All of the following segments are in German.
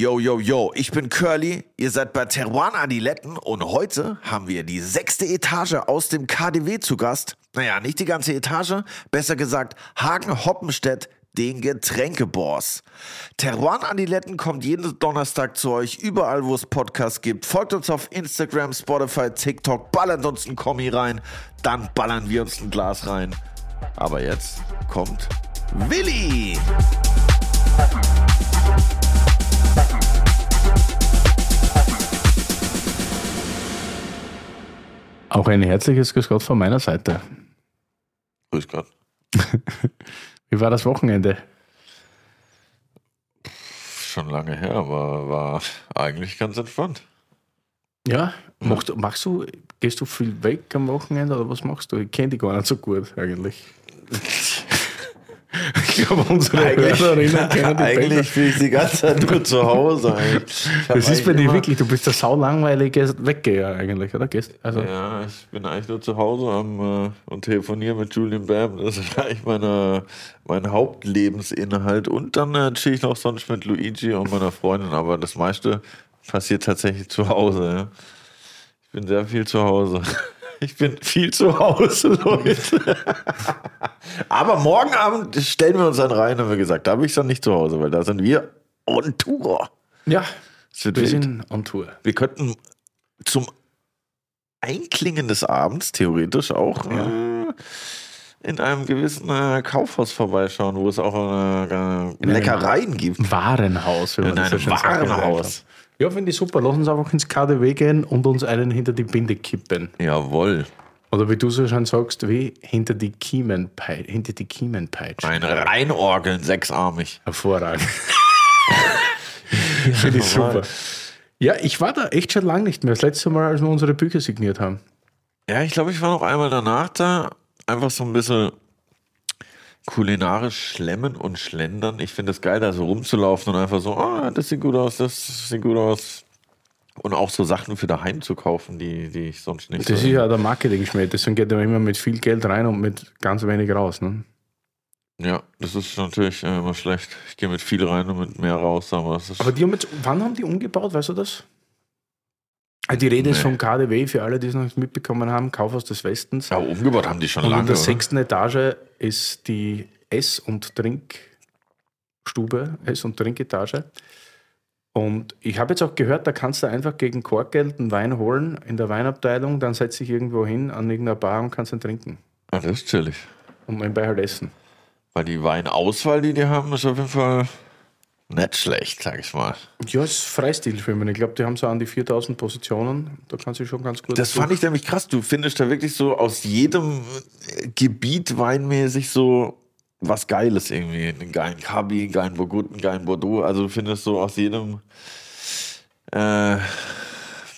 Yo, yo, yo, ich bin Curly, ihr seid bei Teruan Adiletten und heute haben wir die sechste Etage aus dem KDW zu Gast. Naja, nicht die ganze Etage, besser gesagt Hagen Hoppenstedt, den Getränkeboss. Teruan Adiletten kommt jeden Donnerstag zu euch, überall wo es Podcasts gibt. Folgt uns auf Instagram, Spotify, TikTok, ballert uns ein Kommi rein, dann ballern wir uns ein Glas rein. Aber jetzt kommt Willi! Auch ein herzliches Grüß Gott von meiner Seite. Grüß Gott. Wie war das Wochenende? Schon lange her, aber war eigentlich ganz entspannt. Ja, machst, machst du, gehst du viel weg am Wochenende oder was machst du? Ich kenne dich gar nicht so gut eigentlich. Ich glaube, unsere Eigentlich, Hörerinnen kennen dich besser. eigentlich bin ich die ganze Zeit nur zu Hause. Das ist bei dir wirklich, du bist der sau langweilige Weggeher eigentlich, oder? Also, Ja, ich bin eigentlich nur zu Hause am, äh, und telefoniere mit Julian Bam. Das ist eigentlich meine, mein Hauptlebensinhalt. Und dann äh, chill ich noch sonst mit Luigi und meiner Freundin. Aber das meiste passiert tatsächlich zu Hause. Ja. Ich bin sehr viel zu Hause. Ich bin viel zu Hause, Leute. Aber morgen Abend stellen wir uns dann rein, haben wir gesagt. Da bin ich dann nicht zu Hause, weil da sind wir on Tour. ja, wir sind on Tour. Wir könnten zum Einklingen des Abends theoretisch auch äh, in einem gewissen äh, Kaufhaus vorbeischauen, wo es auch äh, Leckereien gibt. Warenhaus, wenn man In einem. Warenhaus. Ja, finde ich super. Lass uns einfach ins KDW gehen und uns einen hinter die Binde kippen. Jawohl. Oder wie du so schön sagst, wie hinter die Kiemenpei hinter die Kiemenpeitsche. Ein Reinorgeln, sechsarmig. Hervorragend. Finde ich super. Ja, ich war da echt schon lange nicht mehr. Das letzte Mal, als wir unsere Bücher signiert haben. Ja, ich glaube, ich war noch einmal danach da. Einfach so ein bisschen kulinarisch schlemmen und schlendern. Ich finde es geil, da so rumzulaufen und einfach so, ah, das sieht gut aus, das sieht gut aus. Und auch so Sachen für daheim zu kaufen, die, die ich sonst nicht Das so. ist ja der Marketing-Schmäh. Deswegen geht er immer mit viel Geld rein und mit ganz wenig raus. Ne? Ja, das ist natürlich äh, immer schlecht. Ich gehe mit viel rein und mit mehr raus, aber ist. Aber die haben jetzt, wann haben die umgebaut, weißt du das? Ah, Die Rede ist Nee. vom KDW, für alle, die es noch nicht mitbekommen haben, Kaufhaus des Westens. ja, umgebaut haben die schon Und lange. in der sechsten Etage ist die Ess- und Trinkstube, Ess- und Trinketage. Und ich habe jetzt auch gehört, da kannst du einfach gegen Korkgeld einen Wein holen in der Weinabteilung, dann setz dich irgendwo hin an irgendeiner Bar und kannst ihn trinken. Ah, das ist chillig. Und nebenbei halt essen. Weil die Weinauswahl, die die haben, ist auf jeden Fall nicht schlecht, sag ich mal. Ja, es ist Freistilfilmen. Ich glaube, die haben so an die 4000 Positionen. Da kannst du schon ganz gut. Das fand ich nämlich krass. Du findest da wirklich so aus jedem äh, Gebiet weinmäßig so was Geiles irgendwie. Einen geilen Cabi, einen geilen Burgund, einen geilen Bordeaux. Also du findest so aus jedem äh,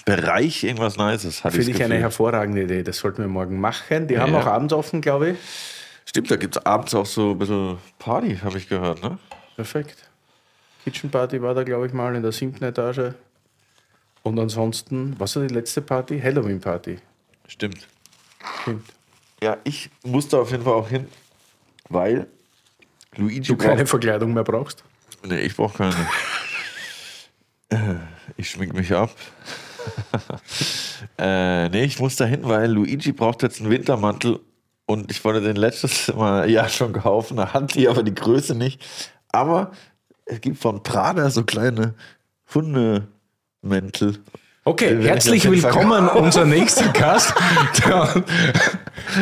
Bereich irgendwas Nices. Finde ich eine hervorragende Idee. Das sollten wir morgen machen. Die Ja, haben ja. auch abends offen, glaube ich. Stimmt, da gibt es abends auch so ein bisschen Party, habe ich gehört, ne? Perfekt. Kitchen Party war da, glaube ich, mal in der siebten Etage. Und ansonsten, was war die letzte Party? Halloween Party. Stimmt. Stimmt. Ja, ich musste auf jeden Fall auch hin, weil Luigi Du keine braucht- Verkleidung mehr brauchst? Nee, ich brauche keine. Äh, ich schmink mich ab. äh, nee, ich muss da hin, weil Luigi braucht jetzt einen Wintermantel und ich wollte den letztes Mal ja schon kaufen, da hat die aber die Größe nicht. Aber es gibt von Prada so kleine Hundemäntel. Okay, herzlich willkommen, unser nächster Gast.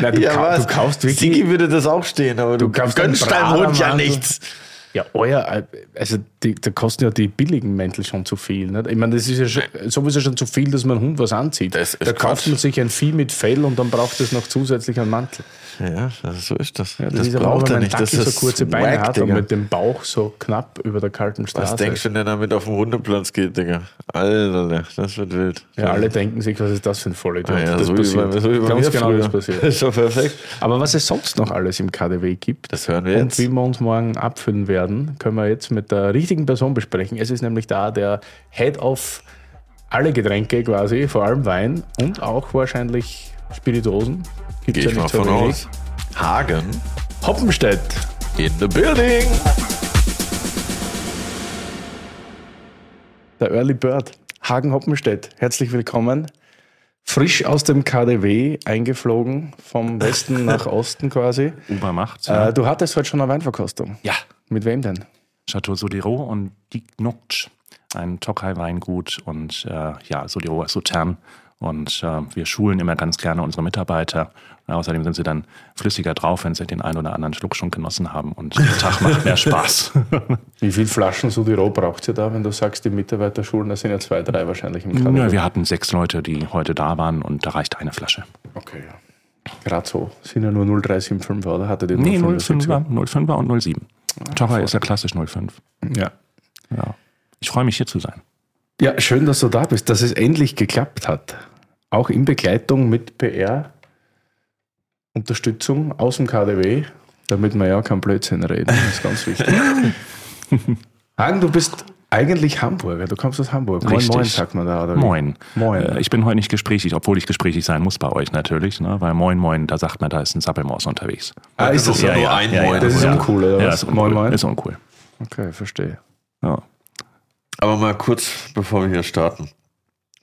Nein, du, kau- du kaufst wirklich. Sigi würde das auch stehen, aber du, kaufst einen gönnst deinem Hund ja nichts. Ja, euer, also die, da kosten ja die billigen Mäntel schon zu viel. Nicht? Ich meine, das ist ja schon, sowieso schon zu viel, dass man Hund was anzieht. Das da kauft man sich ein Vieh mit Fell und dann braucht es noch zusätzlich einen Mantel. Ja, das, so ist das. Ja, das, ist aber auch, wenn man Das Dackel so kurze Beine wack, hat und Digga. mit dem Bauch so knapp über der kalten Straße. Was denkst du, wenn der damit auf den Hundeplatz geht, Digga? Alter, das wird wild. Ja, alle denken sich, was ist das für ein Vollidiot? Ah ja, das so, passiert. bei, so Ganz genau früher. das passiert. ist schon perfekt. Aber was es sonst noch alles im KDW gibt Das hören wir und jetzt. wie wir uns morgen abfüllen werden, können wir jetzt mit der richtigen Person besprechen. Es ist nämlich da der Head of alle Getränke quasi, vor allem Wein und auch wahrscheinlich Spirituosen. Gibt Gehe ich mal von aus. Hagen Hoppenstedt. in the building. der Early Bird, Hagen Hoppenstedt. Herzlich willkommen. Frisch aus dem KDW eingeflogen, vom Westen nach Osten quasi. Obermacht. Ja. Äh, du hattest heute schon eine Weinverkostung. ja. Mit wem denn? Chateau Sodero und Dignocch, ein Tokai-Weingut und äh, ja, Sodero ist Sautern. Und äh, wir schulen immer ganz gerne unsere Mitarbeiter. Außerdem sind sie dann flüssiger drauf, wenn sie den einen oder anderen Schluck schon genossen haben. Und der Tag macht mehr Spaß. Wie viele Flaschen Sudiro braucht ihr da, wenn du sagst, die Mitarbeiterschulen, da sind ja zwei, drei wahrscheinlich im KDW. ja, wir hatten sechs Leute, die heute da waren und da reicht eine Flasche. Okay, ja. Gerade so. Sind ja nur 0375, oder? Hattet ihr Nee, 05er? 05er, 05er und 07. Tokai ist ja klassisch 05. Ja. Ja. Ich freue mich hier zu sein. Ja, schön, dass du da bist, dass es endlich geklappt hat. Auch in Begleitung mit PR, Unterstützung aus dem KDW, damit wir ja kein Blödsinn reden. Das ist ganz wichtig. Hagen, du bist eigentlich Hamburger. Du kommst aus Hamburg. Moin, Richtig. moin, sagt man da. Oder wie? Moin. Moin. Äh, ich bin heute nicht gesprächig, obwohl ich gesprächig sein muss bei euch natürlich, ne? weil Moin Moin, da sagt man, da ist ein Sappelmaus unterwegs. ah, ist das so? Ja, ja. ein Moin. Das ist Ja. uncool, oder Ja, was? ist uncool. Moin, moin. Ist uncool. Okay, verstehe. Ja. Aber mal kurz, bevor wir hier starten.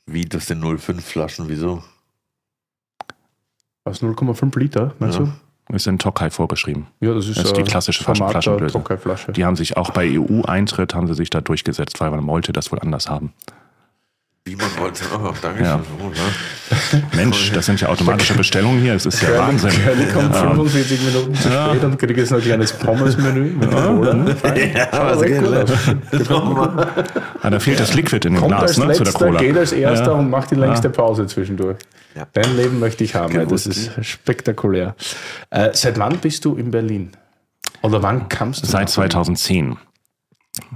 Wie das den 05 Flaschen, wieso? Aus 0,5 Liter, meinst Ja. du? Ist in Tokai vorgeschrieben. Ja, das ist, Das ist die äh, klassische Format. Tokai-Flasche. Die haben sich auch bei EU-Eintritt, haben sie sich da durchgesetzt, weil man wollte das wohl anders haben. Wie man wollte. Oh, danke Ja. schön. Oh, ja. Mensch, das sind ja automatische Bestellungen hier, es ist ja Wahnsinn. Curly kommt Ja. 45 Minuten zu spät und kriegt jetzt noch ein kleines Pommes-Menü mit Cola. Ja, was geht, ne? Ah, da fehlt das Liquid in dem Kommt Glas als ne, zu der letzter, Cola. geht als erster Ja. und macht die längste Pause zwischendurch. Ja. Dein Leben möchte ich haben. Ja, das Gewusst, ist spektakulär. Äh, seit wann bist du in Berlin? Oder wann kamst du? Seit nach Berlin? 2010.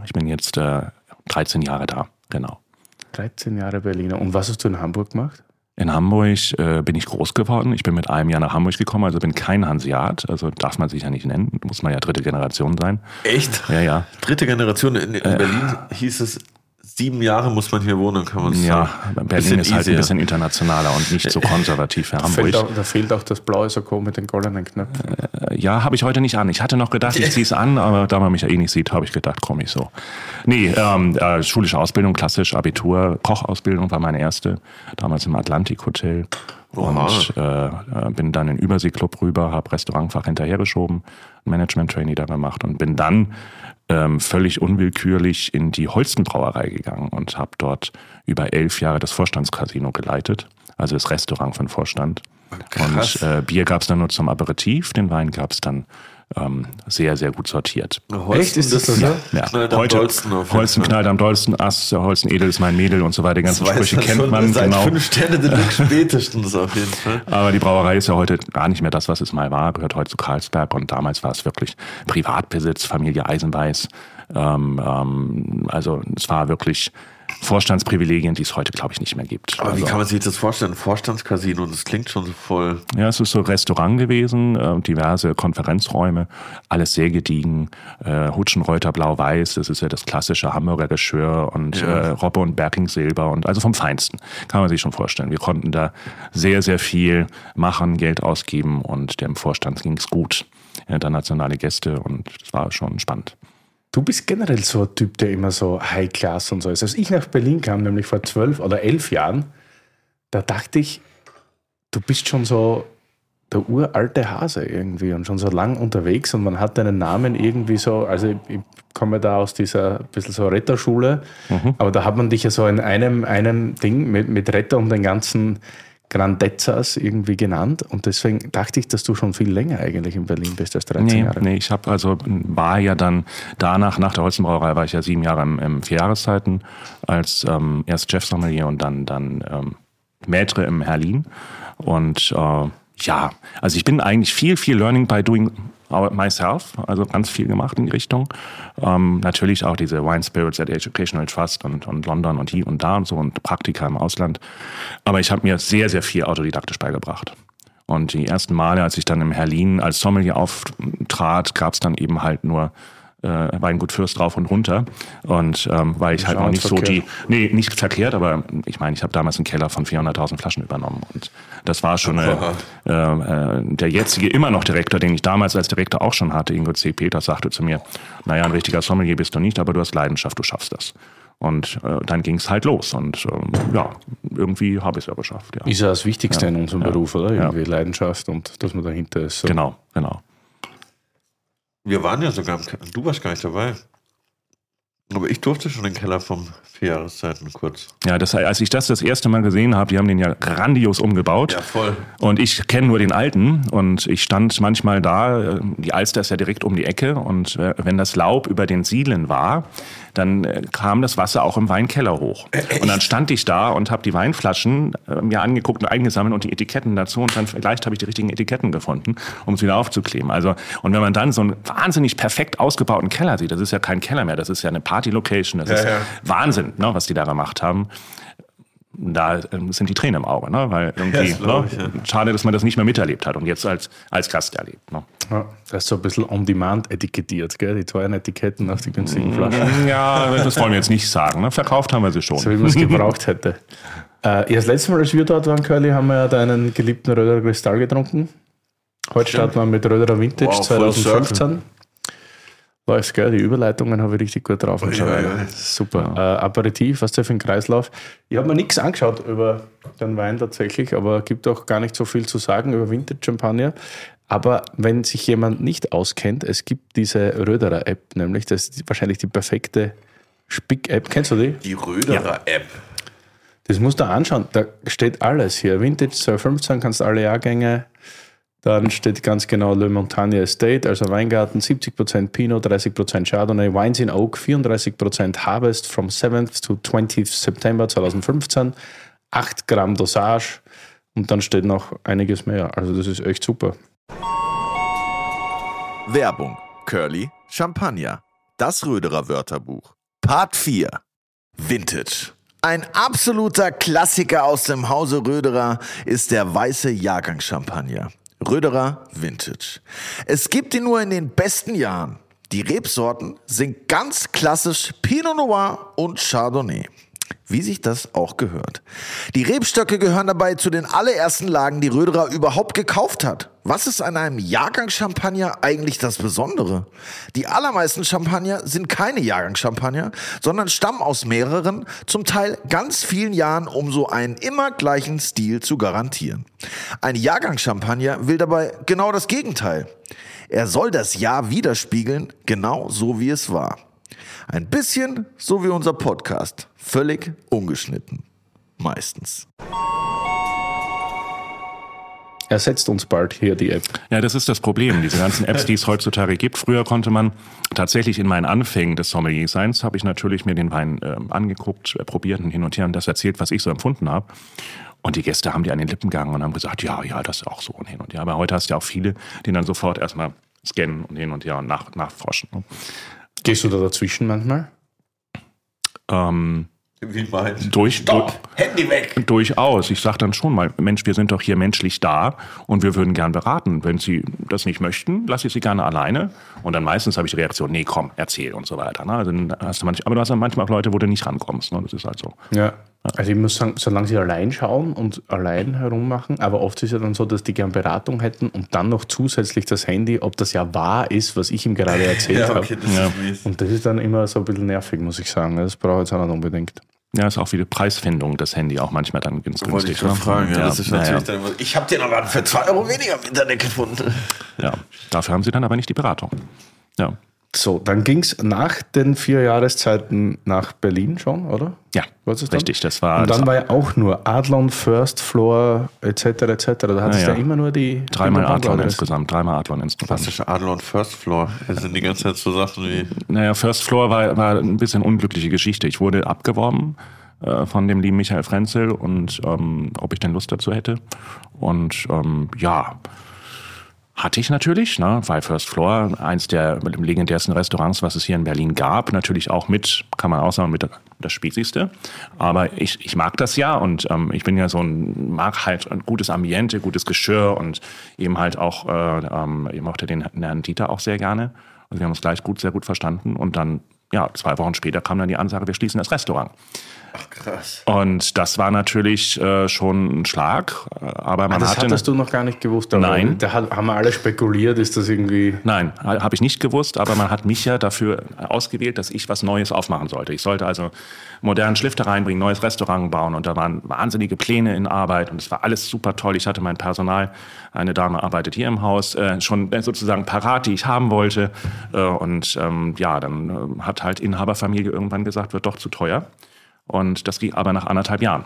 Ich bin jetzt äh, 13 Jahre da, genau. 13 Jahre Berliner. Und was hast du in Hamburg gemacht? In Hamburg äh, bin ich groß geworden. Ich bin mit einem Jahr nach Hamburg gekommen, also bin kein Hanseat. Also darf man sich ja nicht nennen. Muss man ja dritte Generation sein. Echt? Ja, ja. Dritte Generation in, in Berlin hieß es, sieben Jahre muss man hier wohnen, kann man Ja, sagen. Berlin ist halt ein easier. bisschen internationaler und nicht so konservativ wie Da fehlt, Hamburg. auch, da fehlt auch das blaue Sakko mit den goldenen Knöpfen. Äh, Ja, habe ich heute nicht an. Ich hatte noch gedacht, ich ziehe es an, aber da man mich ja eh nicht sieht, habe ich gedacht, komme ich so. Nee, ähm, äh, schulische Ausbildung, klassisch, Abitur, Kochausbildung war meine erste, damals im Atlantik Hotel. Und äh, äh, bin dann in den Überseeklub rüber, habe Restaurantfach hinterhergeschoben, Management-Trainee da gemacht und bin dann ähm, völlig unwillkürlich in die Holstenbrauerei gegangen und habe dort über elf Jahre das Vorstandscasino geleitet, also das Restaurant von Vorstand. Krass. Und äh, Bier gab es dann nur zum Aperitif, den Wein gab es dann ähm, sehr, sehr gut sortiert. Holsten, Echt? Ist das so? Ja, knallt am heute dollsten auf jeden Holsten Fall. knallt am dollsten, Ass, Holsten Edel ist mein Mädel und so weiter. Die ganzen Das Sprüche man kennt schon man, Seit genau. fünf Sterne Deluxe spätestens auf jeden Fall. Aber die Brauerei ist ja heute gar nicht mehr das, was es mal war, gehört heute zu Karlsberg und damals war es wirklich Privatbesitz, Familie Eisenweiß. Ähm, ähm, also es war wirklich Vorstandsprivilegien, die es heute, glaube ich, nicht mehr gibt. Aber wie also, kann man sich das vorstellen? Vorstandscasino, das klingt schon so voll. Ja, es ist so Restaurant gewesen, äh, diverse Konferenzräume, alles sehr gediegen. Äh, Hutschenreuter Blau-Weiß, das ist ja das klassische Hamburger Geschirr und Ja. äh, Robbe und Berking Silber und also vom Feinsten. Kann man sich schon vorstellen. Wir konnten da sehr, sehr viel machen, Geld ausgeben und dem Vorstand ging es gut. Internationale Gäste und es war schon spannend. Du bist generell so ein Typ, der immer so High Class und so ist. Als ich nach Berlin kam, nämlich vor zwölf oder elf Jahren, da dachte ich, du bist schon so der uralte Hase irgendwie und schon so lang unterwegs und man hat deinen Namen irgendwie so, also ich, ich komme da aus dieser bisschen so Retterschule, aber da hat man dich ja so in einem, einem Ding mit, mit Retter und den ganzen Grandezzas irgendwie genannt und deswegen dachte ich, dass du schon viel länger eigentlich in Berlin bist als 13 Nee, Jahre. nee, ich habe also war ja dann danach, nach der Holzenbrauerei, war ich ja sieben Jahre im, im vier Jahreszeiten als ähm, erst Chefsommelier und dann, dann ähm, Maître im Herlin. Und äh, ja, also ich bin eigentlich viel, viel Learning by doing myself, also ganz viel gemacht in die Richtung. Ähm, natürlich auch diese Wine Spirits at Educational Trust und, und London und hier und da und so und Praktika im Ausland. Aber ich habe mir sehr, sehr viel autodidaktisch beigebracht. Und die ersten Male, als ich dann im Herlin als Sommelier auftrat, gab es dann eben halt nur äh, Weingut Fürst rauf und runter. Und ähm, weil ich halt noch nicht so die, nee, nicht verkehrt, aber ich meine, ich habe damals einen Keller von 400.000 Flaschen übernommen. Und das war schon äh, äh, der jetzige immer noch Direktor, den ich damals als Direktor auch schon hatte, Ingo C. Peters, sagte zu mir, naja, ein richtiger Sommelier bist du nicht, aber du hast Leidenschaft, du schaffst das. Und äh, dann ging es halt los. Und ähm, ja, irgendwie habe ich es ja geschafft. Ja. Ist ja das Wichtigste Ja. in unserem Ja. Beruf, oder? Ja. Irgendwie Leidenschaft und dass man dahinter ist. So. Genau, genau. Wir waren ja sogar im Keller. Du warst gar nicht dabei. Aber ich durfte schon den Keller vom vier Jahreszeiten kurz. Ja, das, als ich das das erste Mal gesehen habe, die haben den ja grandios umgebaut. voll. Und ich kenne nur den alten und ich stand manchmal da, äh, die Alster ist ja direkt um die Ecke und äh, wenn das Laub über den Siedeln war, dann äh, kam das Wasser auch im Weinkeller hoch. Und dann stand ich da und habe die Weinflaschen äh, mir angeguckt und eingesammelt und die Etiketten dazu und dann vielleicht habe ich die richtigen Etiketten gefunden, um es wieder aufzukleben. Also und wenn man dann so einen wahnsinnig perfekt ausgebauten Keller sieht, das ist ja kein Keller mehr, das ist ja eine Party-Location, das ist ja. Wahnsinn, ne, was die da gemacht haben da ähm, sind die Tränen im Auge, ne? weil irgendwie, ne? ich, ja. schade, dass man das nicht mehr miterlebt hat und jetzt als, als Gast erlebt. Ne? Ja, das ist so ein bisschen on demand etikettiert, gell? die teuren Etiketten auf die günstigen Flaschen. Ja, das wollen wir jetzt nicht sagen. Ne? Verkauft haben wir sie schon. So wie man es gebraucht hätte. Äh, ja, das letzte Mal, als wir dort waren, Curly, haben wir ja deinen geliebten Röderer Kristall getrunken. Heute starten wir mit Röderer Vintage Wow, voll 2015. Läuft, gell? Die Überleitungen habe ich richtig gut drauf. Ui, ui, ui. Super. Äh, Aperitif, was der für ein Kreislauf. Ich habe mir nichts angeschaut über den Wein tatsächlich, aber gibt auch gar nicht so viel zu sagen über Vintage Champagner. Aber wenn sich jemand nicht auskennt, es gibt diese Röderer App, nämlich das ist wahrscheinlich die perfekte Spick-App. Kennst du die? Die Röderer-App. Das musst du anschauen. Da steht alles hier. Vintage 2015 kannst du alle Jahrgänge. Dann steht ganz genau Le Montagne Estate, also Weingarten, 70% Pinot, 30% Chardonnay, Wines in Oak, 34% Harvest from 7th to 20th September 2015, 8 Gramm Dosage und dann steht noch einiges mehr. Also das ist echt super. Werbung. Curly Champagner. Das Röderer Wörterbuch. Part 4. Vintage. Ein absoluter Klassiker aus dem Hause Röderer ist der weiße Jahrgangschampagner. Röderer Vintage. Es gibt ihn nur in den besten Jahren. Die Rebsorten sind ganz klassisch Pinot Noir und Chardonnay. Wie sich das auch gehört. Die Rebstöcke gehören dabei zu den allerersten Lagen, die Röderer überhaupt gekauft hat. Was ist an einem Jahrgangschampagner eigentlich das Besondere? Die allermeisten Champagner sind keine Jahrgangschampagner, sondern stammen aus mehreren, zum Teil ganz vielen Jahren, um so einen immer gleichen Stil zu garantieren. Ein Jahrgangschampagner will dabei genau das Gegenteil. Er soll das Jahr widerspiegeln, genau so wie es war. Ein bisschen so wie unser Podcast. Völlig ungeschnitten. Meistens. Ersetzt uns bald hier die App. Ja, das ist das Problem. Diese ganzen Apps, die es heutzutage gibt. Früher konnte man tatsächlich in meinen Anfängen des Sommelierseins, habe ich natürlich mir den Wein ähm, angeguckt, äh, probiert und hin und her und das erzählt, was ich so empfunden habe. Und die Gäste haben die an den Lippen gegangen und haben gesagt, ja, ja, das ist auch so und hin und her. Aber heute hast du ja auch viele, die dann sofort erstmal scannen und hin und her und nach, nachforschen. Gehst du da dazwischen manchmal? Ähm, Wie meint? durch, durch, Handy weg! Durchaus. Ich sage dann schon mal, Mensch, wir sind doch hier menschlich da und wir würden gern beraten. Wenn Sie das nicht möchten, lasse ich Sie gerne alleine. Und dann meistens habe ich die Reaktion, nee, komm, erzähl und so weiter. Ne? Also dann hast du manch, aber du hast dann manchmal auch Leute, wo du nicht rankommst. Ne? Das ist halt so. Ja. Also ich muss sagen, solange sie allein schauen und allein herummachen, aber oft ist es ja dann so, dass die gern Beratung hätten und dann noch zusätzlich das Handy, ob das ja wahr ist, was ich ihm gerade erzählt habe. das Ja. ist mies. Und das ist dann immer so ein bisschen nervig, muss ich sagen. Das brauche ich jetzt auch nicht unbedingt. Ja, ist auch wie die Preisfindung, das Handy auch manchmal dann ganz Wollte günstig. ich gerade ne? fragen. Ja, das ist natürlich ja, dann ich habe den aber für 2 Euro weniger im Internet gefunden. ja. Dafür haben Sie dann aber nicht die Beratung. Ja. So, dann ging es nach den vier Jahreszeiten nach Berlin schon, oder? Ja, dann? richtig. Das war Und dann das war ja auch nur Adlon, First Floor etc. etc. Da hattest du ja ja. immer nur die dreimal Adlon insgesamt. Dreimal Adlon insgesamt. Klassische Adler und First Floor. Das sind die ganze Zeit so Sachen wie. Naja, First Floor war, war ein bisschen unglückliche Geschichte. Ich wurde abgeworben äh, von dem lieben Michael Frenzel und ähm, ob ich denn Lust dazu hätte. Und ähm, ja, hatte ich natürlich, ne, weil First Floor eins der legendärsten Restaurants, was es hier in Berlin gab, natürlich auch mit, kann man auch sagen, mit das Spießigste. Aber ich, ich mag das ja und ähm, ich bin ja so ein, mag halt ein gutes Ambiente, gutes Geschirr und eben halt auch, äh, ähm, ich mochte den Herrn Dieter auch sehr gerne. Also wir haben uns gleich gut, sehr gut verstanden und dann, ja, zwei Wochen später kam dann die Ansage, wir schließen das Restaurant. Ach, krass. Und das war natürlich äh, schon ein Schlag, aber man Ah, das hatte... hattest du noch gar nicht gewusst. Nein. Da haben wir alle spekuliert, ist das irgendwie. Nein, habe ich nicht gewusst, aber man hat mich ja dafür ausgewählt, dass ich was Neues aufmachen sollte. Ich sollte also modernen Schliff da reinbringen, neues Restaurant bauen und da waren wahnsinnige Pläne in Arbeit und es war alles super toll. Ich hatte mein Personal, eine Dame arbeitet hier im Haus, äh, schon äh, sozusagen parat, die ich haben wollte. Äh, und ähm, ja, dann äh, hat halt Inhaberfamilie irgendwann gesagt, wird doch zu teuer. Und das ging aber nach anderthalb Jahren.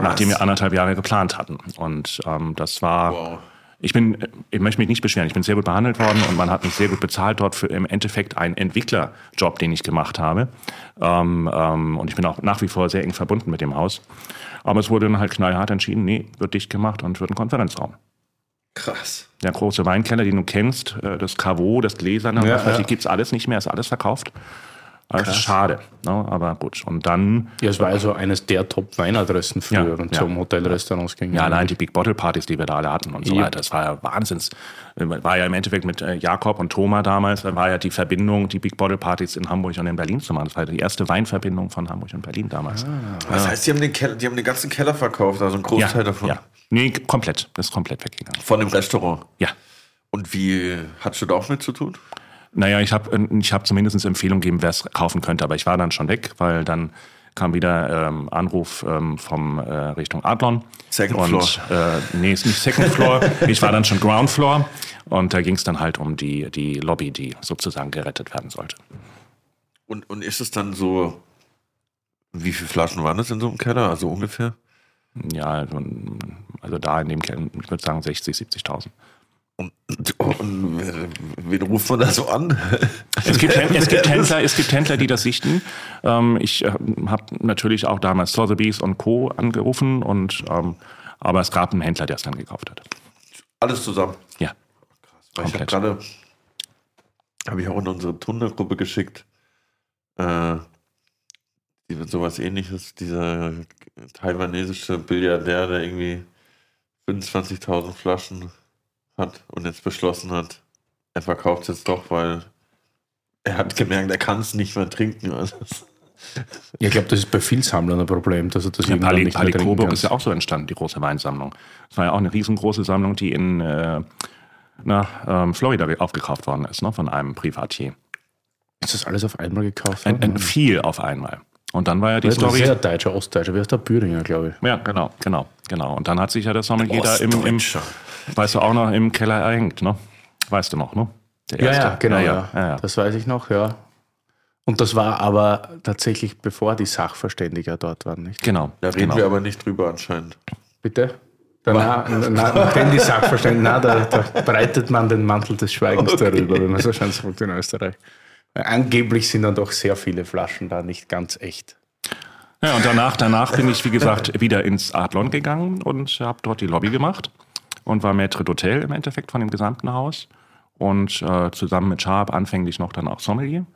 Nachdem wir anderthalb Jahre geplant hatten. Und ähm, das war. Wow. Ich bin, ich möchte mich nicht beschweren. Ich bin sehr gut behandelt worden und man hat mich sehr gut bezahlt dort für im Endeffekt einen Entwicklerjob, den ich gemacht habe. Ähm, ähm, und ich bin auch nach wie vor sehr eng verbunden mit dem Haus. Aber es wurde dann halt knallhart entschieden, nee, wird dicht gemacht und wird ein Konferenzraum. Krass. Der große Weinkeller, den du kennst, äh, das Caveau, das Gläserne, Ja, was ja. ich, gibt's alles nicht mehr, ist alles verkauft. Das ist schade, ne? aber gut. Und dann Ja, es war also eines der Top-Weinadressen früher Ja, und ja. zum Hotelrestaurants ging. Ja, allein die Big Bottle Partys, die wir da alle hatten und so Ja. weiter, das war ja Wahnsinns. War ja im Endeffekt mit äh, Jakob und Thomas damals, da war ja die Verbindung, die Big Bottle Partys in Hamburg und in Berlin zu machen. Das war ja die erste Weinverbindung von Hamburg und Berlin damals. Das heißt, die haben, den Keller, die haben den ganzen Keller verkauft, also ein ja, Großteil davon. ja. Nee, komplett. Das ist komplett weggegangen. Von dem Restaurant. Ja. Und wie hattest du da auch mit zu tun? Naja, ich habe ich hab zumindest Empfehlungen gegeben, wer es kaufen könnte, aber ich war dann schon weg, weil dann kam wieder ähm, Anruf ähm, vom äh, Richtung Adlon. Second und, Floor. Äh, nee, ist nicht Second Floor. ich war dann schon Ground Floor und da ging es dann halt um die, die Lobby, die sozusagen gerettet werden sollte. Und, und ist es dann so, wie viele Flaschen waren das in so einem Keller? Also ungefähr? Ja, also, also da in dem Keller, ich würde sagen 60, 70.000. Wen- ruft man da so an? Es gibt, Händler, es, gibt Händler, es gibt Händler, die das sichten. Ähm, ich äh, habe natürlich auch damals Sotheby's und Co. angerufen, und, ähm, aber es gab einen Händler, der es dann gekauft hat. Alles zusammen. Ja. Weil ich habe gerade, habe ich auch in unsere Tundergruppe geschickt, äh, die wird sowas ähnliches, dieser taiwanesische Billiardär, der irgendwie 25.000 Flaschen hat und jetzt beschlossen hat, er verkauft es jetzt doch, weil er hat gemerkt, er kann es nicht mehr trinken. Also, Ja, ich glaube, das ist bei vielen Sammlern ein Problem, dass er das Ja, Pali, nicht mehr Pali Coburg ist ja auch so entstanden, die große Weinsammlung. Es war ja auch eine riesengroße Sammlung, die in äh, na, ähm, Florida aufgekauft worden ist, ne, von einem Privatier. Ist das alles auf einmal gekauft Ein, worden? ein viel auf einmal. Und dann war ja die Das Story. sehr deutscher, ostdeutscher. Wie heißt der Büringer, glaube ich. Ja, genau, genau, genau. Und dann hat sich ja der Sommelier da im, im, weißt du, auch noch im Keller erhängt, ne? Weißt du noch, ne? Der Ja, erste. ja, genau. Ja, Ja, ja, ja, ja. Das weiß ich noch, ja. Und das war aber tatsächlich bevor die Sachverständiger dort waren, nicht? Genau. Da reden genau. wir aber nicht drüber anscheinend. Bitte? Nachdem die Sachverständigen, na, da, da breitet man den Mantel des Schweigens darüber, wenn man so schön sagt in Österreich. Angeblich sind dann doch sehr viele Flaschen da nicht ganz echt. Ja, und danach, danach bin ich, wie gesagt, wieder ins Adlon gegangen und habe dort die Lobby gemacht und war Maître d'Hotel im Endeffekt von dem gesamten Haus und äh, zusammen mit Sharp anfänglich noch dann auch Sommelier.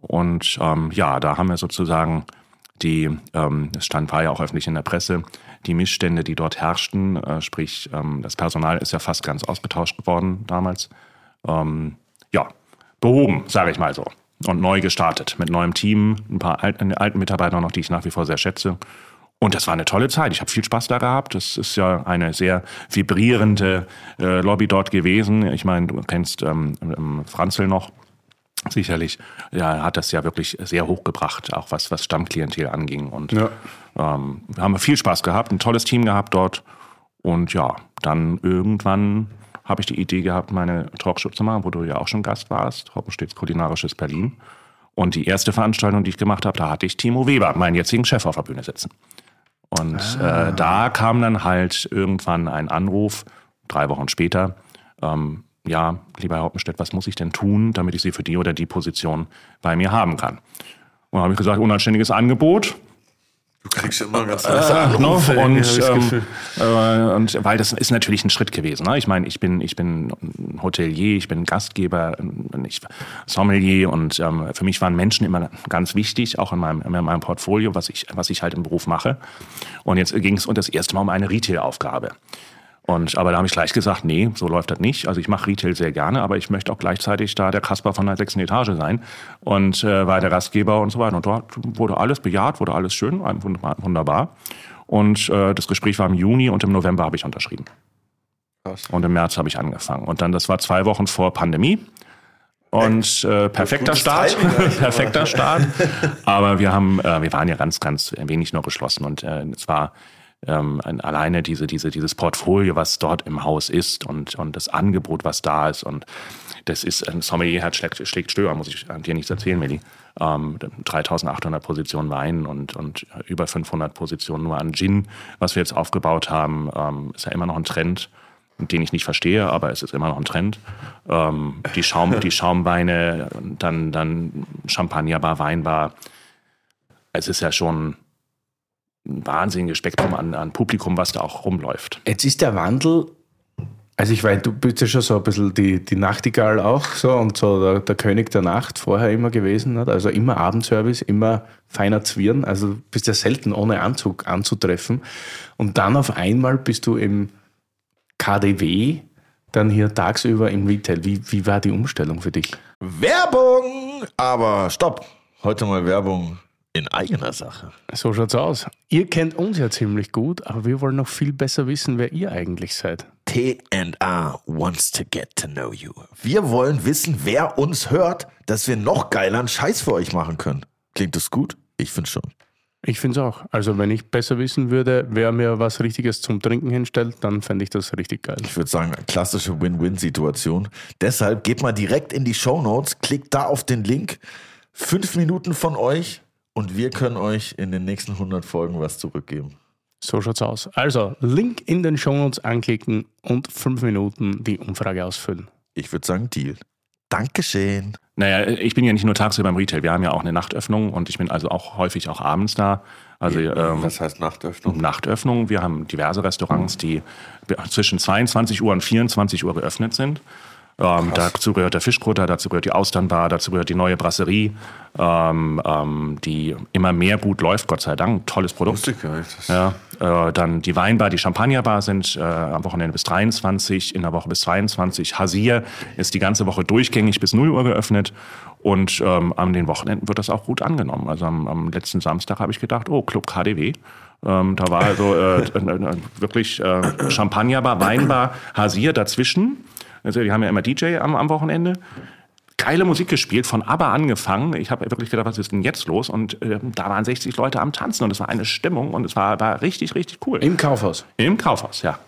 Und ähm, ja, da haben wir sozusagen die, ähm, es stand, war ja auch öffentlich in der Presse, die Missstände, die dort herrschten, äh, sprich, ähm, das Personal ist ja fast ganz ausgetauscht worden damals, ähm, ja, behoben, sage ich mal so. Und neu gestartet mit neuem Team, ein paar alten, alten Mitarbeiter noch, die ich nach wie vor sehr schätze. Und das war eine tolle Zeit. Ich habe viel Spaß da gehabt. Das ist ja eine sehr vibrierende äh, Lobby dort gewesen. Ich meine, du kennst ähm, ähm, Franzl noch. Sicherlich, ja, hat das ja wirklich sehr hochgebracht, auch was, was Stammklientel anging. Und Ja. ähm, wir haben viel Spaß gehabt, ein tolles Team gehabt dort. Und ja, dann irgendwann habe ich die Idee gehabt, meine Talkshow zu machen, wo du ja auch schon Gast warst, Hoppenstedts Kulinarisches Berlin. Und die erste Veranstaltung, die ich gemacht habe, da hatte ich Timo Weber, meinen jetzigen Chef, auf der Bühne sitzen. Und äh, da kam dann halt irgendwann ein Anruf, drei Wochen später, ähm, ja, lieber Herr Hoppenstedt, was muss ich denn tun, damit ich Sie für die oder die Position bei mir haben kann? Und habe ich gesagt, unanständiges Angebot, Du kriegst immer ganz äh, ne? Und, ähm, äh, und weil das ist natürlich ein Schritt gewesen. Ne? Ich meine, ich bin, ich bin Hotelier, ich bin Gastgeber, ich Sommelier und ähm, für mich waren Menschen immer ganz wichtig, auch in meinem, in meinem Portfolio, was ich, was ich halt im Beruf mache. Und jetzt ging es das erste Mal um eine Retail-Aufgabe. Und, aber da habe ich gleich gesagt, nee, so läuft das nicht. Also ich mache Retail sehr gerne, aber ich möchte auch gleichzeitig da der Kasper von der sechsten Etage sein und äh, war der Gastgeber und so weiter. Und dort wurde alles bejaht, wurde alles schön, wunderbar. Und äh, das Gespräch war im Juni und im November habe ich unterschrieben. Krass. Und im März habe ich angefangen. Und dann, das war zwei Wochen vor Pandemie. Und äh, perfekter Start, perfekter Start. Aber wir haben, äh, wir waren ja ganz, ganz wenig nur geschlossen und äh, es war ähm, alleine diese, diese, dieses Portfolio, was dort im Haus ist und, und das Angebot, was da ist. Und das ist, ein Sommelier hat schlägt, schlägt Stöber, muss ich dir nichts erzählen, Melli. Ähm, 3800 Positionen Wein und, und über 500 Positionen nur an Gin, was wir jetzt aufgebaut haben, ähm, ist ja immer noch ein Trend den ich nicht verstehe, aber es ist immer noch ein Trend. Ähm, die, Schaum, die Schaumweine, dann, dann Champagnerbar, Weinbar. Es ist ja schon ein wahnsinniges Spektrum an, an Publikum, was da auch rumläuft. Jetzt ist der Wandel also ich weiß, du bist ja schon so ein bisschen die, die Nachtigall auch so und so der, der König der Nacht vorher immer gewesen. Nicht? Also immer Abendservice, immer feiner Zwirn. Also du bist ja selten ohne Anzug anzutreffen. Und dann auf einmal bist du im KDW, dann hier tagsüber im Retail. Wie, wie war die Umstellung für dich? Werbung! Aber stopp! Heute mal Werbung in eigener Sache. So schaut's aus. Ihr kennt uns ja ziemlich gut, aber wir wollen noch viel besser wissen, wer ihr eigentlich seid. T&A wants to get to know you. Wir wollen wissen, wer uns hört, dass wir noch geileren Scheiß für euch machen können. Klingt das gut? Ich finde schon. Ich finde es auch. Also wenn ich besser wissen würde, wer mir was Richtiges zum Trinken hinstellt, dann fände ich das richtig geil. Ich würde sagen, klassische Win-Win-Situation. Deshalb geht mal direkt in die Show Notes, klickt da auf den Link. Fünf Minuten von euch und wir können euch in den nächsten 100 Folgen was zurückgeben. So schaut's aus. Also, Link in den Show Notes anklicken und fünf Minuten die Umfrage ausfüllen. Ich würde sagen, Deal. Dankeschön. Naja, ich bin ja nicht nur tagsüber im Retail, wir haben ja auch eine Nachtöffnung und ich bin also auch häufig auch abends da. Also, ähm, Was heißt Nachtöffnung? Nachtöffnung. Wir haben diverse Restaurants, die zwischen 22 Uhr und 24 Uhr geöffnet sind. Ähm, dazu gehört der Fischkutter, dazu gehört die Austernbar, dazu gehört die neue Brasserie, ähm, ähm, die immer mehr gut läuft, Gott sei Dank. Tolles Produkt. Ja, äh, dann die Weinbar, die Champagnerbar sind äh, am Wochenende bis 23, in der Woche bis 22. Hasier ist die ganze Woche durchgängig bis 0 Uhr geöffnet. Und ähm, an den Wochenenden wird das auch gut angenommen. Also am, am letzten Samstag habe ich gedacht, oh, Club KDW. Ähm, da war also äh, wirklich äh, Champagnerbar, Weinbar, Hasier dazwischen. Also die haben ja immer DJ am, am Wochenende. Geile Musik gespielt, von ABBA angefangen. Ich habe wirklich gedacht, was ist denn jetzt los? Und äh, da waren 60 Leute am Tanzen und es war eine Stimmung und es war, war richtig, richtig cool. Im Kaufhaus? Im Kaufhaus, ja.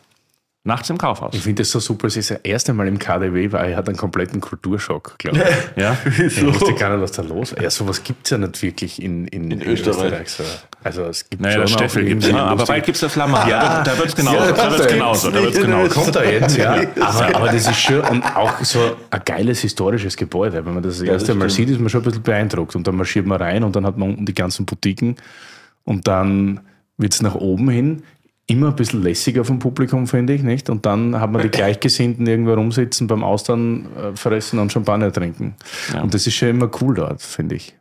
Nachts im Kaufhaus. Ich finde das so super. Es ist das erste Mal im KDW, weil er hat einen kompletten Kulturschock, glaube ich. ja. Ich wusste gar nicht, was da los ist. Ja, sowas gibt es ja nicht wirklich in, in, in, in Österreich. Österreich so. Also es gibt naja, das Steffel gibt es, aber bald gibt es das Flammer. Ja, da, wird es genauso. Ja, da wird es genauso. Da wird's genauso. Kommt da jetzt, ja. Aber, aber das ist schön und auch so ein geiles historisches Gebäude. Wenn man das, das erste Mal sieht, ist man schon ein bisschen beeindruckt. Und dann marschiert man rein und dann hat man unten die ganzen Boutiquen und dann wird es nach oben hin immer ein bisschen lässiger vom Publikum, finde ich, nicht? Und dann hat man die Gleichgesinnten irgendwo rumsitzen beim Austern äh, fressen und Champagner trinken. Ja. Und das ist schon immer cool dort, finde ich.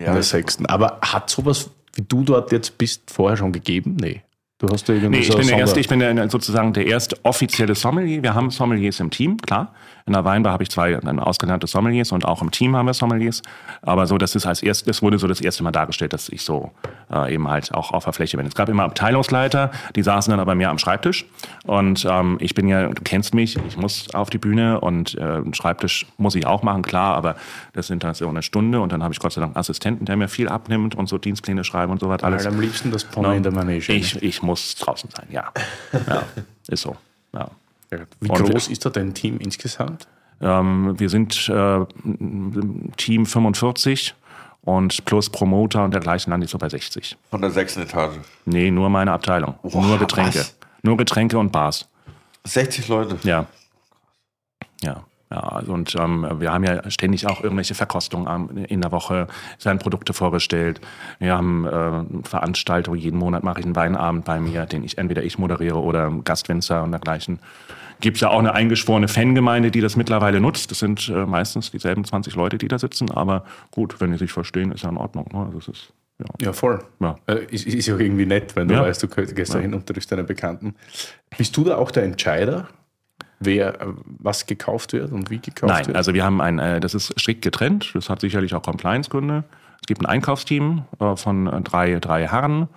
Ja, in der Sechsten. Aber hat sowas, wie du dort jetzt bist, vorher schon gegeben? Nee. Du hast ja irgendwie nee, ich bin, der erste, ich bin der, sozusagen der erste offizielle Sommelier. Wir haben Sommeliers im Team, klar. In der Weinbar habe ich zwei ausgelernte Sommeliers und auch im Team haben wir Sommeliers. Aber so, das ist als erstes, das wurde so das erste Mal dargestellt, dass ich so äh, eben halt auch auf der Fläche bin. Es gab immer Abteilungsleiter, die saßen dann aber mehr am Schreibtisch. Und ähm, ich bin ja, du kennst mich, ich muss auf die Bühne und äh, Schreibtisch muss ich auch machen, klar, aber das sind dann so eine Stunde und dann habe ich Gott sei Dank einen Assistenten, der mir viel abnimmt und so Dienstpläne schreiben und so was alles. am liebsten das Porno no, in der Manege. Ich, ich muss draußen sein, ja. ja ist so. Ja. Wie und groß ist da dein Team insgesamt? Ähm, wir sind äh, Team 45 und plus Promoter und dergleichen lande ich so bei 60. Von der sechsten Etage? Nee, nur meine Abteilung. Wow, nur Getränke. Was? Nur Getränke und Bars. 60 Leute? Ja. Ja. Ja, also und ähm, wir haben ja ständig auch irgendwelche Verkostungen in der Woche, werden Produkte vorgestellt. Wir haben äh, Veranstaltungen, jeden Monat mache ich einen Weinabend bei mir, den ich entweder ich moderiere oder Gastwinzer und dergleichen. Gibt es ja auch eine eingeschworene Fangemeinde, die das mittlerweile nutzt. Das sind äh, meistens dieselben 20 Leute, die da sitzen, aber gut, wenn die sich verstehen, ist ja in Ordnung. Ne? Das ist Ja, voll. Ja. Äh, Ist, ist ja auch irgendwie nett, wenn du Ja. weißt, du gehst da hin und triffst deine Bekannten. Bist du da auch der Entscheider, wer äh, was gekauft wird und wie gekauft Nein, wird? also wir haben ein, äh, das ist strikt getrennt. Das hat sicherlich auch Compliance-Gründe. Es gibt ein Einkaufsteam äh, von drei, drei Herren.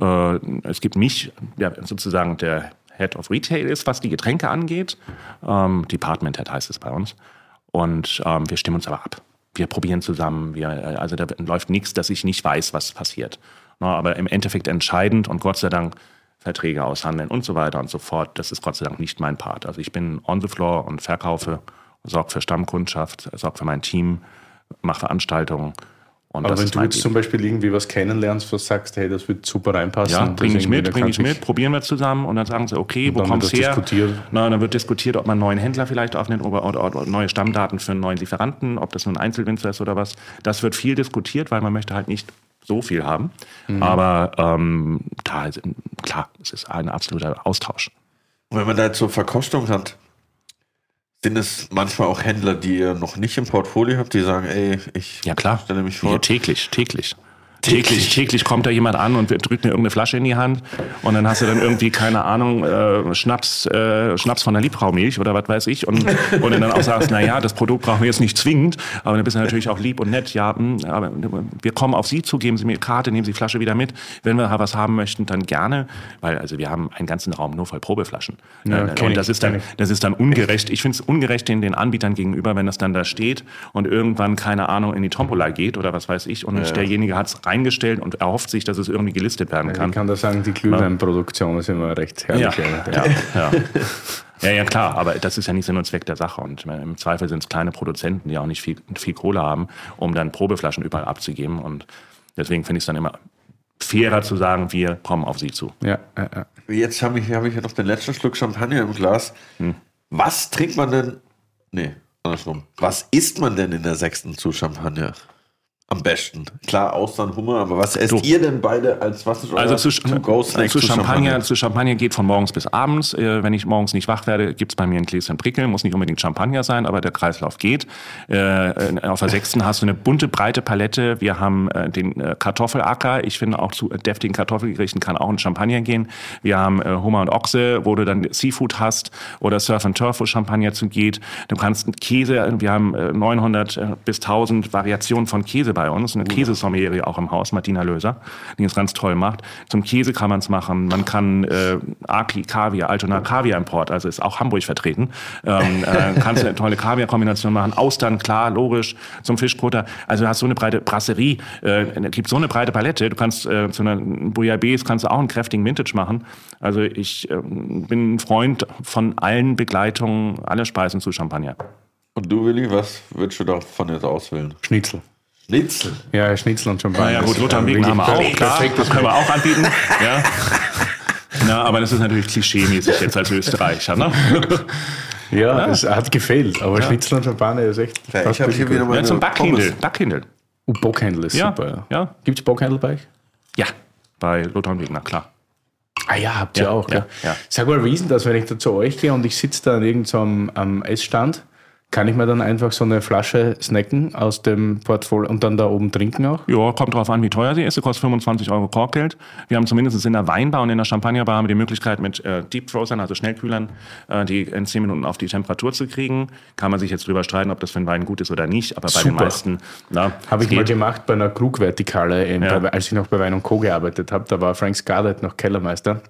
Äh, es gibt mich, der sozusagen der Head of Retail ist, was die Getränke angeht. Ähm, Department Head heißt es bei uns. Und ähm, wir stimmen uns aber ab. Wir probieren zusammen. Wir, also da läuft nichts, dass ich nicht weiß, was passiert. Aber im Endeffekt entscheidend und Gott sei Dank Verträge aushandeln und so weiter und so fort. Das ist Gott sei Dank nicht mein Part. Also ich bin on the floor und verkaufe, sorge für Stammkundschaft, sorge für mein Team, mache Veranstaltungen. Und Aber wenn du jetzt Baby. zum Beispiel irgendwie was kennenlernst, was sagst, hey, das wird super reinpassen. Ja, das bringe ich mit, dann bringe ich du mit, probieren wir zusammen und dann sagen sie, okay, wo wird das her? diskutiert. Na, dann wird diskutiert, ob man einen neuen Händler vielleicht aufnimmt oder, oder, oder neue Stammdaten für einen neuen Lieferanten, ob das nun ein Einzelwinzer ist oder was. Das wird viel diskutiert, weil man möchte halt nicht so viel haben. Mhm. Aber ähm, da, ist- klar, es ist ein absoluter Austausch. Und wenn man da so Verkostung hat, sind es manchmal auch Händler, die ihr noch nicht im Portfolio habt, die sagen, ey, ich Ja klar. stelle mich Ja, vor. täglich, täglich. Täglich, täglich kommt da jemand an und drückt mir irgendeine Flasche in die Hand und dann hast du dann irgendwie, keine Ahnung, äh, Schnaps, äh, Schnaps von der Liebfraumilch oder was weiß ich und, und dann auch sagst, na ja, das Produkt brauchen wir jetzt nicht zwingend, aber dann bist du natürlich auch lieb und nett, ja, hm, aber wir kommen auf Sie zu, geben Sie mir Karte, nehmen Sie die Flasche wieder mit. Wenn wir was haben möchten, dann gerne, weil also wir haben einen ganzen Raum nur voll Probeflaschen. Ja, Äh, und das ist dann, das ist dann ungerecht. Ich finde es ungerecht den, den Anbietern gegenüber, wenn das dann da steht und irgendwann, keine Ahnung, in die Tombola geht oder was weiß ich und derjenige hat es reingestellt und erhofft sich, dass es irgendwie gelistet werden Ich kann. kann da sagen, die Glühweinproduktion ist immer recht herrlich. Ja, ja, ja. Ja, ja, klar, aber das ist ja nicht Sinn und Zweck der Sache. Und im Zweifel sind es kleine Produzenten, die auch nicht viel, viel Kohle haben, um dann Probeflaschen überall abzugeben. Und deswegen finde ich es dann immer fairer zu sagen, wir kommen auf sie zu. ja, ja, ja. Jetzt habe ich, hab ich ja noch den letzten Schluck Champagner im Glas. Was trinkt man denn? Nee, andersrum. Was isst man denn in der sechsten zu Champagner? Am besten. Klar, Austern, Hummer, aber was esst Du. ihr denn beide als was ist Also euer zu, To-Go-Snack zu, Champagner, zu Champagner geht von morgens bis abends. Äh, wenn ich morgens nicht wach werde, gibt's bei mir ein Gläschen Prickeln. Muss nicht unbedingt Champagner sein, aber der Kreislauf geht. Äh, auf der sechsten hast du eine bunte, breite Palette. Wir haben äh, den äh, Kartoffelacker. Ich finde auch zu deftigen Kartoffelgerichten kann auch ein Champagner gehen. Wir haben äh, Hummer und Ochse, wo du dann Seafood hast oder Surf and Turf, wo Champagner zu geht. Du kannst Käse, wir haben äh, 900 äh, bis 1000 Variationen von Käse bei uns. Eine Käsesommeliere auch im Haus, Martina Löser, die es ganz toll macht. Zum Käse kann man es machen. Man kann äh, Aki Kaviar, Altona Kaviar Import, also ist auch Hamburg vertreten. Ähm, äh, kannst du eine tolle Kaviar-Kombination machen. Austern, klar, logisch. Zum Fischkutter. Also du hast so eine breite Brasserie. Äh, es gibt so eine breite Palette. Du kannst äh, zu einer Bouillabaisse kannst du auch einen kräftigen Vintage machen. Also ich äh, bin ein Freund von allen Begleitungen, alle Speisen zu Champagner. Und du, Willi, was würdest du davon jetzt auswählen? Schnitzel. Schnitzel. Ja, Schnitzel und Champagner. Naja, gut, Das Lothar Wegen haben wir auch, klar, perfekt. das können wir auch anbieten. Ja. Na, aber das ist natürlich klischee-mäßig jetzt als Österreicher, ne? Ja, es hat gefehlt, aber Schnitzel und Champagner ist echt. Ja, ich habe hier wieder gut. Ja, zum Backhindel. Pommes. Backhindel. Uh, Bockhändel ist Ja, super. ja. Gibt es Bockhändel bei euch? Ja, bei Lothar und Wegner, klar. Ah ja, habt ihr Ja, auch. ja, Ja, ja. Sag mal, wie ist denn das, wenn ich da zu euch gehe und ich sitze da an irgendeinem am Essstand? Kann ich mir dann einfach so eine Flasche snacken aus dem Portfolio und dann da oben trinken auch? Ja, kommt drauf an, wie teuer sie ist. Sie kostet 25 Euro Korkgeld. Wir haben zumindest in der Weinbar und in der Champagnerbar haben wir die Möglichkeit mit äh, Deep Frozen, also Schnellkühlern, äh, die in 10 Minuten auf die Temperatur zu kriegen. Kann man sich jetzt drüber streiten, ob das für einen Wein gut ist oder nicht. Aber bei den Super. meisten, na, Habe ich mal geht. gemacht bei einer Krugvertikale, Ja. bei, als ich noch bei Wein und Co. gearbeitet habe. Da war Frank Scarlett noch Kellermeister.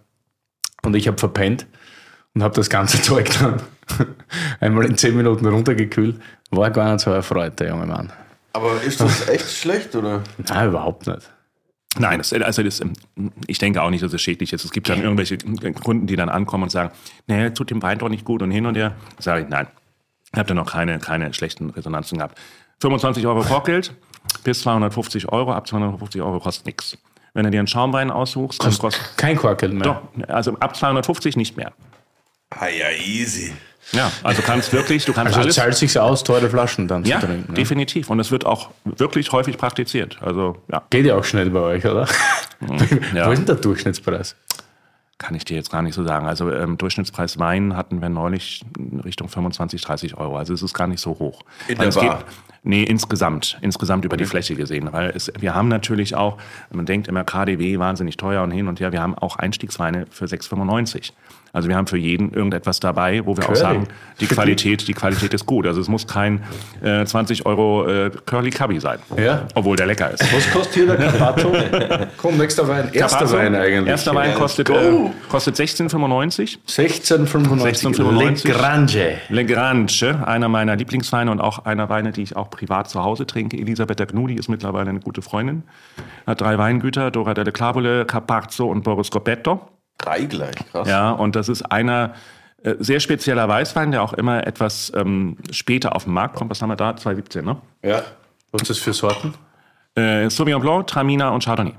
Und ich habe verpennt und habe das ganze Zeug dann einmal in 10 Minuten runtergekühlt. War gar nicht so erfreut, der junge Mann. Aber ist das echt schlecht, oder? Nein, überhaupt nicht. Nein, das, also das, ich denke auch nicht, dass es schädlich ist. Es gibt dann irgendwelche Kunden, die dann ankommen und sagen, nee, tut dem Wein doch nicht gut und hin und her. Sage ich, nein, ich habe da noch keine, keine schlechten Resonanzen gehabt. 25 Euro Korkgeld bis 250 Euro, ab 250 Euro kostet nichts. Wenn du dir einen Schaumwein aussuchst, dann kostet Kein Korkel mehr. doch, also ab 250 nicht mehr. Ah ja, easy. Ja, also kannst wirklich, du kannst Also alles. zahlt sich aus, teure Flaschen dann Ja, zu trinken. Ne? definitiv. Und es wird auch wirklich häufig praktiziert. Also ja, Geht ja auch schnell bei euch, oder? ja. Wo ist denn der Durchschnittspreis? Kann ich dir jetzt gar nicht so sagen. Also ähm, Durchschnittspreis Wein hatten wir neulich Richtung 25, 30 Euro. Also es ist gar nicht so hoch. In der Bar? Nee, insgesamt, insgesamt über die Fläche gesehen. Weil es, wir haben natürlich auch, man denkt immer KDW wahnsinnig teuer und hin und her, wir haben auch Einstiegsweine für 6,95. Also wir haben für jeden irgendetwas dabei, wo wir auch Curly. sagen, die Qualität, die Qualität ist gut. Also es muss kein äh, 20 Euro äh, Curly Cubby sein. Ja. Obwohl der lecker ist. Was kostet hier der Carpaccio? Komm, nächster Wein. Erster Carpaccio, Wein eigentlich. Erster Wein kostet, äh, kostet 16,95. 1695. 1695. Le Grange. Le Grange, einer meiner Lieblingsweine und auch einer Weine, die ich auch privat zu Hause trinke. Elisabetta Gnudi ist mittlerweile eine gute Freundin. Hat drei Weingüter, Dora delle Clavole, Carpazzo und Boris Gobbetto. Drei gleich, krass. Ja, und das ist einer äh, sehr spezieller Weißwein, der auch immer etwas ähm, später auf den Markt kommt. Was haben wir da? 2017, ne? Ja. Was ist das für Sorten? Äh, Sauvignon Blanc, Traminer und Chardonnay.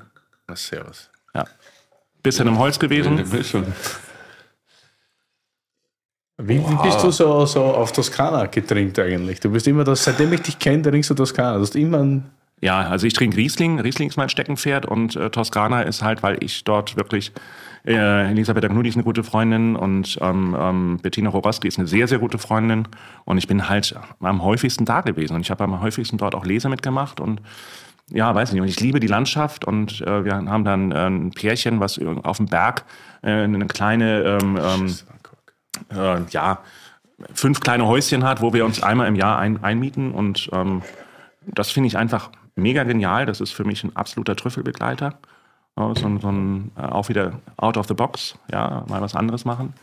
Na, servus. Ja. Bisschen im Holz gewesen. Wie, wie bist du so, so auf Toskana getrimmt eigentlich? Du bist immer das, seitdem ich dich kenne, trinkst du Toskana. Du hast immer ein Ja, also ich trinke Riesling. Riesling ist mein Steckenpferd und äh, Toskana ist halt, weil ich dort wirklich, äh, Elisabeth Agnudi ist eine gute Freundin und ähm, ähm, Bettina Roroski ist eine sehr, sehr gute Freundin. Und ich bin halt am häufigsten da gewesen. Und ich habe am häufigsten dort auch Lese mitgemacht und ja, weiß nicht, und ich liebe die Landschaft und äh, wir haben dann äh, ein Pärchen, was auf dem Berg äh, eine kleine, ähm, ähm, äh, ja, fünf kleine Häuschen hat, wo wir uns einmal im Jahr ein, einmieten. Und ähm, das finde ich einfach mega genial. Das ist für mich ein absoluter Trüffelbegleiter. So, ein- so ein, auch wieder out of the box, ja, mal was anderes machen.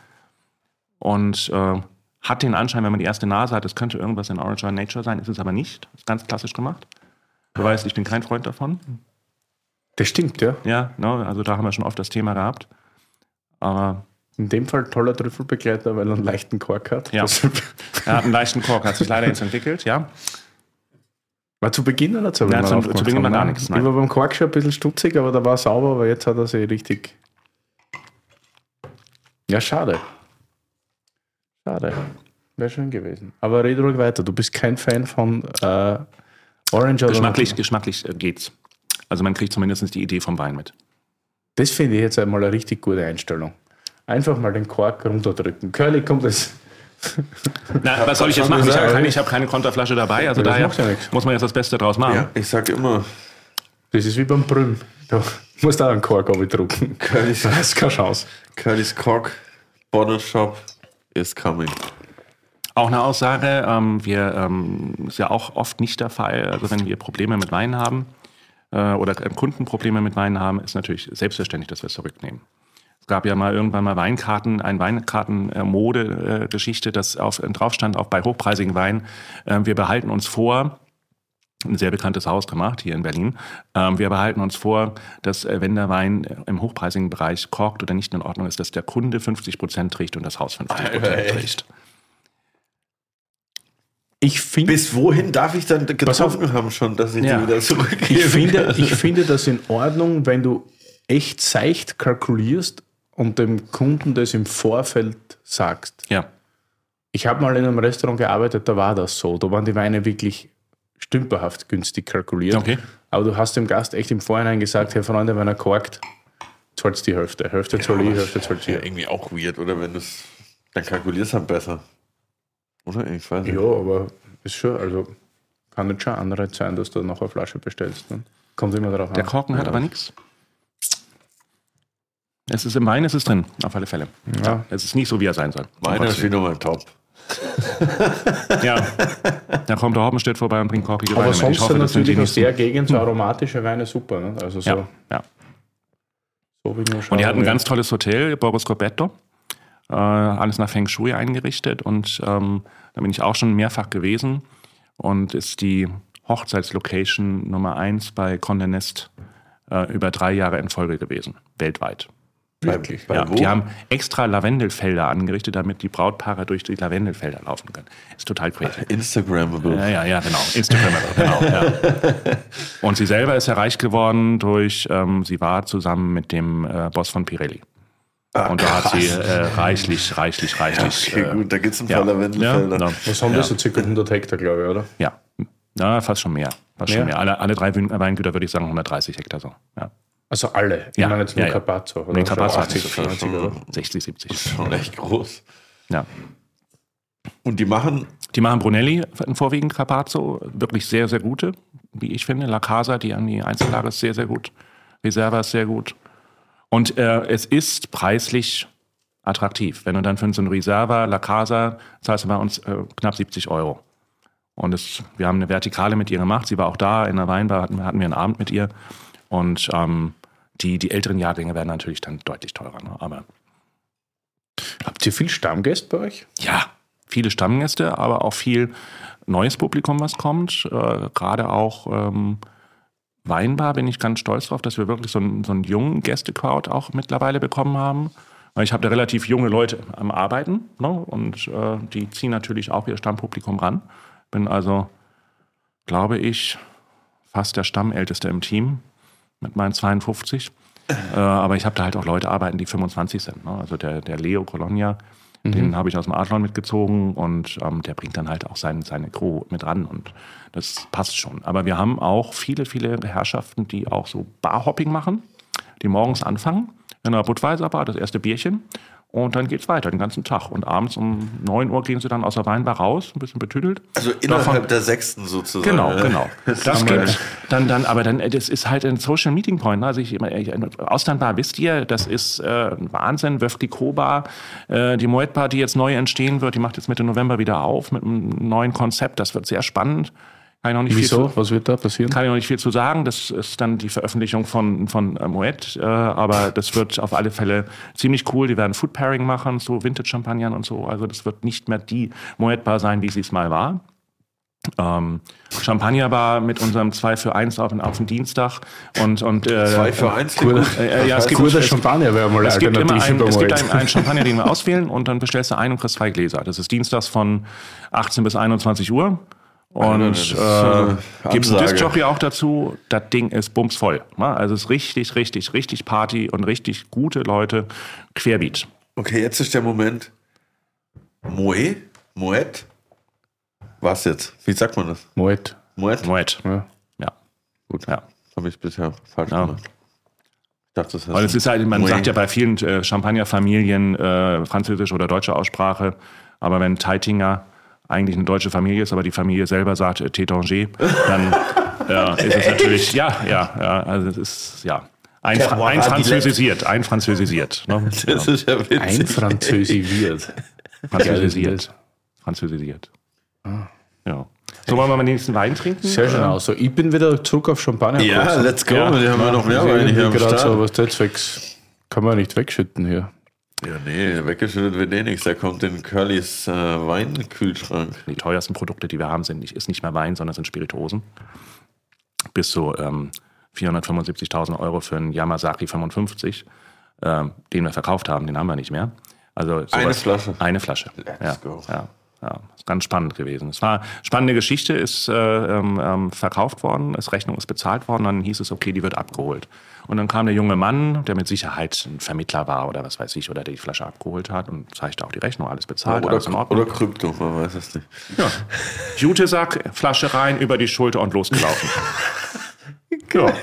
Und äh, hat den Anschein, wenn man die erste Nase hat, es könnte irgendwas in Origin Nature sein, ist es aber nicht. Ist ganz klassisch gemacht. Du weißt, ich bin kein Freund davon. Das stimmt, ja. Ja, ne, also da haben wir schon oft das Thema gehabt. Aber In dem Fall toller Trüffelbegleiter, weil er einen leichten Kork hat. Ja. Er hat einen leichten Kork, hat sich leider jetzt entwickelt, ja. War zu Beginn oder so? Nein, wenn man zu- zu Beginn war gar Nein. nichts, nein. Ich war beim Kork schon ein bisschen stutzig, aber da war er sauber, aber jetzt hat er sich richtig. Ja, schade. Schade. Wäre schön gewesen. Aber red ruhig weiter. Du bist kein Fan von äh, Orange oder Geschmacklich, geschmacklich äh, geht's. Also man kriegt zumindest die Idee vom Wein mit. Das finde ich jetzt einmal eine richtig gute Einstellung. Einfach mal den Kork runterdrücken. Curly kommt das. Na, was soll ich jetzt machen? Ich habe keine, hab keine Konterflasche dabei, also Ja, daher ja muss man jetzt das Beste draus machen. Ja, ich sag immer, Das ist wie beim Brüllen. Du musst auch einen Kork drucken. Curly's, Da hast keine Chance. Curly's Cork Bottle Shop is coming. Auch eine Aussage, ähm, wir ähm, ist ja auch oft nicht der Fall. Also wenn wir Probleme mit Wein haben äh, oder Kunden Probleme mit Wein haben, ist natürlich selbstverständlich, dass wir es zurücknehmen. Es gab ja mal irgendwann mal Weinkarten, ein Weinkarten-Mode-Geschichte, das auf, drauf stand, auch bei hochpreisigen Weinen. Äh, wir behalten uns vor, ein sehr bekanntes Haus gemacht hier in Berlin. Ähm, wir behalten uns vor, dass äh, wenn der Wein äh, im hochpreisigen Bereich korkt oder nicht in Ordnung ist, dass der Kunde 50 Prozent trägt und das Haus 50 Alter, Prozent trägt. Ich finde. Bis wohin darf ich dann getrunken haben schon, dass ich Ja. die wieder zurückgebe? Ich finde, ich finde das in Ordnung, wenn du echt seicht kalkulierst und dem Kunden das im Vorfeld sagst. Ja. Ich habe mal in einem Restaurant gearbeitet, da war das so. Da waren die Weine wirklich stümperhaft günstig kalkuliert. Okay. Aber du hast dem Gast echt im Vorhinein gesagt, Herr Freunde, wenn er korkt, zahlst die Hälfte. Hälfte zahl ich, Hälfte zahlst ja, ihr. irgendwie auch weird, oder wenn du es, dann kalkulierst du halt besser. Oder? Ich weiß nicht. Ja, aber ist schon, also kann nicht schon Anreiz sein, dass du noch eine Flasche bestellst. Ne? Kommt immer darauf Der an. Korken hat aber nichts. Es ist im Wein, es ist drin, auf alle Fälle. Ja. Es ist nicht so, wie er sein soll. Meiner ist wieder mal top. Ja. Da kommt der Hoppenstedt vorbei und bringt Aber Weine mit. sonst Ich hoffe, sind das sind die natürlich aus der Gegend so aromatische Weine super. Ne? Also so, Ja, ja. so wie Und die hatten ein ganz tolles Hotel, Boris Corbetto. Äh, alles nach Feng Shui eingerichtet. Und ähm, da bin ich auch schon mehrfach gewesen. Und ist die Hochzeitslocation Nummer eins bei Condé Nast äh, über drei Jahre in Folge gewesen. Weltweit. Wirklich. Bei Ja, wo? die haben extra Lavendelfelder angerichtet, damit die Brautpaare durch die Lavendelfelder laufen können. Ist total crazy. Instagrammable. Ja, ja, ja, genau. Instagram, genau. Ja. Und sie selber ist ja reich geworden durch, ähm, sie war zusammen mit dem äh, Boss von Pirelli. Und da hat sie äh, reichlich, reichlich, reichlich. Okay, äh, gut, da gibt es ein ja, paar Lavendelfelder. Ja, Was haben ja, das so circa 100 Hektar, glaube ich, oder? ja. ja, fast schon mehr. Fast Mehr? schon mehr. Alle, alle drei Wein- Weingüter würde ich sagen 130 Hektar so. Ja. Also alle. Ich Ja, meine jetzt nur ja, ja. Carpazzo. Oder? Nee, Carpazzo So hat nicht 80, so viel. 90, oder? 60, 70. Schon echt groß. Ja. Und die machen. Die machen Brunelli vorwiegend Carpazzo, wirklich sehr, sehr gute, wie ich finde. La Casa, die an die Einzellage ist sehr, sehr gut. Reserva ist sehr gut. Und äh, es ist preislich attraktiv. Wenn du dann für so einen Reserva La Casa zahlst du bei uns äh, knapp 70 Euro. Und es, wir haben eine Vertikale mit ihr gemacht. Sie war auch da in der Weinbar, hatten, hatten wir einen Abend mit ihr. Und ähm, die, die älteren Jahrgänge werden natürlich dann deutlich teurer. Ne? Aber Habt ihr viel Stammgäste bei euch? ja, viele Stammgäste, aber auch viel neues Publikum, was kommt. Äh, Gerade auch ähm, Weinbar bin ich ganz stolz drauf, dass wir wirklich so einen, so einen jungen Gästecrowd auch mittlerweile bekommen haben. Weil ich habe da relativ junge Leute am Arbeiten ne? und äh, die ziehen natürlich auch ihr Stammpublikum ran. Bin also, glaube ich, fast der Stammälteste im Team mit meinen 52. Äh, aber ich habe da halt auch Leute arbeiten, die 25 sind. Ne? Also der, der Leo Colonia, den habe ich aus dem Adlon mitgezogen und ähm, der bringt dann halt auch sein, seine Crew mit ran und das passt schon. Aber wir haben auch viele, viele Herrschaften, die auch so Barhopping machen, die morgens anfangen in einer Budweiser Bar, das erste Bierchen und dann geht's weiter den ganzen Tag. Und abends um 9 Uhr gehen sie dann aus der Weinbar raus, ein bisschen betüdelt. Also innerhalb Davon- der sechsten sozusagen. Genau, genau. Das wir- geht dann, dann, aber dann, äh, das ist halt ein Social Meeting Point. ne? Also ich, immer- ich, Austernbar wisst ihr, das ist äh, ein Wahnsinn. Wöfli Koba, äh, die Moet Bar, die jetzt neu entstehen wird, die macht jetzt Mitte November wieder auf mit einem neuen Konzept. Das wird sehr spannend. Kann ich noch nicht viel Wieso? zu, Was wird da passieren? kann ich noch nicht viel zu sagen. Das ist dann die Veröffentlichung von, von äh, Moet. Äh, aber das wird auf alle Fälle ziemlich cool. Die werden Food Pairing machen, so Vintage-Champagnern und so. Also das wird nicht mehr die Moet Bar sein, wie sie es mal war. Ähm, Champagnerbar mit unserem 2 für 1 auf, auf den Dienstag. Und, und, äh, Zwei für eins. Cool. Äh, ja, es gibt, es, Champagner wäre mal es gibt immer bei es gibt einen, einen Champagner, den wir auswählen und dann bestellst du einen und kriegst zwei Gläser. Das ist dienstags von 18 bis 21 Uhr. Und äh, einen Ansage. Disc-Jockey auch dazu. Das Ding ist bumsvoll. ne? Also es ist richtig, richtig, richtig Party und richtig gute Leute querbeat. Okay, jetzt ist der Moment. Moe? Moet? Was jetzt? Wie sagt man das? Moet. Moet? Moet. Ja. Ja. Gut. Ja. Habe ich bisher falsch Ja. gemacht. Ich dachte, das heißt Weil es ist halt, man Moe. sagt ja bei vielen äh, Champagnerfamilien äh, französische oder deutsche Aussprache, aber wenn Teitinger eigentlich eine deutsche Familie ist, aber die Familie selber sagt äh, Tétanger, dann ja, ist es natürlich, ja, ja, ja, also es ist, ja, ein, Fra ein französisiert, ein französisiert. Ne? Das ist ja witzig. Einfranzösiert. Französisiert. Französisiert. Ja. So wollen wir mal den nächsten Wein trinken? Sehr schön Äh, aus. So, ich bin wieder zurück auf Champagner. Ja, let's go. Ja. Die haben wir noch mehr Ich Weine hier am gerade so, Start. was kann man nicht wegschütten hier. Ja, nee, weggeschüttet wird eh nichts. Der kommt in Curlys äh, Weinkühlschrank. Die teuersten Produkte, die wir haben, sind nicht, ist nicht mehr Wein, sondern sind Spirituosen. Bis zu ähm, 475.000 Euro für einen Yamazaki 55, ähm, den wir verkauft haben, den haben wir nicht mehr. Also Eine Flasche. Eine Flasche. Let's ja, go. Ja, ja, ist ganz spannend gewesen. Es war eine spannende Geschichte, ist äh, ähm, ähm, verkauft worden, das Rechnung ist bezahlt worden, dann hieß es, okay, die wird abgeholt. Und dann kam der junge Mann, der mit Sicherheit ein Vermittler war oder was weiß ich, oder der die Flasche abgeholt hat und zeigte auch die Rechnung, alles bezahlt, alles in Oder, Ordnung. oder Krypto, man weiß es nicht. Ja. Jutesack, Flasche rein, über die Schulter und losgelaufen. ja.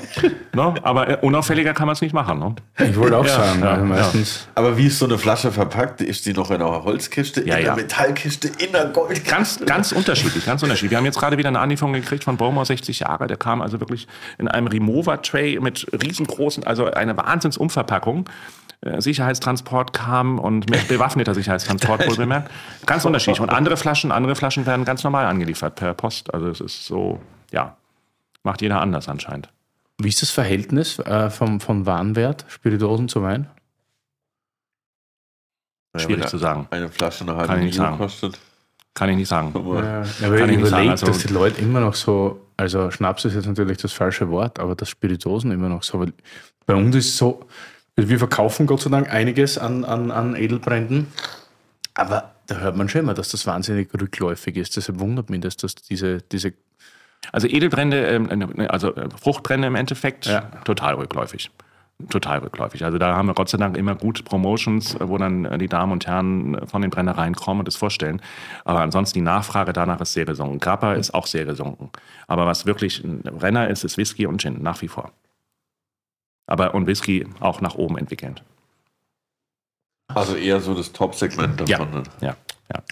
Ne? Aber äh, unauffälliger kann man es nicht machen. Ne? Ich wollte auch Ja, sagen, ja, also meistens. Aber wie ist so eine Flasche verpackt? Ist die noch in einer Holzkiste, Ja, in ja. einer Metallkiste, in einer Goldkiste? Ganz, ganz unterschiedlich, ganz unterschiedlich. Wir haben jetzt gerade wieder eine Anlieferung gekriegt von Bowmore 60 Jahre. Der kam also wirklich in einem Remover-Tray mit riesengroßen, also eine Wahnsinnsumverpackung. Äh, Sicherheitstransport kam und mit bewaffneter Sicherheitstransport wohl bemerkt. Ganz unterschiedlich. Und andere Flaschen, andere Flaschen werden ganz normal angeliefert per Post. Also es ist so, ja, macht jeder anders anscheinend. Wie ist das Verhältnis äh, vom, von Warenwert, Spirituosen zu Wein? Schwierig zu sagen. Eine Flasche eine Kann halbe ich nicht Million sagen. kostet. Kann ich nicht sagen. Ja, aber Kann ich sagen, also- dass die Leute immer noch so, also Schnaps ist jetzt natürlich das falsche Wort, aber das Spirituosen immer noch so, weil bei uns ist es so, wir verkaufen Gott sei Dank einiges an, an, an Edelbränden, aber da hört man schon immer, dass das wahnsinnig rückläufig ist. Deshalb wundert mich, das, dass diese, diese Also Edelbrände, ähm, also äh, Fruchtbrände im Endeffekt, Ja. total rückläufig. Total rückläufig. Also da haben wir Gott sei Dank immer gut Promotions, äh, wo dann äh, die Damen und Herren äh, von den Brennereien kommen und das vorstellen. Aber ansonsten die Nachfrage danach ist sehr gesunken. Grappa ist auch sehr gesunken. Aber was wirklich ein Renner ist, ist Whisky und Gin, nach wie vor. Aber und Whisky auch nach oben entwickelnd. also eher so das Top-Segment Ja. davon. ne? Ja,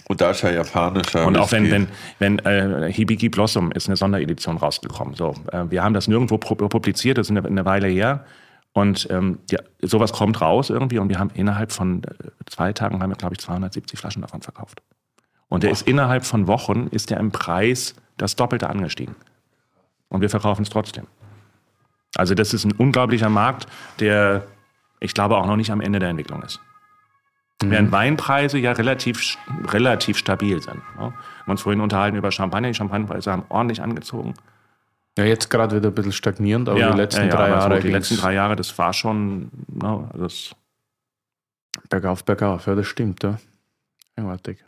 Und da ist ja japanischer. Und auch wenn, wenn, wenn äh, Hibiki Blossom ist eine Sonderedition rausgekommen. So, äh, wir haben das nirgendwo pu- publiziert, das ist eine, eine Weile her. Und ähm, ja, sowas kommt raus irgendwie und wir haben innerhalb von äh, zwei Tagen haben wir, glaube ich, 270 Flaschen davon verkauft. Und der ist innerhalb von Wochen ist der im Preis das Doppelte angestiegen. Und wir verkaufen es trotzdem. Also das ist ein unglaublicher Markt, der, ich glaube, auch noch nicht am Ende der Entwicklung ist. Während Weinpreise ja relativ, relativ stabil sind. Ne? Wir haben uns vorhin unterhalten über Champagner. Die Champagnerpreise haben ordentlich angezogen. Ja, jetzt gerade wieder ein bisschen stagnierend, aber die letzten drei aber so Jahre die letzten drei Jahre, das war schon, ne, das, bergauf, bergauf. Ja, das stimmt, ja. Eigenartig.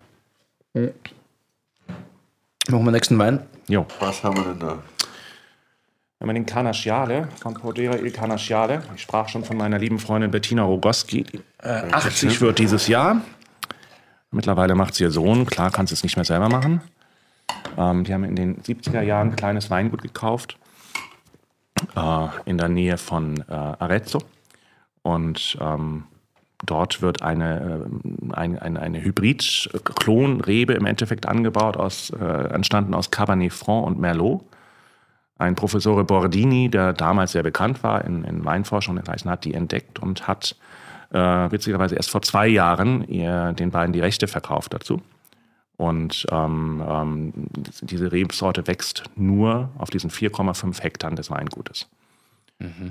Machen wir nächsten Wein. jo. Was haben wir denn da? Wenn man den Canasciale von Cordera il Canasciale, ich sprach schon von meiner lieben Freundin Bettina Rogoski, äh, 80 wird dieses Jahr. Mittlerweile macht sie ihr Sohn, klar kann sie es nicht mehr selber machen. Ähm, die haben in den 70er Jahren ein kleines Weingut gekauft, äh, in der Nähe von äh, Arezzo. Und ähm, dort wird eine, äh, ein, eine, eine Hybrid-Klonrebe im Endeffekt angebaut, aus, äh, entstanden aus Cabernet Franc und Merlot ein Professore Bordini, der damals sehr bekannt war in, in Weinforschung in Reichen, hat die entdeckt und hat äh, witzigerweise erst vor zwei Jahren ihr, den beiden die Rechte verkauft dazu. Und ähm, ähm, diese Rebsorte wächst nur auf diesen 4,5 Hektar des Weingutes.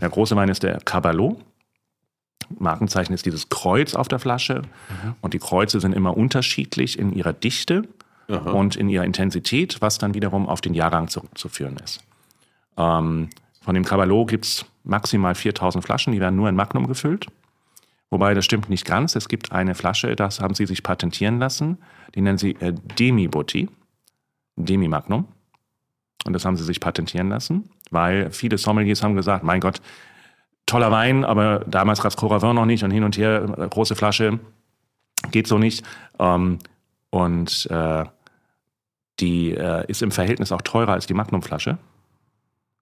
Der große Wein ist der Cabalot. Markenzeichen ist dieses Kreuz auf der Flasche. Und die Kreuze sind immer unterschiedlich in ihrer Dichte und in ihrer Intensität, was dann wiederum auf den Jahrgang zurückzuführen ist. Ähm, von dem Cabalot gibt es maximal 4000 Flaschen, die werden nur in Magnum gefüllt. Wobei das stimmt nicht ganz. Es gibt eine Flasche, das haben sie sich patentieren lassen. Die nennen sie äh, Demi-Botti, Demi-Magnum. Und das haben sie sich patentieren lassen, weil viele Sommeliers haben gesagt, mein Gott, toller Wein, aber damals gab es Coravin noch nicht und hin und her, äh, große Flasche, geht so nicht. Ähm, und äh, die äh, ist im Verhältnis auch teurer als die Magnum-Flasche.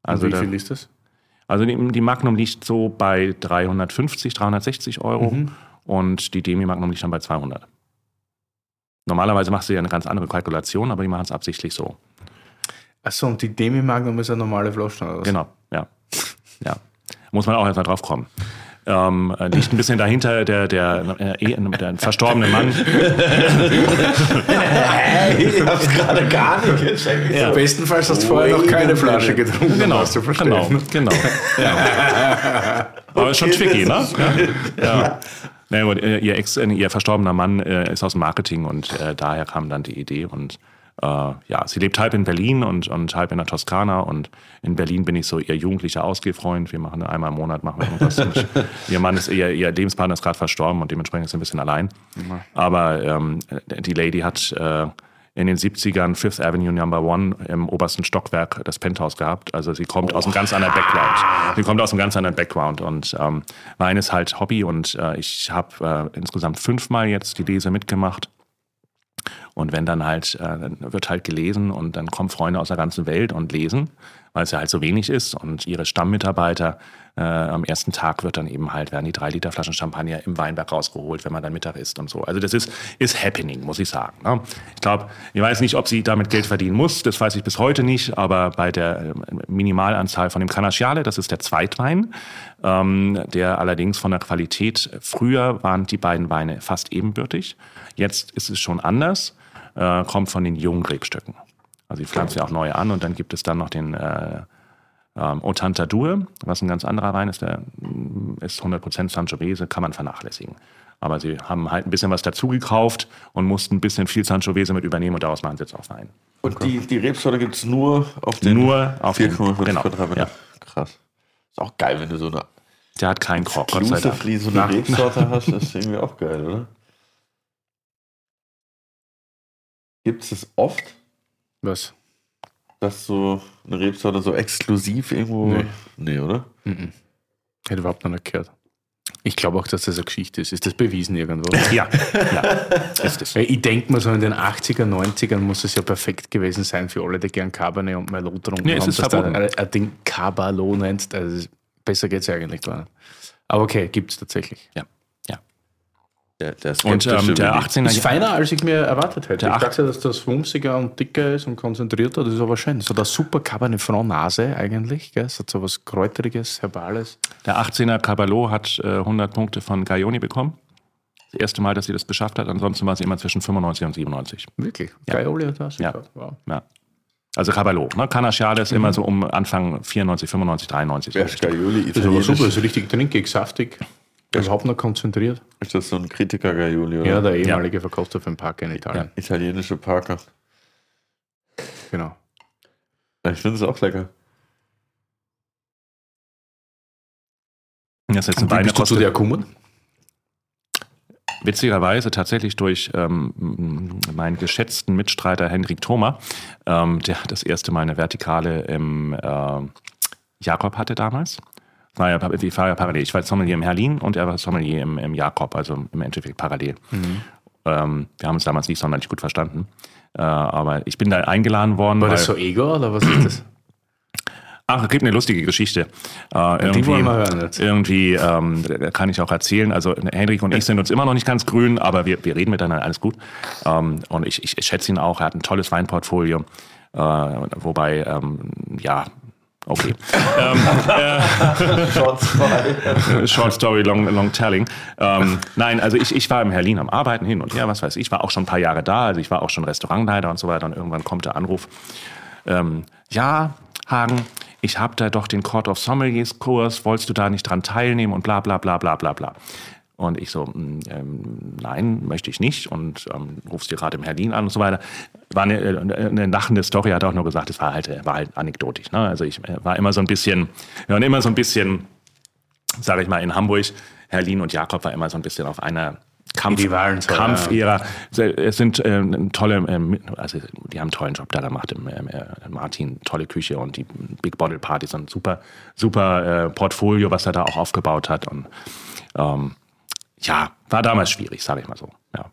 Also wie da- viel ist das? also die, die Magnum liegt so bei 350, 360 Euro Mhm. und die Demi Magnum liegt dann bei 200. Normalerweise machst du ja eine ganz andere Kalkulation, aber die machen es absichtlich so. Achso, und die Demi-Magnum ist eine normale Flasche, oder was? Genau, ja. ja. Muss man auch erst mal drauf kommen. Ähm, äh, liegt ein bisschen dahinter der, der, äh, eh- der verstorbene Mann. ich hab's gerade gar nicht gecheckt. Ja. Bestenfalls hast du vorher noch keine Flasche getrunken, um Genau, das zu verstehen. genau, genau. Ja. Aber ist schon tricky, ne? Ja. ja. Naja, äh, ihr, Ex, ihr verstorbener Mann äh, ist aus dem Marketing und äh, daher kam dann die Idee. Und äh, ja, sie lebt halb in Berlin und, und halb in der Toskana. Und in Berlin bin ich so ihr jugendlicher Ausgehfreund. Wir machen einmal im Monat machen wir irgendwas. Ihr Mann ist, ihr, ihr Lebenspartner ist gerade verstorben und dementsprechend ist sie ein bisschen allein. Aber ähm, die Lady hat äh, in den 70ern Fifth Avenue Number One im obersten Stockwerk das Penthouse gehabt. Also sie kommt aus einem ganz anderen Background. Sie kommt aus einem ganz anderen Background und ähm, Wein ist halt Hobby und äh, ich habe äh, insgesamt fünfmal jetzt die Lese mitgemacht. Und wenn dann halt, äh, dann wird halt gelesen und dann kommen Freunde aus der ganzen Welt und lesen, weil es ja halt so wenig ist. Und ihre Stammmitarbeiter äh, am ersten Tag wird dann eben halt, werden die drei Liter Flaschen Champagner im Weinberg rausgeholt, wenn man dann Mittag isst und so. Also das ist, ist happening, muss ich sagen. Ne? Ich glaube, ich weiß nicht, ob sie damit Geld verdienen muss, das weiß ich bis heute nicht, aber bei der äh, Minimalanzahl von dem Canasciale, das ist der Zweitwein, ähm, der allerdings von der Qualität, früher waren die beiden Weine fast ebenbürtig, jetzt ist es schon anders, äh, kommt von den jungen Rebstöcken. Also die pflanzen ja auch neue an und dann gibt es dann noch den äh, ähm, Otantadur, was ein ganz anderer Wein ist, der mm, ist 100% Sangiovese, kann man vernachlässigen. Aber sie haben halt ein bisschen was dazu gekauft und mussten ein bisschen viel Sangiovese mit übernehmen und daraus machen sie jetzt auch Wein. Und die, die Rebsorte gibt es nur auf den Nur auf den- 4,5 genau, Quadratmeter. ja. Krass. Ist auch geil, wenn du so eine Der hat keinen Krog, Gott sei Dank. So eine Rebsorte hast. Das ist irgendwie auch geil, oder? Gibt es das oft, Was? dass so eine Rebsorte so exklusiv irgendwo. Nee. Nee, oder? Mhm. Hätte überhaupt noch nicht gehört. Ich glaube auch, dass das eine Geschichte ist. Ist das bewiesen irgendwo? Ja, ja, ist es. Weil ich denke mal so in den 80er, 90ern muss es ja perfekt gewesen sein für alle, die gern Cabernet und Merlot getrunken Nee, es haben, ist dass du verboten. ein, ein Ding Cabalot nennst. Also besser geht es eigentlich gar nicht. Aber okay, gibt es tatsächlich. Ja. Der, der Und ähm, der Willi. 18er Ist feiner, als ich mir erwartet hätte. Der ich acht- dachte, dass das wumsiger und dicker ist und konzentrierter. Das ist aber schön. So das super Cabernet Franc Nase eigentlich. Gell? Es hat so was Kräuteriges, Herbales. Der 18er Caballo hat äh, 100 Punkte von Gaioni bekommen. Das erste Mal, dass sie das geschafft hat. Ansonsten war sie immer zwischen 95 und 97. Wirklich. Gaioli hat das. Ja. Wow. Ja. Also Caballo. Ne? Canasciale ist immer so um Anfang 94, 95, 93. Wer ist Gaioli? Das ist aber super. Ist richtig trinkig, saftig. Überhaupt noch konzentriert. Ist das so ein Kritiker? Oder? Ja, der ehemalige Verkoster für den Park in Italien. Italienische Parker. Genau. Ja, Ich finde es auch lecker. Das ein Und wie bist du zu der gekommen? witzigerweise tatsächlich durch ähm, meinen geschätzten Mitstreiter Henrik Thoma, ähm, der das erste Mal eine Vertikale im äh, Jakob hatte damals. War ja, ich war ja parallel. Ich war Sommelier im Herlin und er war Sommelier im, im Jakob, also im Endeffekt parallel. Ähm, wir haben uns damals nicht sonderlich gut verstanden. Äh, aber ich bin da eingeladen worden. War das so Ego oder was ist das? Ach, es gibt eine lustige Geschichte. Äh, irgendwie, wollen wir hören jetzt. Irgendwie ähm, kann ich auch erzählen. Also Henrik und ich sind uns immer noch nicht ganz grün, aber wir, wir reden miteinander, alles gut. Ähm, und ich, ich, ich schätze ihn auch. Er hat ein tolles Weinportfolio. Äh, wobei, ähm, ja, okay. Short Story, long, long telling. Ähm, nein, also ich, ich war im Herlin am Arbeiten hin und her, was weiß ich, war auch schon ein paar Jahre da, also ich war auch schon Restaurantleiter und so weiter. Und irgendwann kommt der Anruf, ähm, ja, Hagen, ich habe da doch den Court of Sommeliers Kurs, wolltest du da nicht dran teilnehmen? Und bla bla bla bla bla bla. Und ich so, mm, ähm, nein, möchte ich nicht. Und ähm, rufst dir gerade im Herlin an und so weiter. War eine, äh, eine lachende Story, hat auch nur gesagt, es war halt, äh, war halt anekdotisch. Ne? Also ich äh, war immer so ein bisschen, wir waren immer so ein bisschen, sage ich mal, in Hamburg, Herlin und Jakob war immer so ein bisschen auf einer Kampf, so, Kampfära. Es sind ähm, tolle, ähm, also die haben einen tollen Job da gemacht. Im, äh, Martin, tolle Küche und die Big Bottle Partys und super, super äh, Portfolio, was er da auch aufgebaut hat. Und ähm, ja, war damals schwierig, sage ich mal so. Ja.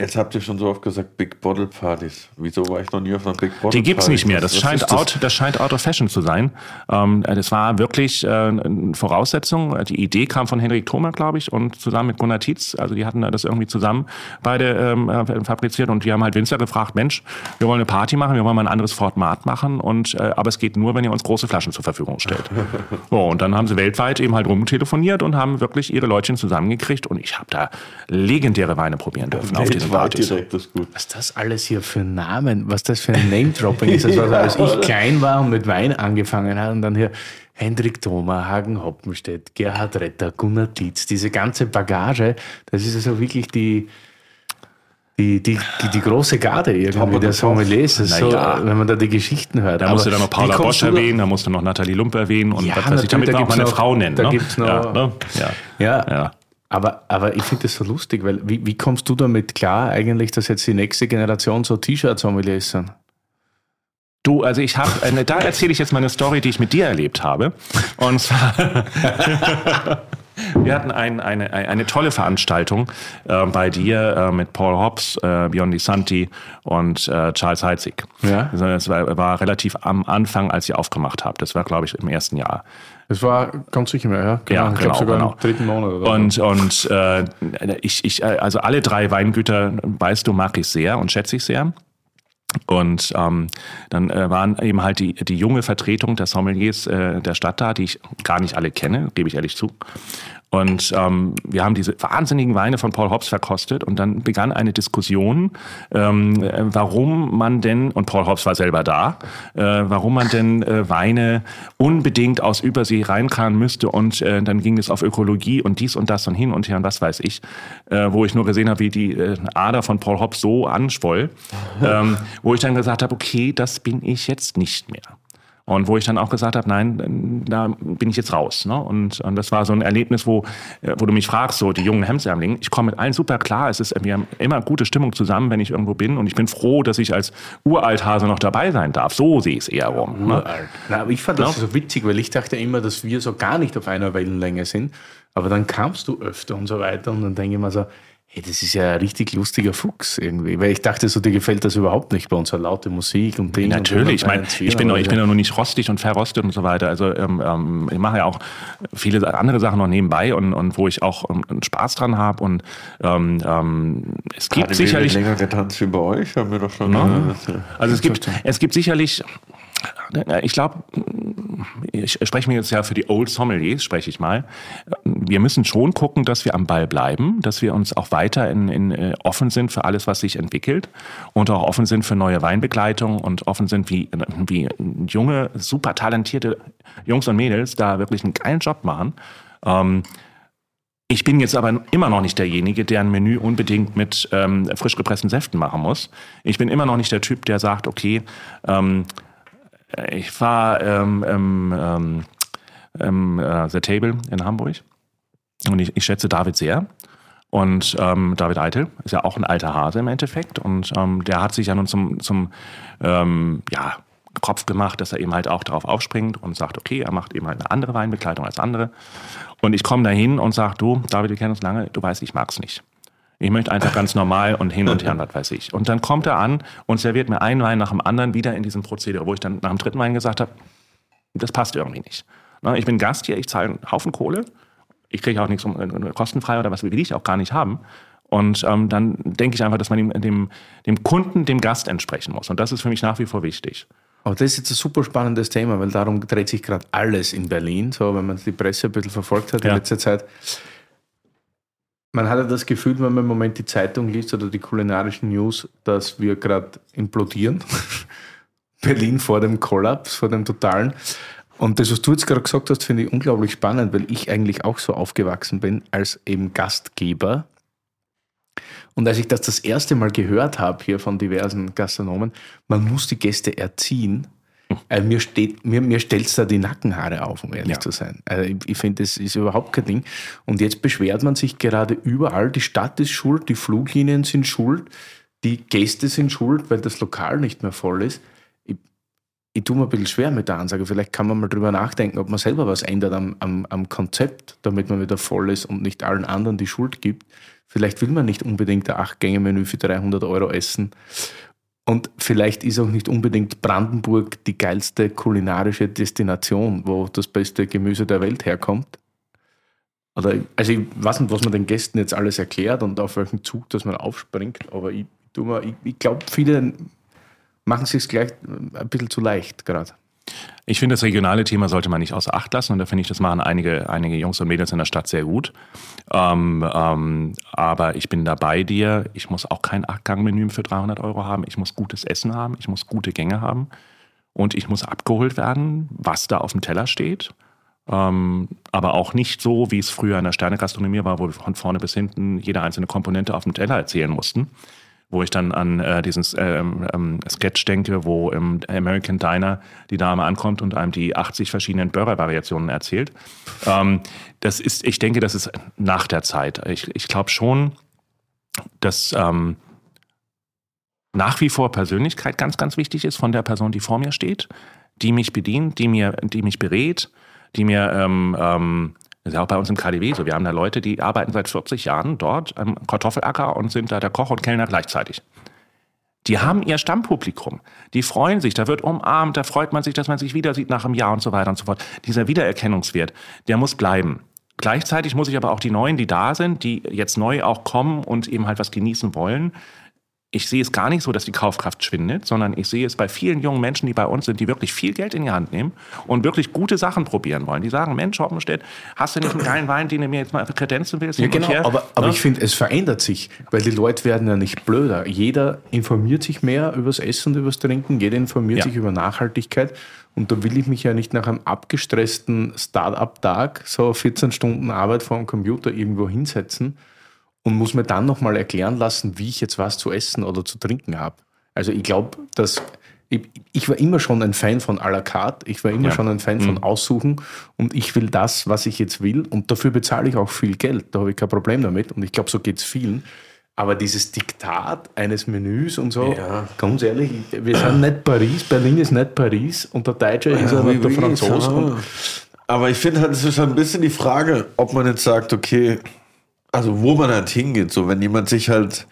Jetzt habt ihr schon so oft gesagt, Big Bottle Partys. Wieso war ich noch nie auf einer Big Bottle Die gibt's Party? nicht mehr. Das was scheint, ist out, das scheint out of fashion zu sein. Ähm, das war wirklich äh, eine Voraussetzung. Die Idee kam von Henrik Thoma, glaube ich, und zusammen mit Gunnar Tietz. Also die hatten da das irgendwie zusammen beide ähm, äh, fabriziert und die haben halt Winzer gefragt, Mensch, wir wollen eine Party machen, wir wollen mal ein anderes Format machen, und, äh, aber es geht nur, wenn ihr uns große Flaschen zur Verfügung stellt. so, und dann haben sie weltweit eben halt rumtelefoniert und haben wirklich ihre Leutchen zusammengekriegt und ich habe da legendäre Weine probieren dürfen auf diesen Partys. direkt, das gut. Was das alles hier für Namen, was das für ein Name-Dropping ist. War, als ich klein war und mit Wein angefangen habe und dann hier Hendrik Thoma, Hagen Hoppenstedt, Gerhard Retter, Gunnar Dietz, diese ganze Bagage, das ist also wirklich die, die, die, die, die große Garde irgendwie, der Sommeliers. So, Naja. wenn man da die Geschichten hört. Da musst du dann noch Paula Bosch erwähnen, da musst du noch Nathalie Lump erwähnen und Ja, was weiß ich, damit wir auch mal eine gibt's noch- Frau nennen. da ne? gibt's noch- ja, ne? ja. Ja, Ja. Aber, aber ich finde das so lustig, weil wie, wie kommst du damit klar eigentlich, dass jetzt die nächste Generation so T-Shirt-Sommeliers sind? Du, also ich habe, äh, da erzähle ich jetzt mal eine Story, die ich mit dir erlebt habe. Und zwar, wir hatten ein, eine, eine, tolle Veranstaltung äh, bei dir äh, mit Paul Hobbs, äh, Björn Santi und äh, Charles Heitzig. Ja. Es war, war relativ am Anfang, als ihr aufgemacht habt. Das war, glaube ich, im ersten Jahr. Das war ganz sicher mehr, ja. Ja, ich genau, glaube sogar genau. im dritten Monat. Oder Und, und äh, ich, ich, äh, also alle drei Weingüter, weißt du, mag ich sehr und schätze ich sehr. Und ähm, dann äh, waren eben halt die, die junge Vertretung der Sommeliers äh, der Stadt da, die ich gar nicht alle kenne, gebe ich ehrlich zu. Und ähm, wir haben diese wahnsinnigen Weine von Paul Hobbs verkostet und dann begann eine Diskussion, ähm, äh, warum man denn, und Paul Hobbs war selber da, äh, warum man denn äh, Weine unbedingt aus Übersee reinkarren müsste und äh, dann ging es auf Ökologie und dies und das und hin und her und was weiß ich, äh, wo ich nur gesehen habe, wie die äh, Ader von Paul Hobbs so anschwoll, ähm, wo ich dann gesagt habe, okay, das bin ich jetzt nicht mehr. Und wo ich dann auch gesagt habe, nein, da bin ich jetzt raus. Ne? Und, und das war so ein Erlebnis, wo, äh, wo du mich fragst, so die jungen Hemsärmlinge, ich komme mit allen super klar. Es ist, wir haben immer gute Stimmung zusammen, wenn ich irgendwo bin. Und ich bin froh, dass ich als Uralthase noch dabei sein darf. So sehe ich es eher rum. Ne? Uralt. Na, aber ich fand das so witzig, weil ich dachte immer, dass wir so gar nicht auf einer Wellenlänge sind. Aber dann kamst du öfter und so weiter und dann denke ich mir so, Hey, das ist ja ein richtig lustiger Fuchs irgendwie, weil ich dachte so, dir gefällt das überhaupt nicht bei uns, so laute Musik und Dinge. Natürlich, ich meine, ich bin, noch, ich bin noch nicht rostig und verrostet und so weiter. Also ähm, ähm, ich mache ja auch viele andere Sachen noch nebenbei und, und wo ich auch ähm, Spaß dran habe und ähm, ähm, es gibt Gerade sicherlich länger getanzt wie bei euch, haben wir doch schon. Ne? Also es gibt, es gibt sicherlich, ich glaube, ich spreche mir jetzt ja für die Old Sommeliers, spreche ich mal. Wir müssen schon gucken, dass wir am Ball bleiben, dass wir uns auch weiter in, in, äh, offen sind für alles, was sich entwickelt und auch offen sind für neue Weinbegleitung und offen sind, wie, wie junge, super talentierte Jungs und Mädels da wirklich einen geilen Job machen. Ähm, ich bin jetzt aber immer noch nicht derjenige, der ein Menü unbedingt mit ähm, frisch gepressten Säften machen muss. Ich bin immer noch nicht der Typ, der sagt, okay, ähm, ich war ähm, ähm, ähm, äh, The Table in Hamburg und ich, ich schätze David sehr. Und ähm, David Eitel ist ja auch ein alter Hase im Endeffekt. Und ähm, der hat sich ja nun zum, zum ähm, ja, Kopf gemacht, dass er eben halt auch darauf aufspringt und sagt, okay, er macht eben halt eine andere Weinbegleitung als andere. Und ich komme da hin und sage, du, David, wir kennen uns lange, du weißt, ich mag's nicht. Ich möchte einfach ganz normal und hin und her, was weiß ich. Und dann kommt er an und serviert mir einen Wein nach dem anderen wieder in diesem Prozedere, wo ich dann nach dem dritten Wein gesagt habe, das passt irgendwie nicht. Na, ich bin Gast hier, ich zahle einen Haufen Kohle, ich kriege auch nichts um, äh, kostenfrei oder was will ich auch gar nicht haben. Und ähm, dann denke ich einfach, dass man dem, dem, dem Kunden, dem Gast entsprechen muss. Und das ist für mich nach wie vor wichtig. Aber das ist jetzt ein super spannendes Thema, weil darum dreht sich gerade alles in Berlin. So, wenn man die Presse ein bisschen verfolgt hat in Ja. letzter Zeit. Man hat ja das Gefühl, wenn man im Moment die Zeitung liest oder die kulinarischen News, dass wir gerade implodieren. Berlin vor dem Kollaps, vor dem totalen. Und das, was du jetzt gerade gesagt hast, finde ich unglaublich spannend, weil ich eigentlich auch so aufgewachsen bin als eben Gastgeber. Und als ich das das erste Mal gehört habe hier von diversen Gastronomen, man muss die Gäste erziehen, äh, mir, steht, mir, mir stellt es da die Nackenhaare auf, um ehrlich Ja. zu sein. Also ich, ich finde, das ist überhaupt kein Ding. Und jetzt beschwert man sich gerade überall, die Stadt ist schuld, die Fluglinien sind schuld, die Gäste sind schuld, weil das Lokal nicht mehr voll ist. Ich, ich tue mir ein bisschen schwer mit der Ansage. Vielleicht kann man mal drüber nachdenken, ob man selber was ändert am, am, am Konzept, damit man wieder voll ist und nicht allen anderen die Schuld gibt. Vielleicht will man nicht unbedingt ein Acht-Gänge-Menü für 300 Euro essen. Und vielleicht ist auch nicht unbedingt Brandenburg die geilste kulinarische Destination, wo das beste Gemüse der Welt herkommt. Oder, also ich weiß nicht, was man den Gästen jetzt alles erklärt und auf welchen Zug, dass man aufspringt, aber ich, ich, ich glaube, viele machen es sich gleich ein bisschen zu leicht gerade. Ich finde, das regionale Thema sollte man nicht außer Acht lassen und da finde ich, das machen einige, einige Jungs und Mädels in der Stadt sehr gut. Ähm, ähm, aber ich bin da bei dir. Ich muss auch kein Achtgang-Menü für 300 Euro haben. Ich muss gutes Essen haben. Ich muss gute Gänge haben. Und ich muss abgeholt werden, was da auf dem Teller steht. Ähm, aber auch nicht so, wie es früher in der Sternegastronomie war, wo wir von vorne bis hinten jede einzelne Komponente auf dem Teller erzählen mussten. Wo ich dann an äh, diesen ähm, ähm, Sketch denke, wo im American Diner die Dame ankommt und einem die 80 verschiedenen Burger-Variationen erzählt. Ähm, das ist, ich denke, das ist nach der Zeit. Ich, ich glaube schon, dass ähm, nach wie vor Persönlichkeit ganz, ganz wichtig ist von der Person, die vor mir steht, die mich bedient, die mir, die mich berät, die mir, ähm, ähm, das ist ja auch bei uns im KDW so, wir haben da Leute, die arbeiten seit 40 Jahren dort am Kartoffelacker und sind da der Koch und Kellner gleichzeitig. Die haben ihr Stammpublikum. Die freuen sich, da wird umarmt, da freut man sich, dass man sich wieder sieht nach einem Jahr und so weiter und so fort. Dieser Wiedererkennungswert, der muss bleiben. Gleichzeitig muss ich aber auch die Neuen, die da sind, die jetzt neu auch kommen und eben halt was genießen wollen, ich sehe es gar nicht so, dass die Kaufkraft schwindet, sondern ich sehe es bei vielen jungen Menschen, die bei uns sind, die wirklich viel Geld in die Hand nehmen und wirklich gute Sachen probieren wollen. Die sagen, Mensch, Hoppenstedt, hast du nicht einen geilen Wein, den du mir jetzt mal kredenzen willst? Ja, genau, her? aber, aber Ne? ich finde, es verändert sich, weil die Leute werden ja nicht blöder. Jeder informiert sich mehr übers Essen und übers Trinken, jeder informiert Ja. sich über Nachhaltigkeit. Und da will ich mich ja nicht nach einem abgestressten Start-up-Tag, so 14 Stunden Arbeit vor dem Computer irgendwo hinsetzen und muss mir dann nochmal erklären lassen, wie ich jetzt was zu essen oder zu trinken habe. Also ich glaube, dass ich, ich war immer schon ein Fan von à la carte, ich war immer Ja. schon ein Fan von Aussuchen und ich will das, was ich jetzt will und dafür bezahle ich auch viel Geld, da habe ich kein Problem damit und ich glaube, so geht es vielen. Aber dieses Diktat eines Menüs und so, Ja. ganz ehrlich, wir sind nicht Paris, Berlin ist nicht Paris und der Deutsche ist aber oui, der Franzose. Aber ich finde halt, es ist ein bisschen die Frage, ob man jetzt sagt, okay, also wo man halt hingeht, so wenn jemand sich halt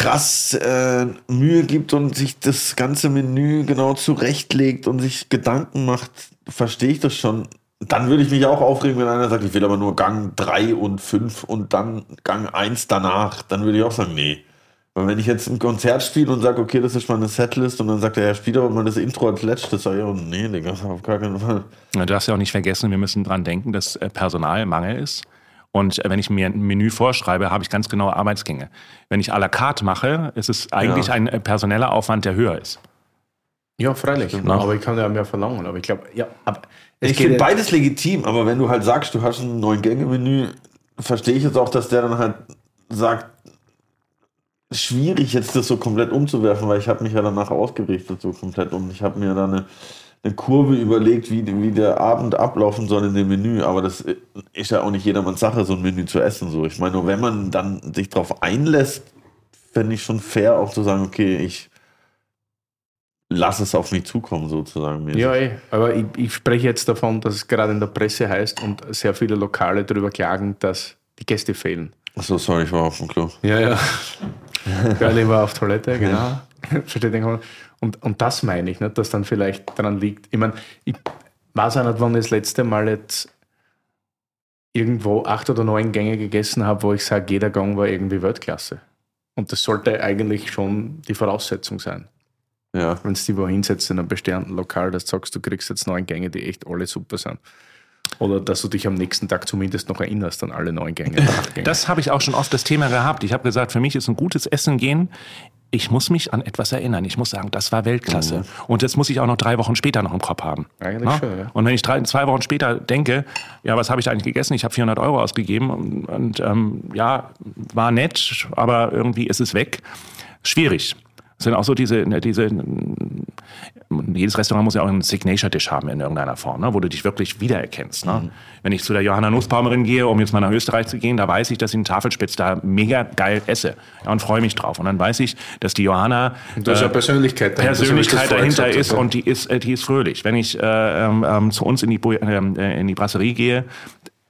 krass äh, Mühe gibt und sich das ganze Menü genau zurechtlegt und sich Gedanken macht, verstehe ich das schon. Dann würde ich mich auch aufregen, wenn einer sagt, ich will aber nur Gang 3 und 5 und dann Gang 1 danach. Dann würde ich auch sagen, nee. Weil wenn ich jetzt ein Konzert spiele und sage, okay, das ist meine Setlist und dann sagt er, ja, spiel aber mal das Intro als letztes, sage ich, oh, nee, Digga, auf gar keinen Fall. Du darfst ja auch nicht vergessen, wir müssen dran denken, dass äh, Personalmangel ist. Und wenn ich mir ein Menü vorschreibe, habe ich ganz genaue Arbeitsgänge. Wenn ich à la carte mache, ist es eigentlich Ja. ein äh, personeller Aufwand, der höher ist. Ja, freilich. Stimmt. aber ich kann ja mehr verlangen. Aber ich glaube, ja, Ich finde beides legitim, aber wenn du halt sagst, du hast ein neun Gänge Menü, verstehe ich jetzt auch, dass der dann halt sagt, schwierig jetzt das so komplett umzuwerfen, weil ich habe mich ja danach ausgerichtet so komplett um. Ich habe mir da eine, eine Kurve überlegt, wie, wie der Abend ablaufen soll in dem Menü, aber das ist ja auch nicht jedermanns Sache, so ein Menü zu essen. So. Ich meine, nur wenn man dann sich darauf einlässt, fände ich schon fair auch zu sagen, okay, ich lasse es auf mich zukommen sozusagen. mäßig. Ja, eh. aber ich, ich spreche jetzt davon, dass es gerade in der Presse heißt und sehr viele Lokale darüber klagen, dass die Gäste fehlen. Achso, sorry, ich war auf dem Klo. Ja, ja. Gerli war auf Toilette, genau. Versteht ihr? Und, und das meine ich, nicht, dass dann vielleicht daran liegt. Ich meine, ich weiß auch nicht, wann ich das letzte Mal jetzt irgendwo acht oder neun Gänge gegessen habe, wo ich sage, jeder Gang war irgendwie Weltklasse. Und das sollte eigentlich schon die Voraussetzung sein. Ja. Wenn du dich wo hinsetzt in einem bestehenden Lokal, dass du sagst, du kriegst jetzt neun Gänge, die echt alle super sind. Oder dass du dich am nächsten Tag zumindest noch erinnerst an alle neun Gänge. Das habe ich auch schon oft das Thema gehabt. Ich habe gesagt, für mich ist ein gutes Essen gehen. Ich muss mich an etwas erinnern. Ich muss sagen, das war Weltklasse. Und das muss ich auch noch drei Wochen später noch im Kopf haben. Eigentlich Na? schon, ja. Und wenn ich drei, zwei Wochen später denke, ja, was habe ich da eigentlich gegessen? Ich habe 400 Euro ausgegeben und, und ähm, ja, war nett, aber irgendwie ist es weg. Schwierig. Es sind auch so diese, diese, jedes Restaurant muss ja auch einen Signature-Dish haben in irgendeiner Form, ne, wo du dich wirklich wiedererkennst. Ne? Wenn ich zu der Johanna Nussbaumerin gehe, um jetzt mal nach Österreich zu gehen, da weiß ich, dass ich einen Tafelspitz da mega geil esse ja, und freue mich drauf. Und dann weiß ich, dass die Johanna Da ist ja Persönlichkeit dahinter, Persönlichkeit dahinter ist und die ist, äh, die ist fröhlich. Wenn ich äh, ähm, ähm, zu uns in die, Bu ähm, äh, in die Brasserie gehe,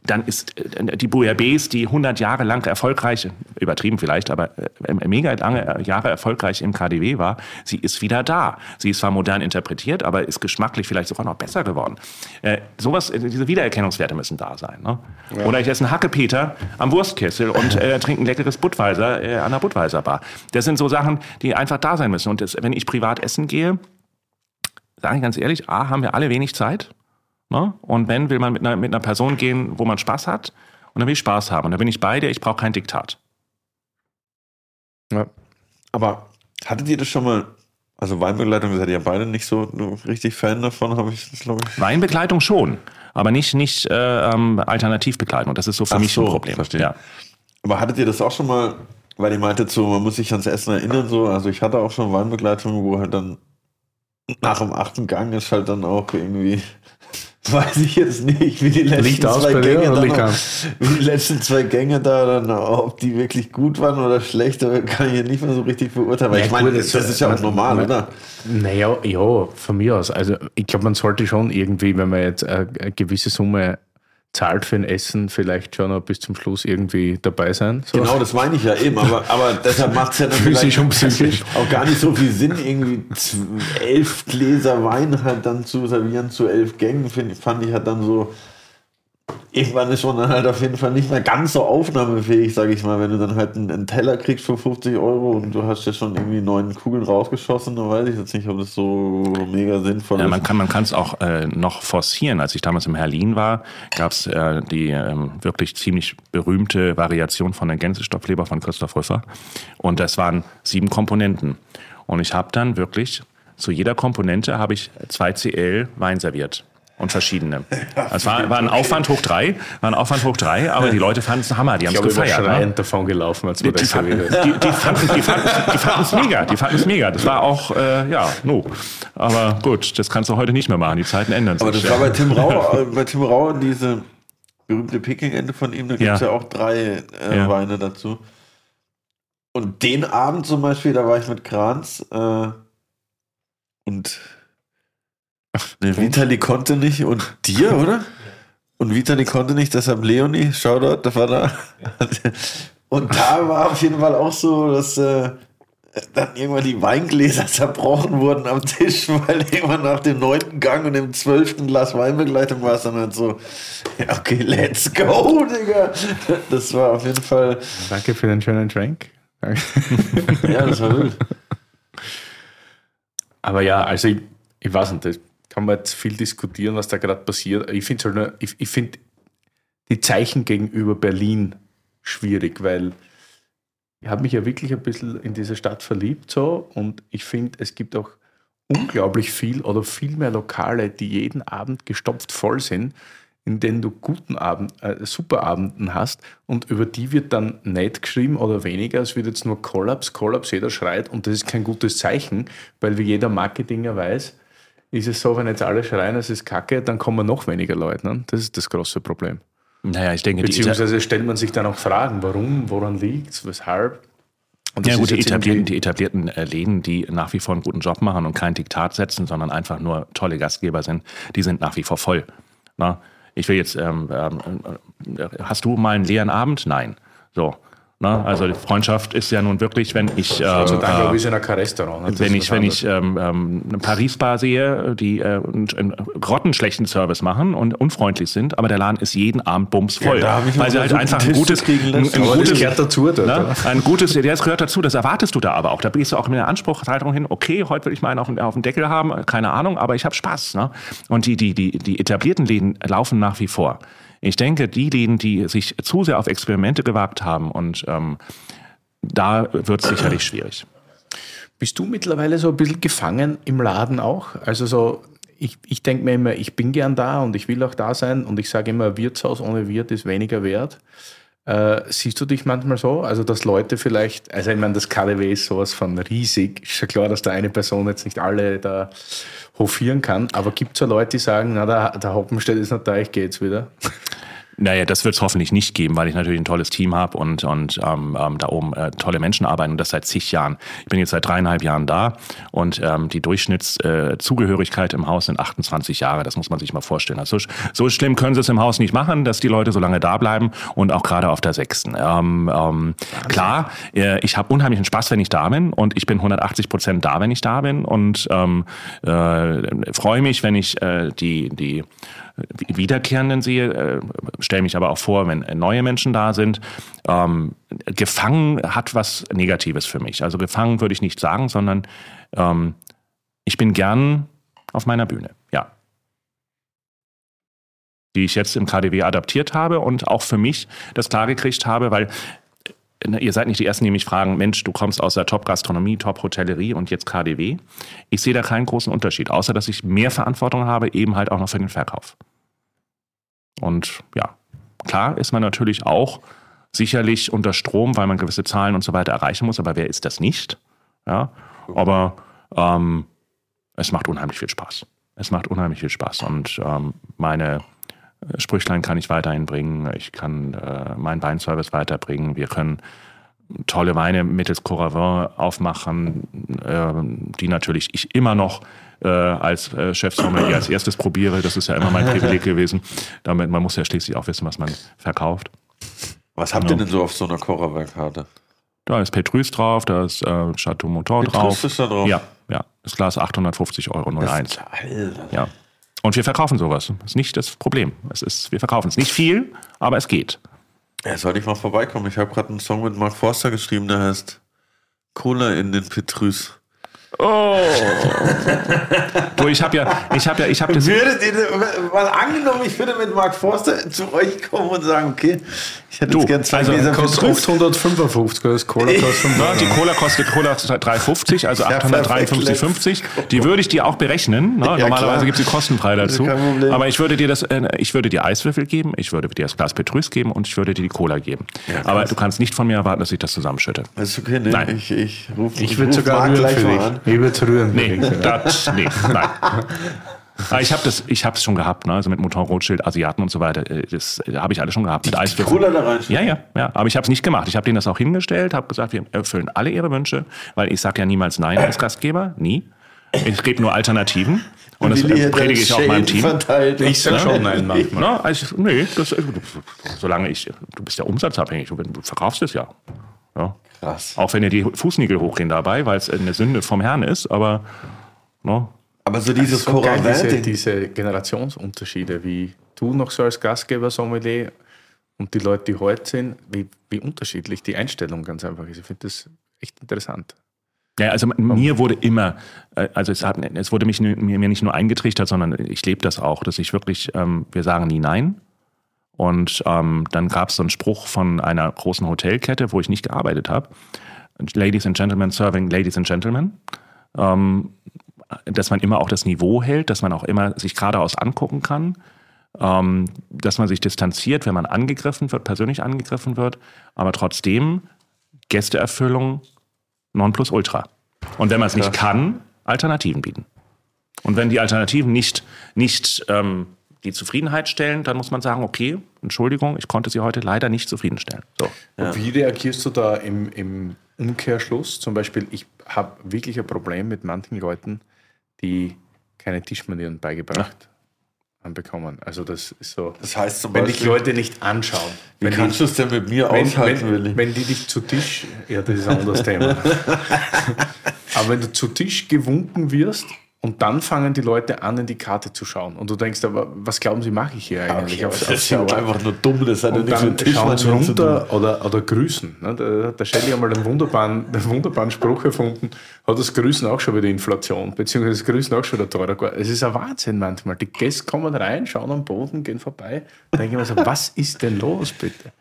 dann ist äh, die Bouillabaisse, die 100 Jahre lang erfolgreich, übertrieben vielleicht, aber äh, mega lange Jahre erfolgreich im KDW war, sie ist wieder da. Sie ist zwar modern interpretiert, aber ist geschmacklich vielleicht sogar noch besser geworden. Äh, sowas, äh, diese Wiedererkennungswerte müssen da sein. Ne? Oder ich esse einen Hackepeter am Wurstkessel und äh, trinke ein leckeres Budweiser äh, an der Budweiser Bar. Das sind so Sachen, die einfach da sein müssen. Und das, wenn ich privat essen gehe, sage ich ganz ehrlich, A, haben wir alle wenig Zeit. Ne? Und wenn, will man mit einer, mit einer Person gehen, wo man Spaß hat. Und dann will ich Spaß haben. Und da bin ich bei dir, ich brauche kein Diktat. Ja. Aber hattet ihr das schon mal? Also Weinbegleitung seid ihr ja beide nicht so richtig Fan davon, habe ich das glaube ich. Weinbegleitung schon, aber nicht, nicht äh, ähm, Alternativbegleitung. Das ist so für Ach mich so, ein Problem. verstehe. Ja. Aber hattet ihr das auch schon mal? Weil ihr meintet so, man muss sich ans Essen erinnern so. Also ich hatte auch schon Weinbegleitung, wo halt dann nach dem achten Gang ist halt dann auch irgendwie, weiß ich jetzt nicht, wie die letzten Licht zwei Gänge dann noch, wie die letzten zwei Gänge da dann, ob die wirklich gut waren oder schlecht, kann ich ja nicht mehr so richtig beurteilen. Weil Ja, ich meine, das, das- ist ja auch normal, man- oder? Naja, ja, von mir aus. Also ich glaube, man sollte schon irgendwie, wenn man jetzt eine gewisse Summe zahlt für ein Essen, vielleicht schon noch bis zum Schluss irgendwie dabei sein. So. Genau, das meine ich ja eben, aber, aber deshalb macht es ja dann Physisch vielleicht und psychisch. auch gar nicht so viel Sinn, irgendwie elf Gläser Wein halt dann zu servieren zu elf Gängen, find, fand ich halt dann so, irgendwann ist schon dann halt auf jeden Fall nicht mehr ganz so aufnahmefähig, sage ich mal, wenn du dann halt einen, einen Teller kriegst für 50 Euro und du hast ja schon irgendwie neun Kugeln rausgeschossen, dann weiß ich jetzt nicht, ob das so mega sinnvoll Ja, ist. man kann man kann es auch äh, noch forcieren. Als ich damals im Herlin war, gab es äh, die ähm, wirklich ziemlich berühmte Variation von der Gänsestoffleber von Christoph Rüffer. Und das waren sieben Komponenten. Und ich habe dann wirklich zu jeder Komponente habe ich 2 CL Wein serviert. Und verschiedene. Es war, war ein Aufwand hoch drei, war ein Aufwand hoch drei, aber die Leute fanden es Hammer, die haben es gefeiert. Ne? davon gelaufen, als wir Die, das fanden, die, die fanden die fanden die fanden es mega, die fanden es mega. Das war auch, äh, ja, no. Aber gut, das kannst du heute nicht mehr machen, die Zeiten ändern sich. Aber das ja. war bei Tim Rau, äh, bei Tim Rau diese berühmte Peking-Ente von ihm, da gibt es Ja. ja. auch drei äh, Ja. Weine dazu. Und den Abend zum Beispiel, da war ich mit Kranz äh, und ne, Vitali konnte nicht und dir, oder? Und Vitali konnte nicht, deshalb Leonie, Shoutout, der war da. Und da war auf jeden Fall auch so, dass äh, dann irgendwann die Weingläser zerbrochen wurden am Tisch, weil irgendwann nach dem neunten Gang und dem zwölften Glas Weinbegleitung war es dann halt so, ja, okay, let's go, Digga. Das war auf jeden Fall. Danke für den schönen Drink. ja, das war wild. Aber ja, also ich, ich weiß nicht, das kann man jetzt viel diskutieren, was da gerade passiert. Ich finde halt ich, ich finde die Zeichen gegenüber Berlin schwierig, weil ich habe mich ja wirklich ein bisschen in diese Stadt verliebt so und ich finde, es gibt auch unglaublich viel oder viel mehr Lokale, die jeden Abend gestopft voll sind, in denen du guten Abend, äh, super Abenden hast und über die wird dann nicht geschrieben oder weniger. Es wird jetzt nur Kollaps, Kollaps, jeder schreit und das ist kein gutes Zeichen, weil wie jeder Marketinger weiß, ist es so, wenn jetzt alle schreien, es ist kacke, dann kommen noch weniger Leute. Ne? Das ist das große Problem. Naja, ich denke, Beziehungsweise stellt man sich dann auch Fragen, warum, woran liegt es, weshalb. Und ja, gut, die etablierten, die etablierten äh, Läden, die nach wie vor einen guten Job machen und kein Diktat setzen, sondern einfach nur tolle Gastgeber sind, die sind nach wie vor voll. Na, ich will jetzt, ähm, ähm, äh, hast du mal einen leeren Abend? Nein. So. Ne? Also die Freundschaft ist ja nun wirklich, wenn ich, äh, also dann, äh, ich in ein Restaurant. Ne? Wenn ich, wenn ich ähm, ähm, eine Paris-Bar sehe, die äh, einen grottenschlechten Service machen und unfreundlich sind, aber der Laden ist jeden Abend bumsvoll, ja, weil sie halt einfach ein gutes, ein, ein gutes, gehört dazu, dort, ne? ein gutes, das gehört dazu. Das erwartest du da aber auch. Da gehst du auch mit der Anspruchshaltung hin. Okay, heute will ich mal einen auf, auf den Deckel haben, keine Ahnung, aber ich habe Spaß. Ne? Und die, die, die, die etablierten Läden laufen nach wie vor. Ich denke, die Läden, die sich zu sehr auf Experimente gewagt haben und ähm, da wird es sicherlich schwierig. Bist du mittlerweile so ein bisschen gefangen im Laden auch? Also so, ich, ich denke mir immer, ich bin gern da und ich will auch da sein und ich sage immer, Wirtshaus ohne Wirt ist weniger wert. Äh, siehst du dich manchmal so? Also, dass Leute vielleicht, also ich meine, das KDW ist sowas von riesig. Ist ja klar, dass da eine Person jetzt nicht alle da hofieren kann, aber gibt es ja Leute, die sagen, na, der, der Hoppenstedt ist nicht da, ich gehe jetzt wieder? Naja, das wird es hoffentlich nicht geben, weil ich natürlich ein tolles Team habe und, und ähm, ähm, da oben äh, tolle Menschen arbeiten und das seit zig Jahren. Ich bin jetzt seit dreieinhalb Jahren da und ähm, die Durchschnittszugehörigkeit äh, im Haus sind 28 Jahre. Das muss man sich mal vorstellen. Also, so schlimm können sie es im Haus nicht machen, dass die Leute so lange da bleiben und auch gerade auf der sechsten. Ähm, ähm, klar, äh, ich habe unheimlichen Spaß, wenn ich da bin und ich bin 180 Prozent da, wenn ich da bin und ähm, äh, freue mich, wenn ich äh, die, die Wiederkehrenden sehe, äh, stelle mich aber auch vor, wenn neue Menschen da sind. Ähm, gefangen hat was Negatives für mich. Also gefangen würde ich nicht sagen, sondern ähm, ich bin gern auf meiner Bühne, ja. Die ich jetzt im KDW adaptiert habe und auch für mich das klargekriegt habe, weil ihr seid nicht die Ersten, die mich fragen, Mensch, du kommst aus der Top-Gastronomie, Top-Hotellerie und jetzt KDW. Ich sehe da keinen großen Unterschied, außer dass ich mehr Verantwortung habe, eben halt auch noch für den Verkauf. Und ja, klar ist man natürlich auch sicherlich unter Strom, weil man gewisse Zahlen und so weiter erreichen muss, aber wer ist das nicht? Ja, aber ähm, es macht unheimlich viel Spaß. Es macht unheimlich viel Spaß und ähm, meine Sprüchlein kann ich weiterhin bringen. Ich kann äh, meinen Weinservice weiterbringen. Wir können tolle Weine mittels Coravin aufmachen, äh, die natürlich ich immer noch äh, als äh, Chefsommelier als erstes probiere. Das ist ja immer mein Privileg gewesen. Damit, man muss ja schließlich auch wissen, was man verkauft. Was habt ihr denn so auf so einer Coravin-Karte? Da ist Petrus drauf, da ist äh, Chateau Mouton drauf. ist da drauf? Ja, ja. Das Glas 850 Euro 01. Ja. Und wir verkaufen sowas. Das ist nicht das Problem. Es ist, wir verkaufen es. Nicht viel, aber es geht. Ja, soll ich mal vorbeikommen? Ich habe gerade einen Song mit Mark Forster geschrieben, der heißt Cola in den Petrus. Oh. du, ich habe ja, ich habe ja, ich habe das. Würdet ihr mal angenommen, ich würde mit Mark Forster zu euch kommen und sagen, okay, ich hätte du, jetzt gerne zwei also, Gläser kostet 855, das Cola kostet ja, Die Cola kostet Cola 3,50, also 853,50. Die würde ich dir auch berechnen. Ne? Ja, Normalerweise gibt es die kostenfrei dazu. Aber ich würde dir das, äh, ich würde dir Eiswürfel geben, ich würde dir das Glas Petrus geben und ich würde dir die Cola geben. Ja, Aber du kannst nicht von mir erwarten, dass ich das zusammenschütte. Das ist okay, ne? Nein. Ich, ich rufe ich, ich würde sogar rühren gleich für dich. An. Ich würde rühren. Nee, das, nee, nein. Ah, ich habe das, ich habe es schon gehabt, ne? also mit Motor Rothschild, Asiaten und so weiter. Äh, das habe ich alles schon gehabt. Die, mit die Cola da rein. Ja, ja, ja. Aber ich habe es nicht gemacht. Ich habe denen das auch hingestellt, habe gesagt, wir erfüllen alle ihre Wünsche, weil ich sage ja niemals Nein als Gastgeber, nie. Ich gebe nur Alternativen. Und das hat predige ich auch meinem Team. Verteilt. Ich sag schon nein manchmal. Na, also, nee, das, solange ich, du bist ja umsatzabhängig, du, du verkaufst es ja. Ja. Krass. Auch wenn dir die Fußnägel hochgehen dabei, weil es eine Sünde vom Herrn ist, aber no, Aber so dieses So geil, diese, diese Generationsunterschiede, wie du noch so als Gastgeber Sommelier und die Leute, die heute sind, wie, wie unterschiedlich die Einstellung ganz einfach ist. Ich finde das echt interessant. Ja, also mir wurde immer, äh, also es, hat, es wurde mich, mir, mir nicht nur eingetrichtert, sondern ich lebe das auch, dass ich wirklich, ähm, wir sagen nie nein. Und ähm, dann gab es so einen Spruch von einer großen Hotelkette, wo ich nicht gearbeitet habe. Ladies and Gentlemen serving Ladies and Gentlemen. Ähm, dass man immer auch das Niveau hält, dass man auch immer sich geradeaus angucken kann, ähm, dass man sich distanziert, wenn man angegriffen wird, persönlich angegriffen wird, aber trotzdem Gästeerfüllung Nonplusultra. Und wenn man es nicht kann, Alternativen bieten. Und wenn die Alternativen nicht, nicht ähm, die Zufriedenheit stellen, dann muss man sagen, okay, Entschuldigung, ich konnte sie heute leider nicht zufriedenstellen. So. Und wie reagierst du da im, im Umkehrschluss? Zum Beispiel, ich habe wirklich ein Problem mit manchen Leuten, die keine Tischmanieren beigebracht haben bekommen. Also das ist so. Das heißt zum wenn dich Beispiel, Leute nicht anschauen. wie Wenn kannst du es denn mit mir wenn, aushalten, wenn, wenn die dich zu Tisch, ja, das ist ein anderes Thema. Aber wenn du zu Tisch gewunken wirst und dann fangen die Leute an, in die Karte zu schauen und du denkst, aber was glauben sie, mache ich hier eigentlich? Okay, Auf- das ist einfach nur dumm, das hat ja nichts mit schauen sie Tischmanieren zu tun. runter oder, oder grüßen. Ne? Da hat der Shelley einmal einen wunderbaren, einen wunderbaren Spruch erfunden, hat das Grüßen auch schon wieder Inflation, beziehungsweise das Grüßen auch schon wieder teurer geworden. Es ist ein Wahnsinn manchmal. Die Gäste kommen rein, schauen am Boden, gehen vorbei. Da denke ich mir so, was ist denn los, bitte?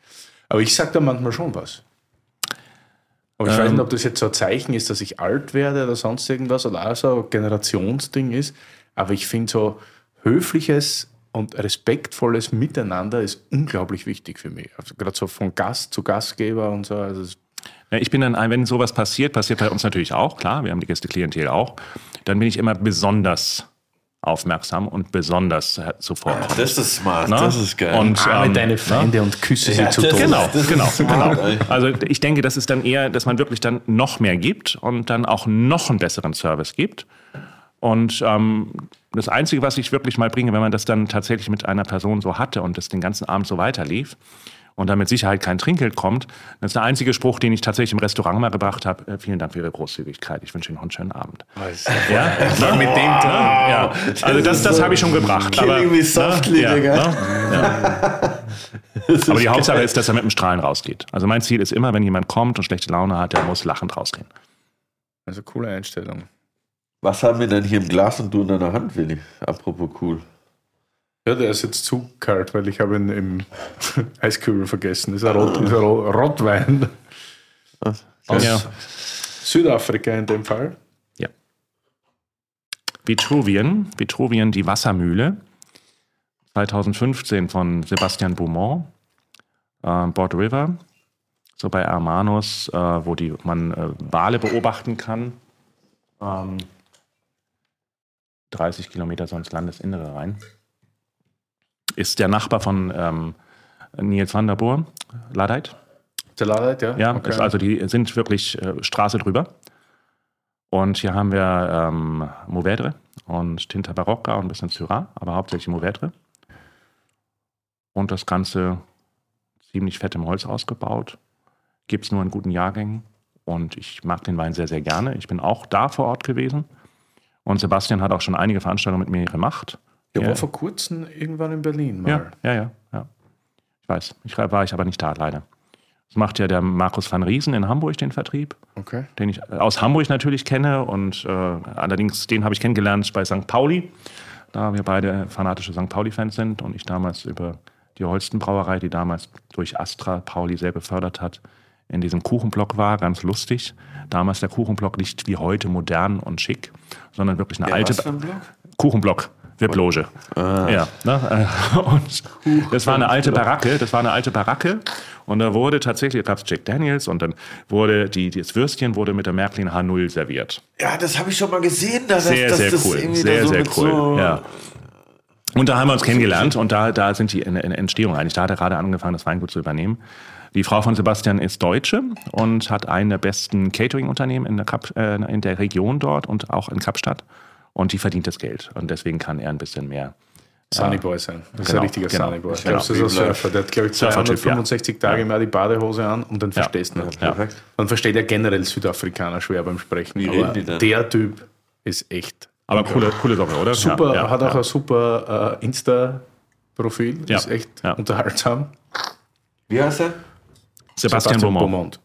Aber ich sage da manchmal schon was. Aber ich weiß nicht, ob das jetzt so ein Zeichen ist, dass ich alt werde oder sonst irgendwas oder auch so ein Generationsding ist. Aber ich finde so höfliches und respektvolles Miteinander ist unglaublich wichtig für mich. Also gerade so von Gast zu Gastgeber und so. Also ich bin dann, ein- wenn sowas passiert, passiert bei uns natürlich auch, klar, wir haben die Gästeklientel auch, dann bin ich immer besonders aufmerksam und besonders sofort. Das ist smart, Na? das ist geil. Und, Arme ähm, deine Feinde und küsse sie Ja, zu das- Tode. Genau, Das ist genau, smart, genau. Also ich denke, das ist dann eher, dass man wirklich dann noch mehr gibt und dann auch noch einen besseren Service gibt. Und ähm, das Einzige, was ich wirklich mal bringe, wenn man das dann tatsächlich mit einer Person so hatte und das den ganzen Abend so weiterlief und dann mit Sicherheit kein Trinkgeld kommt, das ist der einzige Spruch, den ich tatsächlich im Restaurant mal gebracht habe. Äh, vielen Dank für Ihre Großzügigkeit. Ich wünsche Ihnen noch einen schönen Abend. Ja, Ja, mit dem Ton. ja. Also das, das habe ich schon gebracht. Aber, Killing me softly, ja, Digga. ne? Aber die Hauptsache ist, dass er mit dem Strahlen rausgeht. Also mein Ziel ist immer, wenn jemand kommt und schlechte Laune hat, der muss lachend rausgehen. Also coole Einstellung. Was haben wir denn hier im Glas und du in deiner Hand, Willi? Apropos cool. Ja, der ist jetzt zu kalt, weil ich habe ihn im Eiskübel vergessen. Das ist ein, Rot, ist ein Ro- Rotwein aus Ja. Südafrika in dem Fall. Ja. Vitruvien, Vitruvien, die Wassermühle. 2015 von Sebastian Beaumont, äh, Bord River, so bei Hermanus, äh, wo die, man äh, Wale beobachten kann. Ähm, 30 Kilometer so ins Landesinnere rein. Ist der Nachbar von ähm, Niels van der Boer, Ladeit. Salat, ja? Ja, Okay. also die sind wirklich äh, Straße drüber. Und hier haben wir ähm, Mourvèdre und Tinta Barocca und ein bisschen Syrah, aber hauptsächlich Mourvèdre. Und das Ganze ziemlich fett im Holz ausgebaut. Gibt es nur in guten Jahrgängen. Und ich mag den Wein sehr, sehr gerne. Ich bin auch da vor Ort gewesen. Und Sebastian hat auch schon einige Veranstaltungen mit mir gemacht. Der Ja. war vor kurzem irgendwann in Berlin Ja, mal. ja, ja, ja. Ich weiß. Ich war ich aber nicht da, leider. Das macht ja der Markus van Riesen in Hamburg den Vertrieb Okay. den ich aus Hamburg natürlich kenne und äh, allerdings den habe ich kennengelernt bei St. Pauli, da wir beide fanatische St. Pauli-Fans sind und ich damals über die Holsten Brauerei, die damals durch Astra Pauli sehr befördert hat, in diesem Kuchenblock war, ganz lustig. Damals der Kuchenblock nicht wie heute modern und schick, sondern wirklich eine alte was für ein Block? Kuchenblock. Webloge. Ja, ne? äh, Und das war eine alte Baracke, das war eine alte Baracke. Und da wurde tatsächlich, da gab es Jack Daniels und dann wurde die, das Würstchen wurde mit der Märklin H0 serviert. Ja, das habe ich schon mal gesehen. Dass Sehr, dass sehr das cool. Sehr, da so sehr cool. So Ja. Und da haben wir uns kennengelernt und da, da sind die in, in Entstehung eigentlich. Da hat er gerade angefangen, das Weingut zu übernehmen. Die Frau von Sebastian ist Deutsche und hat einen der besten Catering-Unternehmen in, der Kap, äh, in der Region dort und auch in Kapstadt. Und die verdient das Geld. Und deswegen kann er ein bisschen mehr. Sunnyboy sein. Das ist Genau, ein richtiger genau. Sunnyboy. Ich Genau. glaube, das ist ein Surfer. Der hat, glaube ich, Surfer-Typ, 265 Tage im Jahr die Badehose an und dann verstehst du nicht. Ja. Perfekt. Man versteht ja generell Südafrikaner schwer beim Sprechen. Wie aber der Typ ist echt Aber coole, coole Sache, oder? super, Ja, ja, hat auch ja. ein super äh, Insta-Profil, Ja, ist echt ja. unterhaltsam. Wie heißt er? Sebastian, Beaumont.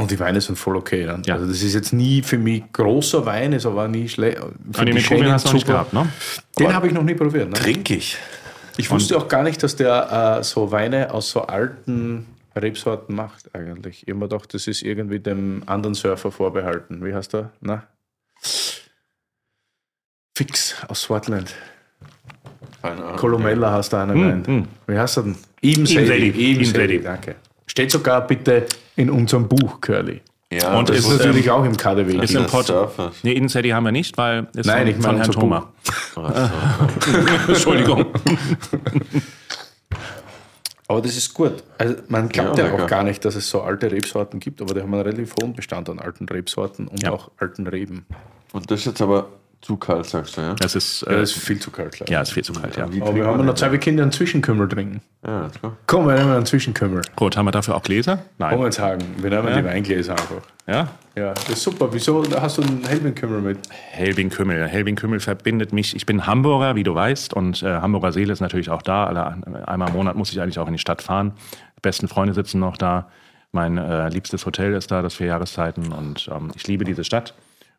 Und die Weine sind voll okay. Dann. Ja. Also das ist jetzt nie für mich großer Wein, ist aber nie schlecht. Von den Mikrobien hast du noch nicht gehabt, ne? Den habe ich noch nie probiert. Ne? Trink ich. Ich wusste auch gar nicht, dass der äh, so Weine aus so alten Rebsorten macht eigentlich. Ich habe mir gedacht, das ist irgendwie dem anderen Surfer vorbehalten. Wie heißt der? Na? Fix aus Swartland. Keine Ahnung. Columella heißt da einer Wein. mm. Wie heißt er denn? Ibn. Sadi, danke. Steht sogar bitte in unserem Buch, Curly. Ja, Und Das ist, natürlich ähm, auch im KDW. ist im Port. Surfer. Nee, Innensteady haben wir nicht, weil ist Nein, von, ich meine von Herrn Thoma. Entschuldigung. Aber das ist gut. Also man glaubt Ja, ja, auch gar nicht, dass es so alte Rebsorten gibt, aber die haben einen relativ hohen Bestand an alten Rebsorten und Ja. auch alten Reben. Und das ist jetzt aber zu kalt, sagst du, ja? Das ist, Ja, äh, das ist viel zu kalt, glaube ich. ja, ist viel zu kalt, ja. Aber wir haben noch? Zeit, wir können einen Zwischenkümmel trinken. Ja, go. Komm, wir nehmen einen Zwischenkümmel. Gut, haben wir dafür auch Gläser? Komm Nein. jetzt sagen, wir nehmen Ja. die Weingläser einfach. Ja? Ja, das ist super. Wieso hast du einen Helbing-Kümmel mit? Helbing Kümmel. Helbing Kümmel verbindet mich. Ich bin Hamburger, wie du weißt, und äh, Hamburger Seele ist natürlich auch da. Alle, einmal im Monat muss ich eigentlich auch in die Stadt fahren. Die besten Freunde sitzen noch da. Mein äh, liebstes Hotel ist da, das vier Jahreszeiten. Und ähm, ich liebe diese Stadt.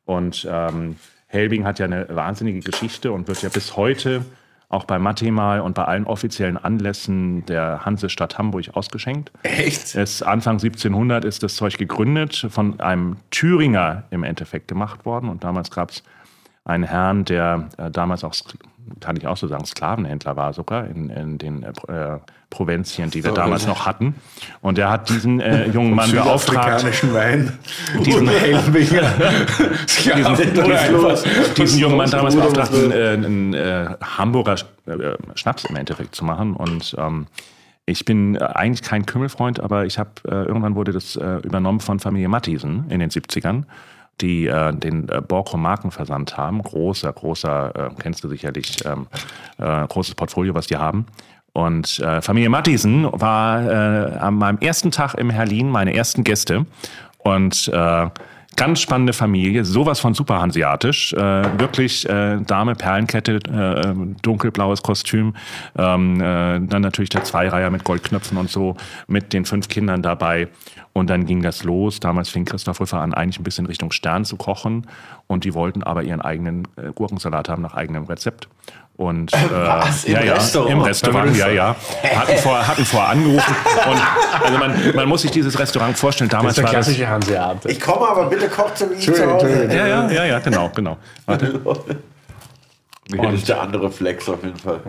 Und ähm, Helbing hat ja eine wahnsinnige Geschichte und wird ja bis heute auch bei Mathe-Mal und bei allen offiziellen Anlässen der Hansestadt Hamburg ausgeschenkt. Echt? Es, Anfang 1700 ist das Zeug gegründet, von einem Thüringer im Endeffekt gemacht worden. Und damals gab es einen Herrn, der äh, damals auch, kann ich auch so sagen, Sklavenhändler war sogar in, in den äh, Pro- Provinzien, die wir So, damals noch hatten. Und der hat diesen äh, jungen Mann beauftragt, Wein. diesen, Helbinger. diesen, diesen jungen Mann damals beauftragt, einen, äh, einen äh, Hamburger äh, Schnaps im Endeffekt zu machen. Und ähm, ich bin eigentlich kein Kümmelfreund, aber ich habe irgendwann wurde das übernommen von Familie Matthiesen in den 70ern, die äh, den äh, Borco Markenversand haben. Großer, großer, äh, kennst du sicherlich, ähm, äh, großes Portfolio, was die haben. Und äh, Familie Matthiesen war äh, an meinem ersten Tag im Herlin meine ersten Gäste. Und äh, ganz spannende Familie, sowas von super hanseatisch. Äh, wirklich äh, Dame, Perlenkette, äh, dunkelblaues Kostüm. Ähm, äh, dann natürlich der Zweireiher mit Goldknöpfen und so, mit den fünf Kindern dabei. Und dann ging das los. Damals fing Christoph Rüffer an, eigentlich ein bisschen Richtung Stern zu kochen. Und die wollten aber ihren eigenen äh, Gurkensalat haben nach eigenem Rezept. Und, äh, Was? Im ja, ja, Restaurant? Im Restaurant, ja, ja. Hatten vorher, hatten vorher angerufen. Und also man, man muss sich dieses Restaurant vorstellen. Das Damals ist der war das. klassische Hanseate. Ich komme aber bitte kocht zu mir zu Hause. Ja, ja, ja, ja, genau, genau. Warte. Das ist der andere Flex auf jeden Fall.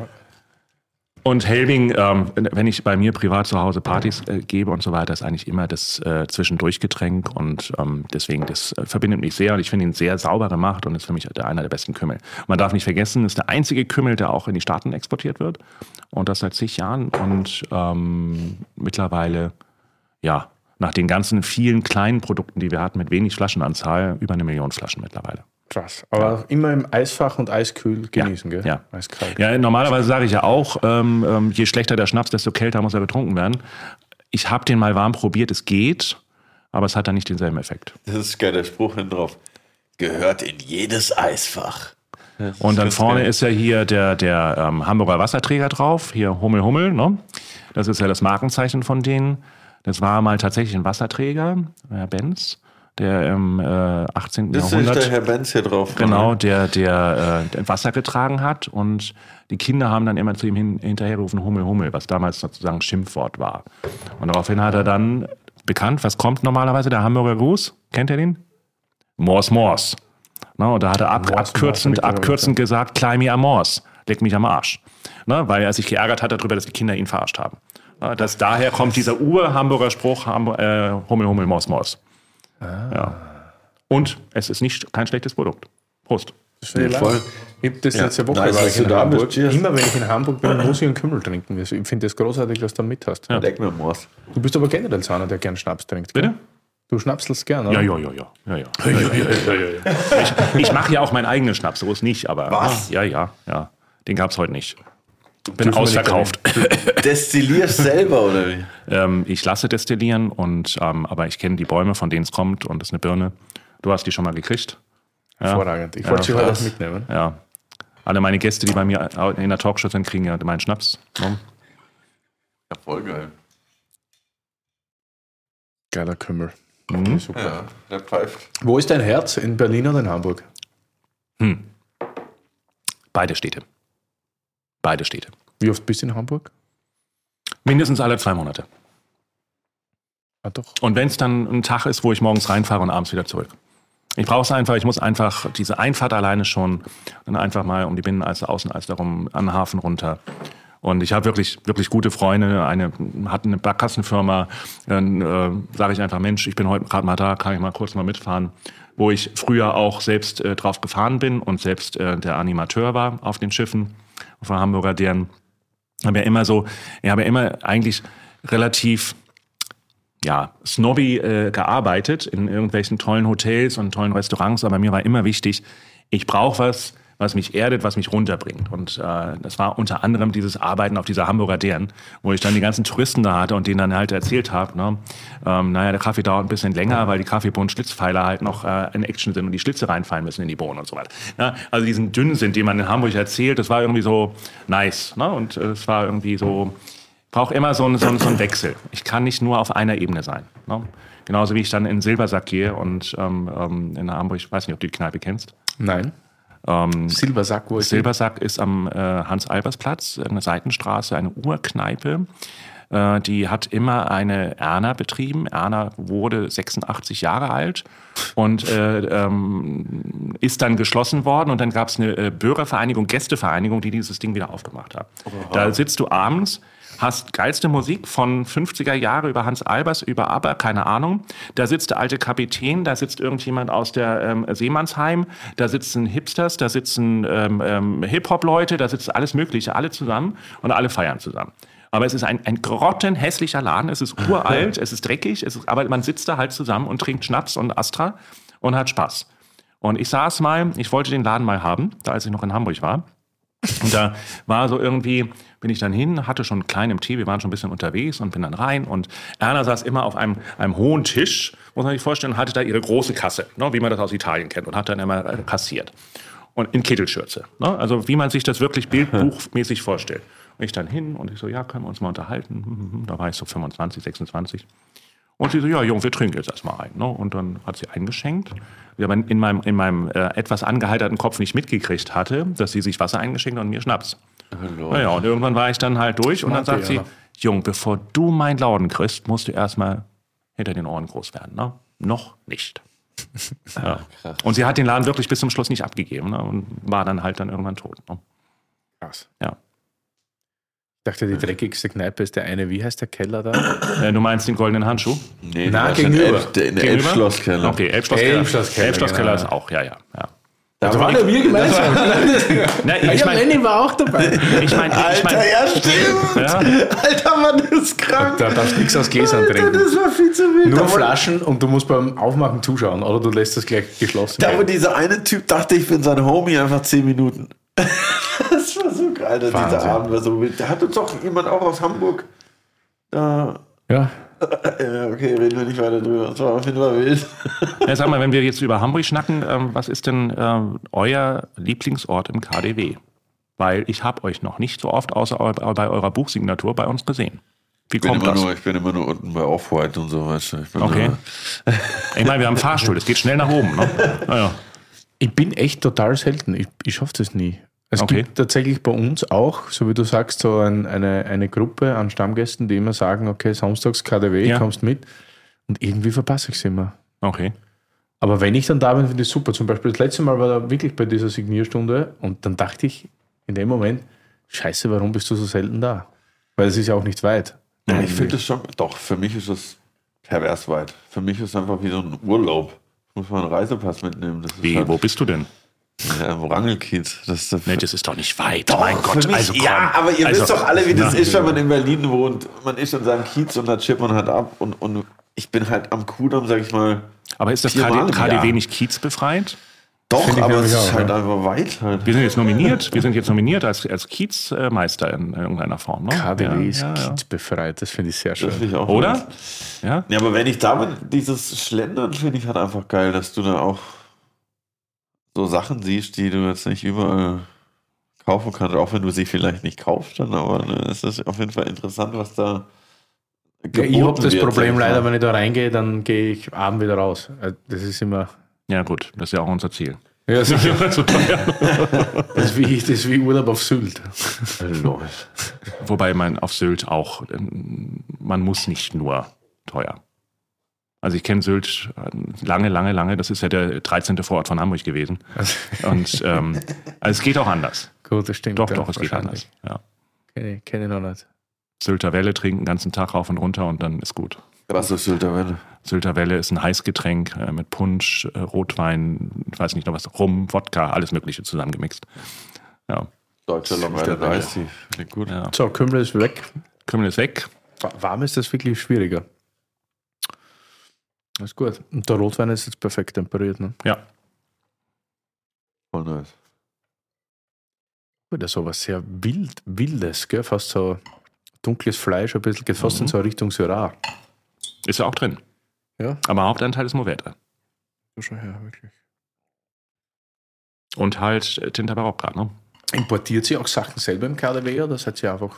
Und Helbing, ähm, wenn ich bei mir privat zu Hause Partys äh, gebe und so weiter, ist eigentlich immer das äh, Zwischendurchgetränk und ähm, deswegen, das äh, verbindet mich sehr und ich finde ihn sehr sauber gemacht und ist für mich der, einer der besten Kümmel. Man darf nicht vergessen, ist der einzige Kümmel, der auch in die Staaten exportiert wird und das seit zig Jahren und ähm, mittlerweile, ja, nach den ganzen vielen kleinen Produkten, die wir hatten, mit wenig Flaschenanzahl, über eine Million Flaschen mittlerweile. Krass. Aber auch immer im Eisfach und eiskühl genießen, gell? Ja. Eiskalt. Ja, normalerweise sage ich ja auch, ähm, ähm, je schlechter der Schnaps, desto kälter muss er getrunken werden. Ich habe den mal warm probiert, es geht, aber es hat dann nicht denselben Effekt. Das ist geil, der Spruch hinten drauf. Gehört in jedes Eisfach. Das Und dann vorne geil. ist ja hier der, der ähm, Hamburger Wasserträger drauf, hier Hummel Hummel, ne? Das ist ja das Markenzeichen von denen. Das war mal tatsächlich ein Wasserträger, Herr Benz, der im äh, 18. Das ist Jahrhundert... der Herr Benz hier drauf. Genau, der, der äh, Wasser getragen hat und die Kinder haben dann immer zu ihm hin, hinterhergerufen, Hummel, Hummel, was damals sozusagen Schimpfwort war. Und daraufhin hat er dann bekannt, was kommt normalerweise, der Hamburger Gruß? Kennt ihr den? Mors, Mors. Na, und da hat er ab, Mors, Mors, abkürzend, ich abkürzend gesagt, klein mir am Mors, leck mich am Arsch. Na, weil er sich geärgert hat darüber, dass die Kinder ihn verarscht haben. Na, dass daher kommt dieser Ur-Hamburger Spruch, Hamburg, äh, Hummel, Hummel, Mors, Mors. Ja. Und es ist nicht kein schlechtes Produkt. Prost. Ja, voll. Ich habe das letzte Woche Nice, war dass ich in Hamburg. Cheers. Immer wenn ich in Hamburg bin, muss ich einen Kümmel trinken. Ich finde das großartig, dass du da mit hast. Leck mir Moors. Du bist aber generell so einer, der gern Schnaps trinkt. gell? Bitte? Du schnapselst gern, Ja, oder? ja, ja, ja. ja, ja. ja, ja, ja, ja, ja. Ich, ich mache ja auch meinen eigenen Schnaps, so ist nicht, aber. Was? Ja, ja, ja. Den gab es heute nicht. Bin ausverkauft. Destillierst selber, oder wie? Ähm, ich lasse destillieren, und, ähm, aber ich kenne die Bäume, von denen es kommt, und das ist eine Birne. Du hast die schon mal gekriegt. Hervorragend. Ich wollte sie heute auch mitnehmen. Ja. Alle meine Gäste, die bei mir in der Talkshow sind, kriegen ja meinen Schnaps. Ja, voll geil. Geiler Kümmel. Mhm. Super. Ja, der pfeift. Wo ist dein Herz? In Berlin oder in Hamburg? Beide Städte. Beide Städte. Wie oft bist du in Hamburg? Mindestens alle zwei Monate. Ah, doch. Und wenn es dann ein Tag ist, wo ich morgens reinfahre und abends wieder zurück. Ich brauche es einfach, ich muss einfach diese Einfahrt alleine schon dann einfach mal um die Binnenalster, Außenalster rum, an den Hafen runter. Und ich habe wirklich, wirklich gute Freunde. Eine hat eine Barkassenfirma. Dann äh, sage ich einfach, Mensch, ich bin heute gerade mal da, kann ich mal kurz mal mitfahren. Wo ich früher auch selbst äh, drauf gefahren bin und selbst äh, der Animateur war auf den Schiffen, der Hamburger deren. Habe ja immer so, ich habe ja immer eigentlich relativ ja, snobby äh, gearbeitet in irgendwelchen tollen Hotels und tollen Restaurants, aber mir war immer wichtig, ich brauche was, was mich erdet, was mich runterbringt. Und äh, das war unter anderem dieses Arbeiten auf dieser Hamburger Deren, wo ich dann die ganzen Touristen da hatte und denen dann halt erzählt habe, ne, ähm, naja, der Kaffee dauert ein bisschen länger, weil die Kaffeebohnen-Schlitzpfeiler halt noch äh, in Action sind und die Schlitze reinfallen müssen in die Bohnen und so weiter. Ja, also diesen dünnen sind, den man in Hamburg erzählt, das war irgendwie so nice. Ne? Und äh, es war irgendwie so, brauche immer so einen, so, so einen Wechsel. Ich kann nicht nur auf einer Ebene sein. Ne? Genauso wie ich dann in Silbersack gehe und ähm, ähm, in Hamburg, ich weiß nicht, ob du die Kneipe kennst. Nein. Ähm, Silbersack, wo ist? Silbersack ist am äh, Hans-Albers-Platz, eine Seitenstraße, eine Urkneipe. Äh, die hat immer eine Erna betrieben. Erna wurde 86 Jahre alt und äh, ähm, ist dann geschlossen worden. Und dann gab es eine äh, Bürgervereinigung, Gästevereinigung, die dieses Ding wieder aufgemacht hat. Da sitzt du abends hast geilste Musik von 50er Jahre über Hans Albers, über Aber, keine Ahnung. Da sitzt der alte Kapitän, da sitzt irgendjemand aus der ähm, Seemannsheim, da sitzen Hipsters, da sitzen ähm, ähm, Hip-Hop-Leute, da sitzt alles Mögliche, alle zusammen und alle feiern zusammen. Aber es ist ein, ein grottenhässlicher Laden, es ist uralt, es ist dreckig, es ist, aber man sitzt da halt zusammen und trinkt Schnaps und Astra und hat Spaß. Und ich saß mal, ich wollte den Laden mal haben, da als ich noch in Hamburg war. Und da war so irgendwie, bin ich dann hin, hatte schon einen kleinen Tee, wir waren schon ein bisschen unterwegs und bin dann rein. Und Erna saß immer auf einem, einem hohen Tisch, muss man sich vorstellen, und hatte da ihre große Kasse, ne, wie man das aus Italien kennt, und hat dann immer äh, kassiert. Und in Kittelschürze. Ne? Also wie man sich das wirklich bildbuchmäßig vorstellt. Und ich dann hin und ich so, ja, können wir uns mal unterhalten. Hm, hm, hm. Da war ich so 25, 26. Und sie so, ja, Jung, wir trinken jetzt erstmal ein. Ne? Und dann hat sie eingeschenkt. Ich aber in meinem, in meinem äh, etwas angeheiterten Kopf nicht mitgekriegt hatte, dass sie sich Wasser eingeschenkt hat und mir Schnaps. Naja, und irgendwann war ich dann halt durch und dann sagt sie. Jung, bevor du meinen Lauden kriegst, musst du erstmal hinter den Ohren groß werden. Ne? Noch nicht. ja. Und sie hat den Laden wirklich bis zum Schluss nicht abgegeben ne? und war dann halt dann irgendwann tot. Ne? Krass. Ja. Ich dachte, die dreckigste Kneipe ist der eine, wie heißt der Keller da? Äh, du meinst den goldenen Handschuh? Nee, Na, gegenüber. Elf, der, in der Gegenüber? Elbschlosskeller. Okay, Elbschlosskeller. Elbschlosskeller, Elbschlosskeller genau. ist auch, ja, ja. ja. Da waren ja wir gemeinsam. Na, ich ja, meine, Lenny war auch dabei. ich mein, ich Alter, mein, ja, stimmt. ja, Alter, Mann, das ist krank. Da darfst du nichts aus Gläsern Alter, trinken. das war viel zu wild. Nur da, Flaschen und du musst beim Aufmachen zuschauen oder du lässt das gleich geschlossen. da, wo dieser eine Typ dachte, ich bin sein Homie, einfach 10 Minuten. das war so geil, Alter, Wahnsinn. dieser Abend war so wild. Da hat uns doch jemand auch aus Hamburg. Da, ja. ja, okay, reden wir nicht weiter drüber. Das war auf jeden Fall wild. ja, sag mal, wenn wir jetzt über Hamburg schnacken, ähm, was ist denn ähm, euer Lieblingsort im KDW? Weil ich habe euch noch nicht so oft außer bei eurer Buchsignatur bei uns gesehen. Wie Ich bin, kommt immer das? nur, ich bin immer nur unten bei Off-White und so, weißt du. Ich bin Okay. nur- Ich meine, wir haben einen Fahrstuhl, das geht schnell nach oben. Ne? Naja. Ich bin echt total selten. Ich, ich schaffe das nie. Es Okay. gibt tatsächlich bei uns auch, so wie du sagst, so ein, eine, eine Gruppe an Stammgästen, die immer sagen, okay, samstags KDW, Ja. kommst mit. Und irgendwie verpasse ich es immer. Okay. Aber wenn ich dann da bin, finde ich es super. Zum Beispiel das letzte Mal war da wirklich bei dieser Signierstunde und dann dachte ich in dem Moment, scheiße, warum bist du so selten da? Weil es ist ja auch nicht weit. Ja, ich finde es schon, doch, für mich ist das pervers weit. Für mich ist es einfach wie so ein Urlaub. Muss man einen Reisepass mitnehmen. Wie, halt, wo bist du denn? Ja, im Rangelkiez. Das ist Nee, das ist doch nicht weit. Doch, mein Gott, mich, also komm. ja, aber ihr Also, wisst doch alle, wie das na, ist, wenn man in Berlin wohnt. Man ist in seinem Kiez und da chippt man halt ab und, und ich bin halt am Kudamm, sag ich mal. Aber ist das KD. KDW nicht kiezbefreit? Doch, aber es ist auch, halt ja. einfach weit halt. Wir sind jetzt nominiert. Wir sind jetzt nominiert als, als Kiezmeister in irgendeiner Form. Ne? KDW ja, ist ja, ja. kiezbefreit, das finde ich sehr schön. Das finde ich auch Oder? Ja? Ja, aber wenn ich da bin, dieses Schlendern finde ich halt einfach geil, dass du da auch so Sachen siehst, die du jetzt nicht überall kaufen kannst, auch wenn du sie vielleicht nicht kaufst, dann, aber ne, es ist auf jeden Fall interessant, was da Ja, ich habe das wird, Problem leider, wenn ich da reingehe, dann gehe ich abend wieder raus. Äh, Das ist immer. Ja, gut. Das ist ja auch unser Ziel. Ja, sicher. Das ist wie, das ist wie Urlaub auf Sylt. Lol. Wobei man auf Sylt auch, ähm, man muss nicht nur teuer. Also ich kenne Sylt äh, lange, lange, lange. Das ist ja der 13. Vorort von Hamburg gewesen. Also, Und ähm, also es geht auch anders. gut, das stimmt. Doch, doch, es geht anders. Ja. Kenne ich, kenn ich noch nicht. Sylter Welle trinken den ganzen Tag rauf und runter und dann ist gut. Was ist Sylter Welle? Sylter Welle ist ein Heißgetränk äh, mit Punsch, äh, Rotwein, ich weiß nicht noch was, Rum, Wodka, alles Mögliche zusammengemixt. Ja, Deutscher Long Sylter Island Welle. Ice Tea. Klingt gut. ja. So, Kümmel ist weg. Kümmel ist weg. Wa- Warm ist das wirklich schwieriger. Das ist gut. Und der Rotwein ist jetzt perfekt temperiert. Ne? Ja, Voll nice. Oder so was sehr wild, wildes, gell? fast so dunkles Fleisch, ein bisschen, geht fast in so eine Richtung Syrah. Ist ja auch drin. Ja, Aber Hauptanteil ist Mourvèdre. so schon her, wirklich. Und halt äh, Tinta Barocca, ne? Importiert sie auch Sachen selber im KDW oder seid ihr einfach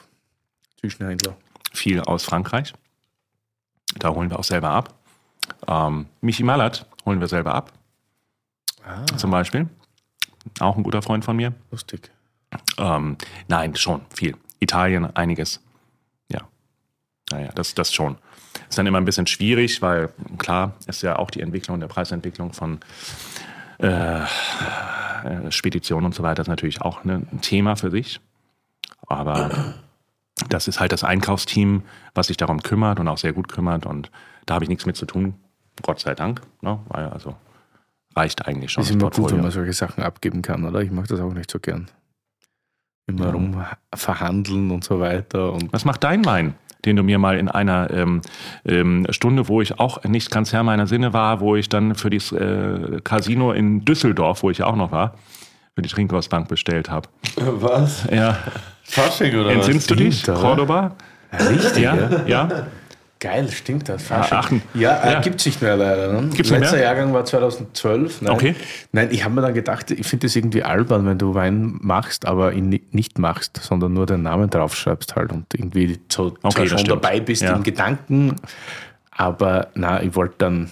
Zwischenhändler? Viel aus Frankreich. Da holen wir auch selber ab. Ähm, Michi Mallert holen wir selber ab, Ah, zum Beispiel. Auch ein guter Freund von mir. lustig. Ähm, nein, schon viel. Italien, einiges. Ja. Naja, das, das schon. Ist dann immer ein bisschen schwierig, weil klar ist ja auch die Entwicklung, der Preisentwicklung von äh, äh, Speditionen und so weiter ist natürlich auch ne, ein Thema für sich. Aber das ist halt das Einkaufsteam, was sich darum kümmert und auch sehr gut kümmert. Und da habe ich nichts mit zu tun. Gott sei Dank. Ne? Weil also reicht eigentlich schon. Ist das immer gut, wenn man solche Sachen abgeben kann, oder? Ich mag das auch nicht so gern. Immer rum verhandeln und so weiter. Und Was macht dein Wein, den du mir mal in einer ähm, ähm, Stunde, wo ich auch nicht ganz Herr meiner Sinne war, wo ich dann für das äh, Casino in Düsseldorf, wo ich ja auch noch war, für die Trinkhausbank bestellt habe. Was? Ja, Fasching oder entsinnst du dich? Cordoba? richtig, Ja, ja. Geil, stimmt das. Ja, achten. Ja, äh, Ja. gibt es nicht mehr leider. Ne? Gibt's Letzter mehr? Jahrgang war 2012. Nein, Okay. Nein, ich habe mir dann gedacht, ich finde das irgendwie albern, wenn du Wein machst, aber ihn ni- nicht machst, sondern nur den Namen draufschreibst halt und irgendwie so Okay, schon dabei bist Ja. in Gedanken, aber na, ich wollte dann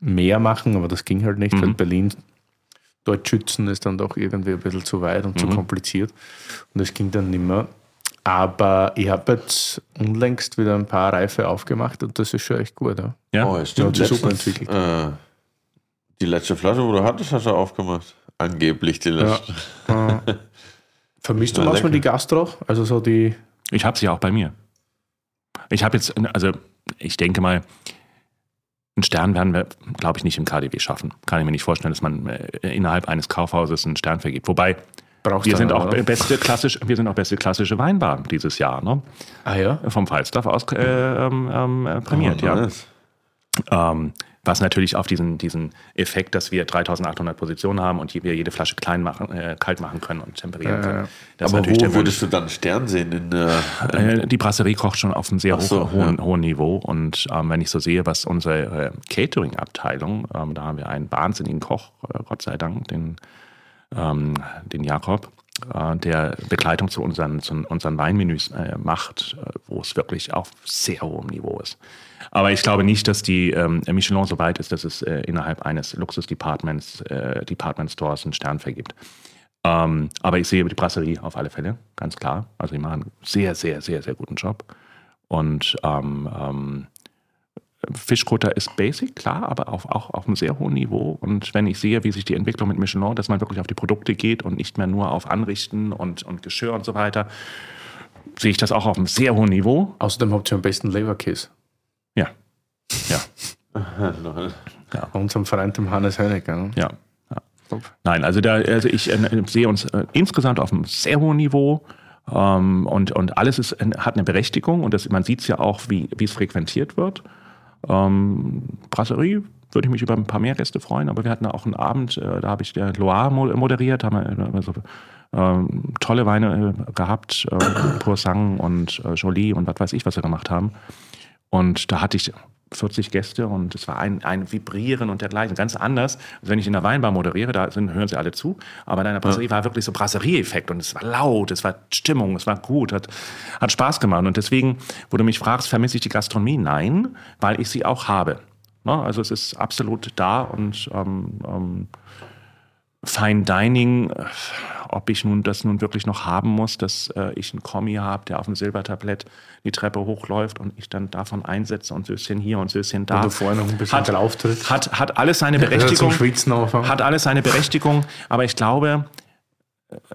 mehr machen, aber das ging halt nicht, Mhm. weil Berlin dort schützen ist dann doch irgendwie ein bisschen zu weit und Mhm. zu kompliziert und das ging dann nicht mehr. Aber ich habe jetzt unlängst wieder ein paar Reife aufgemacht und das ist schon echt gut. Ja. ja. Oh, ja, stimmt. Ja, sich super entwickelt. Äh, die letzte Flasche, wo du hattest, hast du aufgemacht. Angeblich die letzte. Äh, Vermisst du Ja, manchmal die Gastro? Also so die. Ich habe sie auch bei mir. Ich habe jetzt, also ich denke mal, einen Stern werden wir, glaube ich, nicht im KDW schaffen. Kann ich mir nicht vorstellen, dass man äh, innerhalb eines Kaufhauses einen Stern vergibt. Wobei, Brauchst wir sind auch oder? beste klassisch, wir sind auch beste klassische Weinbar dieses Jahr, ne? Ah ja? Vom Falstaff aus äh, ähm, ähm, äh, prämiert, Oh, ja. Ähm, was natürlich auf diesen, diesen Effekt, dass wir 3800 Positionen haben und wir jede Flasche klein machen, äh, kalt machen können und temperieren können. ist Aber wo würdest du dann einen Stern sehen? In, äh, Äh, die Brasserie kocht schon auf einem sehr so, hohen, ja. hohen Niveau. Und ähm, wenn ich so sehe, was unsere äh, Catering-Abteilung, ähm, da haben wir einen wahnsinnigen Koch, äh, Gott sei Dank, den, ähm, den Jakob, äh, der Begleitung zu unseren, zu unseren Weinmenüs äh, macht, äh, wo es wirklich auf sehr hohem Niveau ist. Aber ich glaube nicht, dass die ähm, Michelin so weit ist, dass es äh, innerhalb eines Luxus-Departments, äh, Department Stores einen Stern vergibt. Ähm, aber ich sehe die Brasserie auf alle Fälle, ganz klar. Also die machen einen sehr, sehr, sehr, sehr guten Job. Und ähm, ähm, Fischkutter ist basic, klar, aber auf, auch auf einem sehr hohen Niveau. Und wenn ich sehe, wie sich die Entwicklung mit Michelin, dass man wirklich auf die Produkte geht und nicht mehr nur auf Anrichten und, und Geschirr und so weiter, sehe ich das auch auf einem sehr hohen Niveau. Außerdem habt ihr am besten Leberkäse. Ja. Ja. Bei unserem Freund, dem Hannes Hönecker. Ne? Ja. ja. Nein, also da, also ich äh, sehe uns äh, insgesamt auf einem sehr hohen Niveau. Ähm, und, und alles ist, hat eine Berechtigung und das, man sieht es ja auch, wie, wie es frequentiert wird. Ähm, Brasserie würde ich mich über ein paar mehr Gäste freuen, aber wir hatten auch einen Abend, äh, da habe ich der Loire mo- moderiert, haben wir äh, so, ähm, tolle Weine äh, gehabt, äh, Poursange und äh, Jolie und was weiß ich, was wir gemacht haben. Und da hatte ich 40 Gäste und es war ein, ein Vibrieren und dergleichen. Ganz anders, als wenn ich in der Weinbar moderiere, da sind, hören sie alle zu. Aber in einer Brasserie war wirklich so Brasserie-Effekt und es war laut, es war Stimmung, es war gut, hat, hat Spaß gemacht. Und deswegen, wo du mich fragst, vermisse ich die Gastronomie? Nein, weil ich sie auch habe. Ne? Also es ist absolut da und ähm, ähm, Fine Dining, äh, ob ich nun das nun wirklich noch haben muss, dass äh, ich einen Kommi habe, der auf dem Silbertablett die Treppe hochläuft und ich dann davon einsetze und Söschen hier und Söschen da. Und du vorher noch ein bisschen hat, drauf hat, hat alles seine Berechtigung. Hat alles seine Berechtigung, aber ich glaube,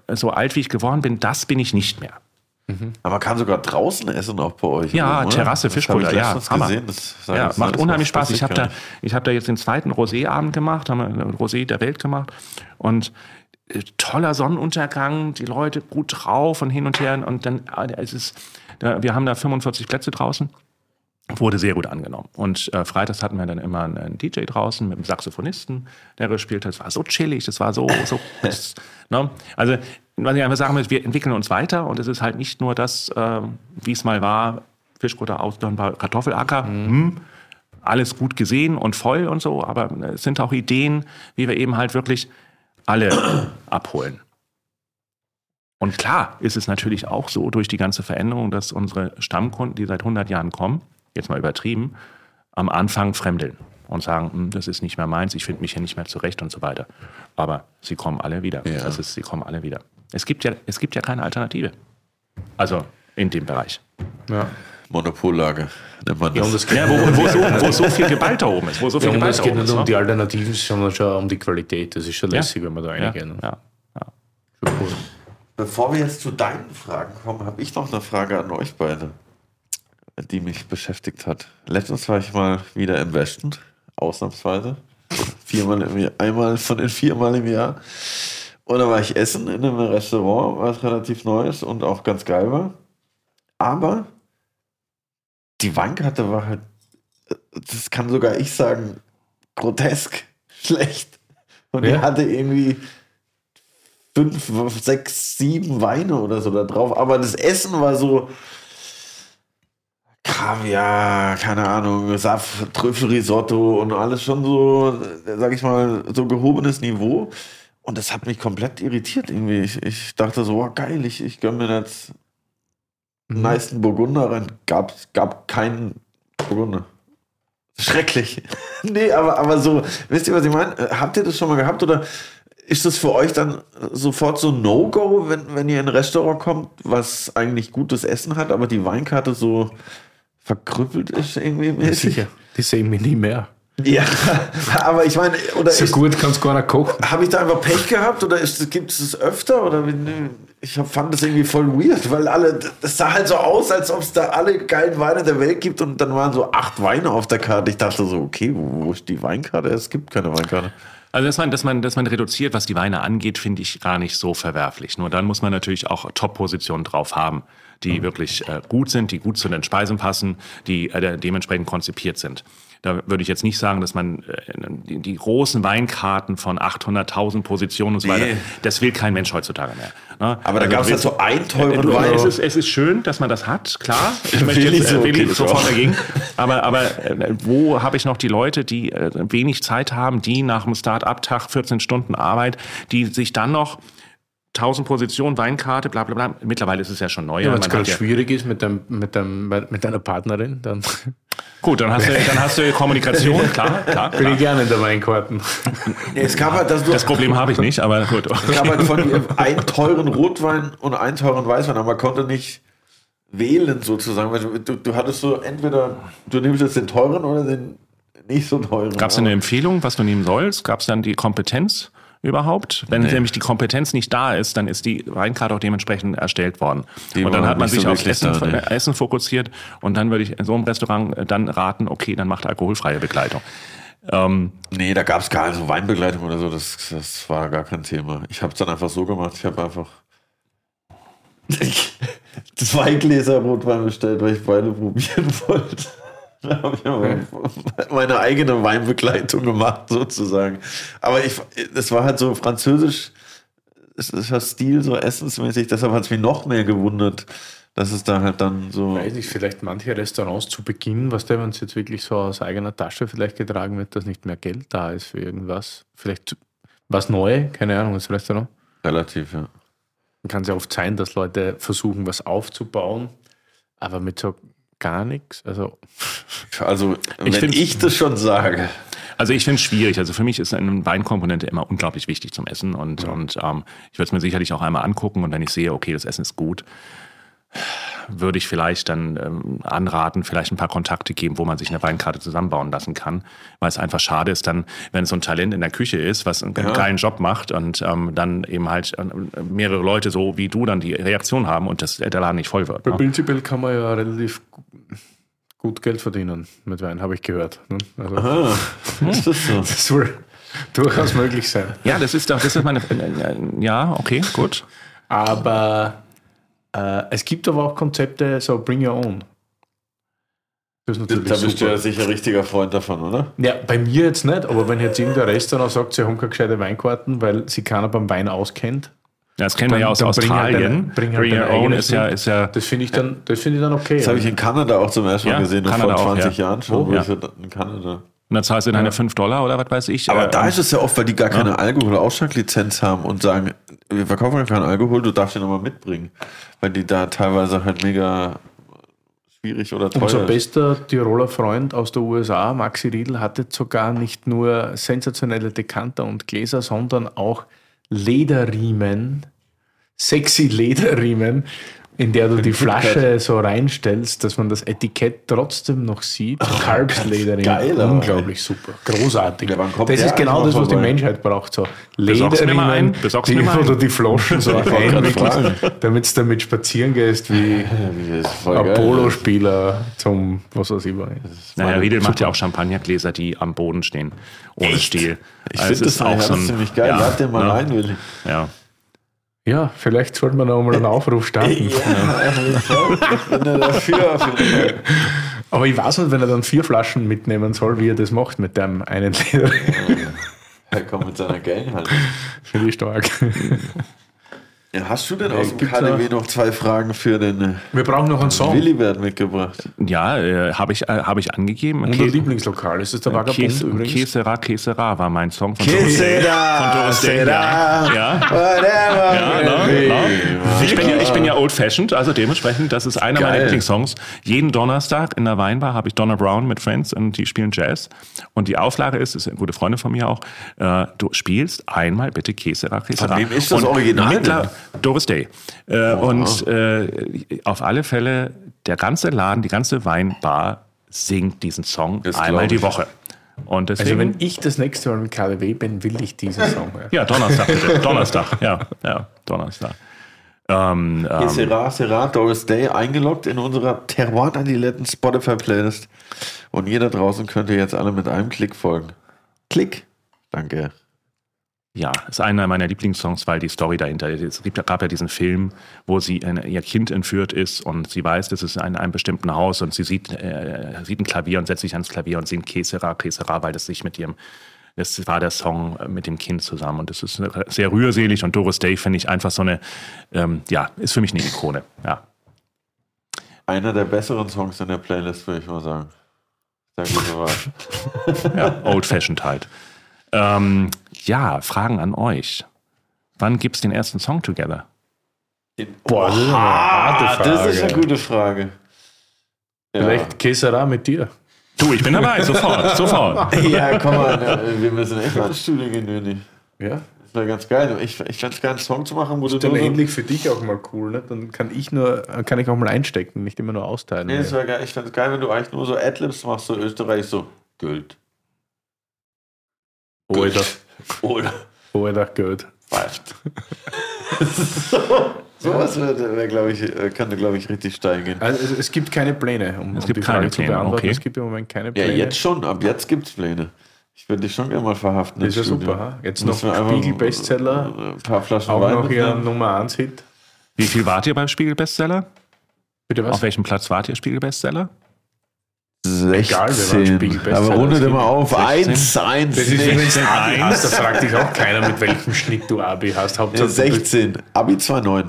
äh, so alt wie ich geworden bin, das bin ich nicht mehr. Aber man kann sogar draußen essen, auch bei euch. Ja, oder? Terrasse, Das ich ja, Hammer. Das sah- Ja, das macht unheimlich das Spaß. Ich habe da, ich hab da jetzt den zweiten Rosé-Abend gemacht, haben wir einen Rosé der Welt gemacht und äh, toller Sonnenuntergang, die Leute gut drauf und hin und her und dann äh, es ist, wir haben da 45 Plätze draußen. Wurde sehr gut angenommen. Und äh, freitags hatten wir dann immer einen, einen DJ draußen mit einem Saxophonisten, der gespielt hat. Es war so chillig, das war so, so. das, ne? Also, was ich einfach sagen will, wir entwickeln uns weiter und es ist halt nicht nur das, äh, wie es mal war, Fischkutter, Ausdornbau, Kartoffelacker. Hm, alles gut gesehen und voll und so, aber es sind auch Ideen, wie wir eben halt wirklich alle abholen. Und klar ist es natürlich auch so durch die ganze Veränderung, dass unsere Stammkunden, die seit 100 Jahren kommen, jetzt mal übertrieben, am Anfang fremdeln und sagen, "Hm, das ist nicht mehr meins, ich finde mich hier nicht mehr zurecht und so weiter. Aber sie kommen alle wieder. Ja. Das ist, sie kommen alle wieder. Es gibt ja, es gibt ja keine Alternative. Also in dem Bereich. Ja. Monopollage nennt man Ja, das. geht, Ja, wo, wo, so, wo so viel Gewalt da oben ist. Wo so viel ja, Gewalt es geht nicht ist. um ne? die Alternativen, sondern schon um die Qualität. Das ist schon Ja. lässig, wenn wir da ja, reingehen. ja, ja. Schon cool. Bevor wir jetzt zu deinen Fragen kommen, habe ich noch eine Frage an euch beide, die mich beschäftigt hat. Letztens war ich mal wieder im Westen, ausnahmsweise. Viermal im Jahr, einmal von den viermal im Jahr. Und da war ich essen in einem Restaurant, was relativ neu ist und auch ganz geil war. Aber die Weinkarte war halt, das kann sogar ich sagen, grotesk schlecht. Und die Ja. hatte irgendwie fünf, sechs, sieben Weine oder so da drauf. Aber das Essen war so Kaviar, keine Ahnung, Saft, Trüffelrisotto und alles schon so, sag ich mal, so gehobenes Niveau. Und das hat mich komplett irritiert irgendwie. Ich, ich dachte so, oh, geil, ich, ich gönn mir jetzt einen meisten Burgunder rein. Gab, gab keinen Burgunder. Schrecklich. nee, aber, aber so, wisst ihr, was ich meine? Äh, Habt ihr das schon mal gehabt oder ist das für euch dann sofort so No-Go, wenn, wenn ihr in ein Restaurant kommt, was eigentlich gutes Essen hat, aber die Weinkarte so verkrüppelt ist irgendwie mäßig? Sicher. Die sehen mich nie mehr. Ja, aber ich meine, oder So ist, gut kannst du gar nicht kochen. habe ich da einfach Pech gehabt oder gibt es das öfter? Oder ich hab, fand das irgendwie voll weird, weil alle, das sah halt so aus, als ob es da alle geilen Weine der Welt gibt und dann waren so acht Weine auf der Karte. Ich dachte so, okay, wo, wo ist die Weinkarte? Es gibt keine Weinkarte. Also, dass man, dass, man, dass man reduziert, was die Weine angeht, finde ich gar nicht so verwerflich. Nur dann muss man natürlich auch Top-Positionen drauf haben, die wirklich äh, gut sind, die gut zu den Speisen passen, die äh, dementsprechend konzipiert sind. Da würde ich jetzt nicht sagen, dass man äh, die, die großen Weinkarten von 800.000 Positionen und so Nee. weiter, das will kein Mensch heutzutage mehr. Ne? Aber da Also, gab's du halt so einen teuren du, Wein. Es ist, es ist schön, dass man das hat, klar. Ich möchte jetzt so, äh, Willi okay, sofort dagegen. Aber, aber äh, wo habe ich noch die Leute, die äh, wenig Zeit haben, die nach dem Start-up-Tag 14 Stunden Arbeit, die sich dann noch 1000 Positionen, Weinkarte, bla bla bla. Mittlerweile ist es ja schon neu. Ja, wenn es hat ja, schwierig ist mit, deinem, mit, deinem, mit deiner Partnerin, dann gut, dann hast, du, dann hast du Kommunikation, klar, klar. bin klar. ich gerne in der Weinkarten. Es gab halt, dass du, Das Problem habe ich nicht, aber gut. es gab halt von dir einen teuren Rotwein und einen teuren Weißwein, aber man konnte nicht wählen sozusagen. Weil du, du, du hattest so entweder, du nimmst jetzt den teuren oder den nicht so teuren. Gab es eine Empfehlung, was du nehmen sollst? Gab es dann die Kompetenz überhaupt? Wenn Nee. nämlich die Kompetenz nicht da ist, dann ist die Weinkarte auch dementsprechend erstellt worden. Die und dann hat man sich so aufs wirklich Essen, da, Essen fokussiert und dann würde ich in so einem Restaurant äh, dann raten, okay, dann macht alkoholfreie Begleitung. Ähm, Nee, da gab es gar nicht so Weinbegleitung oder so, das, das war gar kein Thema. Ich habe es dann einfach so gemacht, ich habe einfach zwei Gläser Rotwein bestellt, weil ich beide probieren wollte. Da habe ich meine eigene Weinbegleitung gemacht, sozusagen. Aber ich, es war halt so französisch, es ist ja Stil, so essensmäßig, deshalb hat es mich noch mehr gewundert, dass es da halt dann so. Weiß ich, vielleicht manche Restaurants zu Beginn, was der, wenn es jetzt wirklich so aus eigener Tasche vielleicht getragen wird, dass nicht mehr Geld da ist für irgendwas. Vielleicht was neu, keine Ahnung, das Restaurant. Relativ, ja. Kann es ja oft sein, dass Leute versuchen, was aufzubauen, aber mit so gar nichts. Also Also, wenn Ich ich, find's- das schon sage. Also ich finde es schwierig. Also für mich ist eine Weinkomponente immer unglaublich wichtig zum Essen und, und ähm, ich würde es mir sicherlich auch einmal angucken und wenn ich sehe, okay, das Essen ist gut, würde ich vielleicht dann ähm, anraten, vielleicht ein paar Kontakte geben, wo man sich eine Weinkarte zusammenbauen lassen kann, weil es einfach schade ist dann, wenn so ein Talent in der Küche ist, was einen geilen Job macht und ähm, dann eben halt äh, mehrere Leute so wie du dann die Reaktion haben und das, der Laden nicht voll wird. Ne? prinzipiell kann man ja relativ gut Geld verdienen mit Wein, habe ich gehört. ne? Also, Ah, ist das so? das soll durchaus möglich sein. Ja, das ist doch, das ist meine, äh, äh, ja, okay, gut. Aber äh, es gibt aber auch Konzepte, so bring your own. Das ist Da bist du super. ja sicher richtiger Freund davon, oder? Ja, bei mir jetzt nicht, aber wenn jetzt irgendein Restaurant sagt, sie haben keine gescheite Weinkarten, weil sie keiner beim Wein auskennt, Ja, Das kennen wir Dann- ja aus dann bring halt Australien. deine- bring halt Bring Your Own ist ja, ist ja das finde ich dann, das finde ich dann okay. Das habe ich in Kanada auch zum ersten Mal Ja, gesehen, Kanada vor auch, 20 ja. Jahren schon. Wo? Ja. In Kanada. Und dann zahlst du deine 5 Dollar oder was weiß ich. Aber äh, da ist es ja oft, weil die gar keine Alkohol-Ausschank-Lizenz haben und sagen, wir verkaufen ja keinen Alkohol, du darfst den nochmal mitbringen. Weil die da teilweise halt mega schwierig oder teuer Unser ist. bester Tiroler Freund aus der USA, Maxi Riedl, hatte sogar nicht nur sensationelle Dekanter und Gläser, sondern auch Lederriemen, sexy Lederriemen, in der du die Flasche so reinstellst, dass man das Etikett trotzdem noch sieht. Carbs Lederriemen. geil. Unglaublich super. Großartig. Ja, das ist genau das, was die? Menschheit braucht. So? Besorgst die, wo du die Flaschen so einwickelst, damit du damit spazieren gehst wie ein. Polospieler zum, was weiß ich was. Naja, Riedel macht ja auch Champagnergläser, die am Boden stehen, ohne Stiel. Ich Also finde das, auch so ein, ziemlich geil. Ja, Lad den mal ne? rein, Willi. Ja. Ja, vielleicht sollten wir noch mal einen Aufruf starten. Fall. Ich bin ja dafür. Aber ich weiß nicht, wenn er dann vier Flaschen mitnehmen soll, wie er das macht mit dem einen Liter. Er kommt mit seiner halt. Finde ich stark. Hast du denn aus dem KDW noch zwei Fragen für den äh, Wir brauchen noch einen Song. Willibert mitgebracht? Ja, äh, habe ich, äh, hab ich angegeben. Unser Lieblingslokal, ist das der Vagabund Käse, übrigens? Kesera, Kesera war mein Song von Kesera, Von Doris Day, Kesera. ja. Ja, Whatever. ja, no, no. Ich bin ja, ich bin ja old-fashioned, also dementsprechend, das ist einer meiner Geil. Lieblingssongs. Jeden Donnerstag in der Weinbar habe ich Donna Brown mit Friends und die spielen Jazz. Und die Auflage ist, ist eine gute Freundin von mir auch, äh, du spielst einmal bitte Kesera, Kesera. Von wem ist das Original Doris Day. Äh, und äh, auf alle Fälle, der ganze Laden, die ganze Weinbar singt diesen Song Das einmal die. Woche. Und deswegen, Also wenn ich das nächste Mal im KDW bin, will ich diesen Song hören. ja, Donnerstag bitte. Donnerstag, ja, ja, Donnerstag. Ähm, ähm, Sera, Sera, Doris Day eingeloggt in unserer Terroir Adiletten Spotify Playlist. Und ihr da draußen könnt ihr jetzt alle mit einem Klick folgen. Klick. Danke. Ja, ist einer meiner Lieblingssongs, weil die Story dahinter ist. Es gab ja diesen Film, wo sie äh, ihr Kind entführt ist und sie weiß, das ist in einem bestimmten Haus und sie sieht, äh, sieht ein Klavier und setzt sich ans Klavier und singt Kesera, Kesera, weil das sich mit ihrem, das war der Song äh, mit dem Kind zusammen und das ist sehr rührselig und Doris Day finde ich einfach so eine, ähm, ja, ist für mich eine Ikone, ja. Einer der besseren Songs in der Playlist, würde ich mal sagen. Gute Wahl. ja old-fashioned halt. Ähm, ja, Fragen an euch. Wann gibt's den ersten Song together? Boah, das ist Ah, das ist eine Frage. gute Frage. Ja. Vielleicht Kesera mit dir. Du, ich bin dabei, sofort, sofort. Ja, komm mal, ne, wir müssen echt mal ins Studio gehen, Nöni. Ja. Das wäre ganz geil. Ich, ich fände es geil, einen Song zu machen, wo du Dann nur so- endlich für dich auch mal cool, ne? Dann kann ich nur, kann ich auch mal einstecken, nicht immer nur austeilen. Nee, das wäre geil. Ich fände es geil, wenn du eigentlich nur so Adlibs machst, so Österreich, so Gold. Alter, Oder Alter, gut. pfeift. so, sowas wär, glaube ich, äh, könnte, glaube ich, richtig steil gehen. Also es, gibt keine Pläne, um, Es um gibt die Frage keine zu Pläne, beantworten. okay. Es gibt im Moment keine Ja, Pläne. jetzt schon. Ab jetzt gibt es Pläne. Ich würde dich schon gerne mal verhaften. Das ist ja Studio. super. ha? Jetzt noch Müssen einfach Spiegel-Bestseller, Ein paar Flaschen auch Wein noch ihr. Nummer 1 Hit. Wie viel wart ihr beim Spiegel-Bestseller? Bitte was? Auf welchem Platz wart ihr Spiegel-Bestseller? Egal, wir waren 16. Spiegelbestseller, Aber rundet das immer auf. 16. 1, 1, Das ist wenn du 16, ein Abi hast, da fragt dich auch keiner, mit welchem Schnitt du Abi hast. Hauptsache, du bist- 16. Abi 2,9.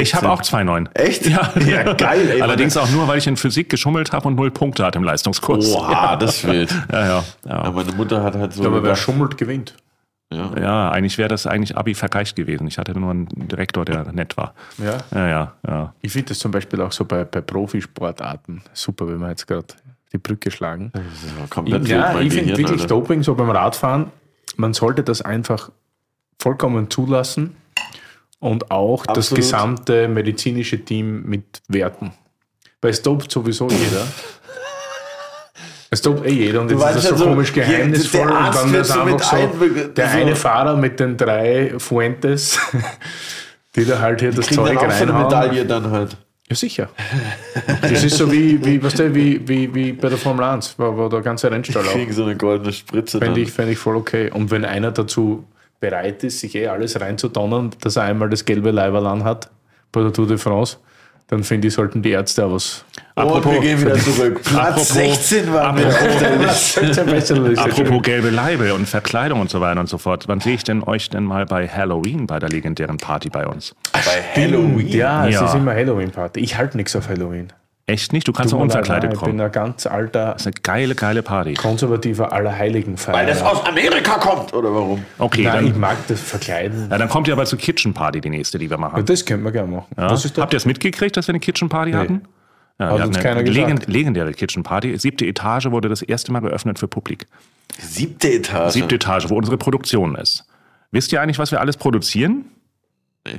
Ich habe auch 2,9. Echt? Ja. Ja, geil, ey. Allerdings auch nur, weil ich in Physik geschummelt habe und null Punkte hatte im Leistungskurs. Boah, das ist wild. Ja, ja, Ja, ja. meine Mutter hat halt so. Aber wer gedacht, schummelt, gewinnt. Ja. ja eigentlich wäre das eigentlich Abi-Vergleich gewesen. Ich hatte nur einen Direktor, der nett war. Ja. Ja, ja, ja. Ich finde das zum Beispiel auch so bei, bei Profisportarten super, wenn wir jetzt gerade die Brücke schlagen. Ja, komplett Ja, ich finde wirklich Alter. Doping so beim Radfahren, man sollte das einfach vollkommen zulassen und auch das Absolut. gesamte medizinische Team mitwerten. Weil es dopt sowieso jeder. Es dopt eh jeder und jetzt ist das so so, komisch geheimnisvoll und dann ist so einfach so einbe- der so- eine Fahrer mit den drei Fuentes, die da halt hier das Kriegen Zeug dann auch so eine reinhauen. Medaille dann halt. Ja, sicher. Das ist so wie, wie, weißt du, wie, wie, wie bei der Formel 1, wo, wo der ganze Rennstall auch. Kriegen so eine goldene Spritze Fände ich, fänd ich voll okay. Und wenn einer dazu bereit ist, sich eh alles reinzudonnern, dass er einmal das gelbe Leiberl anhat bei der Tour de France, dann finde ich, sollten die Ärzte auch was. Und wir gehen wieder zurück. Platz Apropos- 16 waren wir auf der Liste. Apropos gelbe Leibe und Verkleidung und so weiter und so fort. Wann sehe ich denn euch denn mal bei Halloween bei der legendären Party bei uns? Bei Halloween. Ja, es Ja. ist immer Halloween-Party. Ich halte nichts auf Halloween. Echt nicht? Du kannst auch unverkleidet Ich bin kommen. ein ganz alter, Das ist eine geile, geile Party. konservativer Allerheiligenfeier. Weil das aus Amerika kommt, oder warum? Okay, Nein, ich dann, mag das Verkleiden. ja, dann kommt ihr aber zur Kitchen Party, die nächste, die wir Ja, machen. das können wir gerne machen. Ja? Was ist da? Habt ihr es mitgekriegt, dass wir eine Kitchen Party hatten? Ja, Hat wir uns hatten keiner eine gesagt. legend, legendäre Kitchen Party. Siebte Etage wurde das erste Mal geöffnet für Publik. Siebte Etage. Siebte Etage, wo unsere Produktion ist. Wisst ihr eigentlich, was wir alles produzieren? Nee.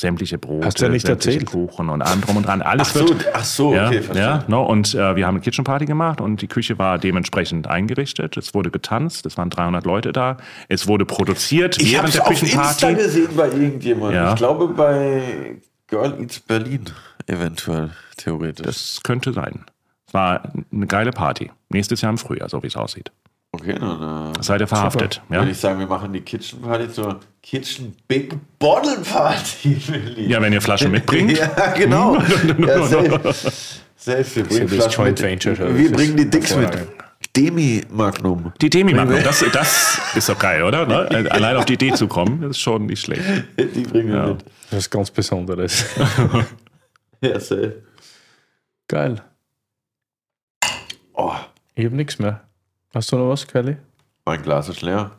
Sämtliche Brote, Hast du ja nicht sämtliche erzählt. Kuchen und allem drum und dran. Alles Ach so, wird ach so ja, okay, ja, verstanden. no, und äh, wir haben eine Kitchen Party gemacht und die Küche war dementsprechend eingerichtet. Es wurde getanzt, es waren 300 Leute da. Es wurde produziert Ich habe während der auf Insta Küchenparty. gesehen bei irgendjemandem. Ja. Ich glaube bei Girl Eats Berlin eventuell, theoretisch. Das könnte sein. Es war eine geile Party. Nächstes Jahr im Frühjahr, so wie es aussieht. Okay, dann äh, Seid ihr verhaftet? Ja? würde ich sagen, wir machen die Kitchen Party zur Kitchen Big Bottle Party, Willi. ja, wenn ihr Flaschen mitbringt. Ja, genau. ja, safe. safe. Wir bringen das Flaschen mit. Wir bringen die Dicks mit. Demi Magnum. Die Demi Magnum, das, das ist doch geil, oder? Ne? Allein auf die Idee zu kommen, ist schon nicht schlecht. Die bringen wir Ja. mit. Das ist ganz Besonderes. Ja, safe. Geil. Oh, Ich habe nichts mehr. Hast du noch was, Kelly? mein Glas ist leer.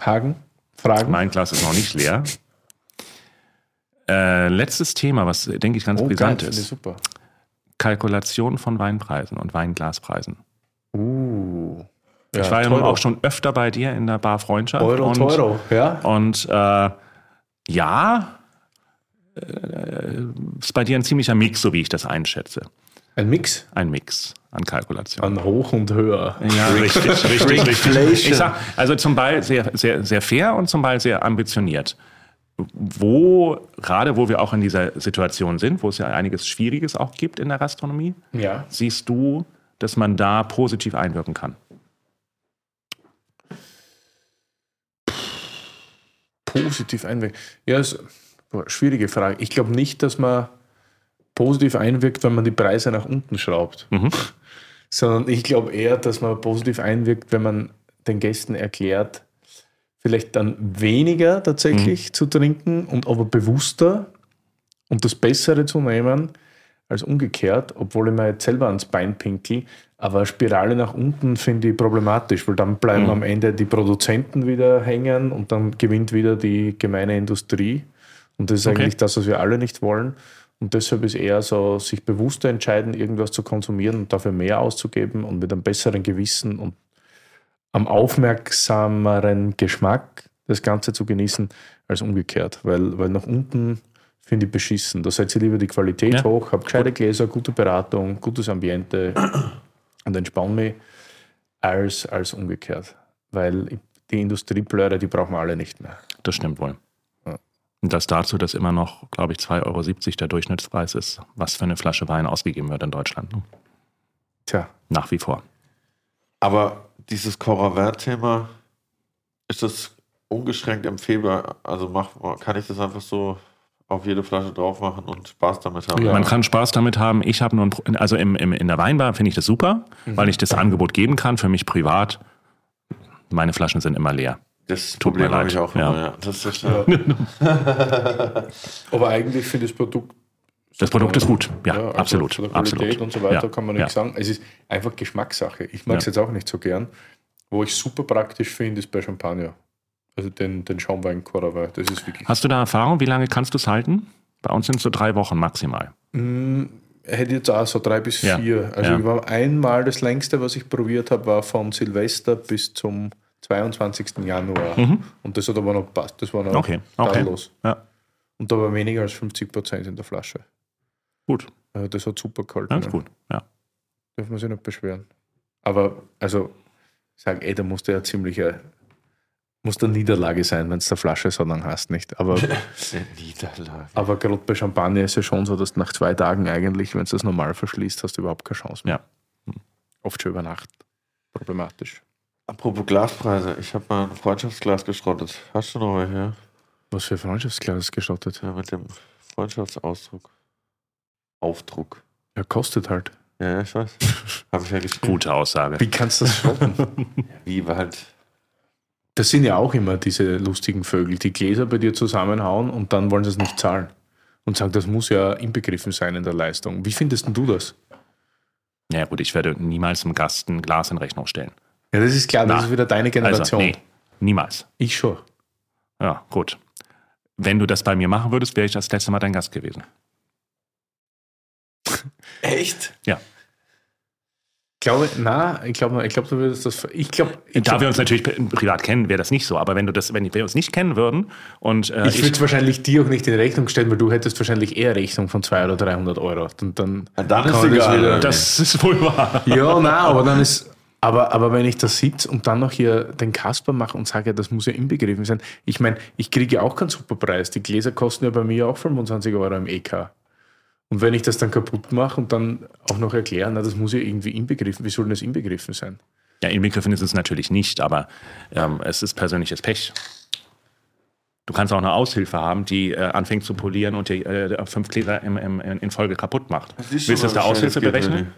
Hagen? Fragen? Mein Glas ist noch nicht leer. Äh, letztes Thema, was denke ich ganz oh, geil, brisant finde ich ist. super. Kalkulation von Weinpreisen und Weinglaspreisen. Uh. Ja, ich war ja nun auch schon öfter bei dir in der Bar Freundschaft. Euro, und, Teuro, ja? Und äh, ja, äh, ist bei dir ein ziemlicher Mix, so wie ich das einschätze. Ein Mix Ein Mix an Kalkulation. an hoch und höher. Ja, richtig, richtig, richtig. Ich sag, also zum Teil sehr, sehr, sehr fair und zum Teil sehr ambitioniert. Wo, gerade wo wir auch in dieser Situation sind, wo es ja einiges Schwieriges auch gibt in der Gastronomie, Ja. siehst du, dass man da positiv einwirken kann? Positiv einwirken. Ja, ist boah, schwierige Frage. Ich glaube nicht, dass man positiv einwirkt, wenn man die Preise nach unten schraubt. Sondern ich glaube eher, dass man positiv einwirkt, wenn man den Gästen erklärt, vielleicht dann weniger tatsächlich zu trinken und aber bewusster und das Bessere zu nehmen als umgekehrt, obwohl ich mir jetzt selber ans Bein pinkel. Aber Spirale nach unten finde ich problematisch, weil dann bleiben am Ende die Produzenten wieder hängen und dann gewinnt wieder die gemeine Industrie. Und das ist Okay. eigentlich das, was wir alle nicht wollen. Und deshalb ist eher so, sich bewusster entscheiden, irgendwas zu konsumieren und dafür mehr auszugeben und mit einem besseren Gewissen und am aufmerksameren Geschmack das Ganze zu genießen, als umgekehrt. Weil, weil nach unten finde ich beschissen. Da setze ich lieber die Qualität Ja. hoch, habe gescheite Gläser, gute Beratung, gutes Ambiente und entspanne mich, als, als umgekehrt. Weil die Industrieblöre, die brauchen wir alle nicht mehr. Das stimmt wohl. Und das dazu, dass immer noch, glaube ich, 2,70 Euro der Durchschnittspreis ist, was für eine Flasche Wein ausgegeben wird in Deutschland. ne? Tja, Nach wie vor. Aber dieses Coravin-Thema, ist das ungeschränkt empfehlbar? Also mach, kann ich das einfach so auf jede Flasche drauf machen und Spaß damit haben. Ja. Man kann Spaß damit haben. Ich habe nur, ein, also im, im, in der Weinbar finde ich das super, weil ich das Angebot geben kann. Für mich privat, meine Flaschen sind immer leer. Das Tut mir Problem habe leid. ich auch Ja. immer, ja. Das ist, ja. Aber eigentlich finde ich das Produkt. Das Produkt ist gut. Ja, also absolut. Von der Qualität absolut. und so weiter Ja, kann man ja. nichts sagen. Es ist einfach Geschmackssache. Ich mag es Ja. jetzt auch nicht so gern. Wo ich super praktisch finde, ist bei Champagner. Also den, den Schaumwein Coravin. Das ist wirklich. Hast du da Erfahrung? Wie lange kannst du es halten? Bei uns sind es so drei Wochen maximal. Mm, hätte jetzt auch so drei bis Ja. vier. Also Ja. ich war einmal das längste, was ich probiert habe, war von Silvester bis zum 22. Januar. Und das hat aber noch passt. Das war noch Mhm. Okay, okay. tadellos. Ja, Und da war weniger als 50 Prozent in der Flasche. gut. Also das hat super gehalten. Ja, ja. gut. Ja. Darf man sich nicht beschweren. Aber, also, ich sage, ey, da musst du ja ziemlich, äh, muss eine Niederlage sein, wenn es der Flasche so lang hast, nicht? Aber, Niederlage. aber gerade bei Champagner ist es schon so, dass du nach zwei Tagen eigentlich, wenn du das normal verschließt, hast du überhaupt keine Chance mehr. Ja. Oft schon über Nacht. Problematisch. Apropos Glaspreise, ich habe mal ein Freundschaftsglas geschrottet. Hast du noch welche? Was für Freundschaftsglas ist geschottet? Ja, mit dem Freundschaftsausdruck. Aufdruck. Ja, kostet halt. Ja, ja, ich weiß. Habe ich ja geschrieben. Gute Aussage. Wie kannst du das schotten? Wie war halt. das sind ja auch immer diese lustigen Vögel, die Gläser bei dir zusammenhauen und dann wollen sie es nicht zahlen. Und sagen, das muss ja inbegriffen sein in der Leistung. Wie findest denn du das? Ja, gut, ich werde niemals einem Gast ein Glas in Rechnung stellen. Ja, das ist klar, das Na, ist wieder deine Generation. Also, nee, niemals. Ich schon. Ja, gut. Wenn du das bei mir machen würdest, wäre ich das letzte Mal dein Gast gewesen. Echt? Ja. Ich glaube, na, ich glaube, ich glaube, du würdest das. Ich glaube, ich, Da glaub, wir uns natürlich pri- privat kennen, wäre das nicht so. Aber wenn du das, wenn wir uns nicht kennen würden und äh, ich würde es wahrscheinlich dir auch nicht in Rechnung stellen, weil du hättest wahrscheinlich eher Rechnung von 200 oder 300 Euro. Und dann, dann kann ist man das egal. wieder- das ist wohl wahr. ja, na, aber dann ist. Aber, aber wenn ich da sitze und dann noch hier den Kasper mache und sage, das muss ja inbegriffen sein. Ich meine, ich kriege ja auch keinen Superpreis. Die Gläser kosten ja bei mir auch 25 Euro im EK. Und wenn ich das dann kaputt mache und dann auch noch erkläre, na, das muss ja irgendwie inbegriffen, wie soll denn das inbegriffen sein? Ja, inbegriffen ist es natürlich nicht, aber ähm, es ist persönliches Pech. Du kannst auch eine Aushilfe haben, die äh, anfängt zu polieren und die äh, fünf Gläser im, im, in Folge kapput macht. Willst du das der Aushilfe berechnen?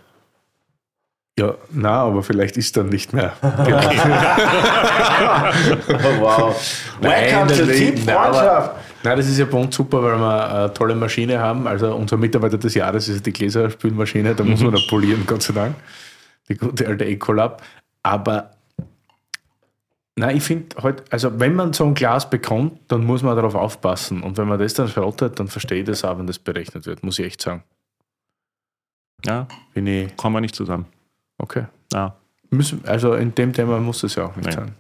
Ja, na, aber vielleicht ist dann nicht mehr. Oh, wow. Welcome to Team Freundschaft. Nein, das ist ja bei uns super, weil wir eine tolle Maschine haben. Also unser Mitarbeiter des Jahres ist die Gläserspülmaschine, da muss man da polieren, Gott sei Dank. Die gute alte Ecolab. Aber nein, ich finde halt, also wenn man so ein Glas bekommt, dann muss man darauf aufpassen. Und wenn man das dann schrottet, dann verstehe ich das auch, wenn das berechnet wird, muss ich echt sagen. Ja, Bin ich, kommen wir nicht zusammen. Okay. Ja. Müssen, also in dem Thema muss es ja auch nicht Nee. sein.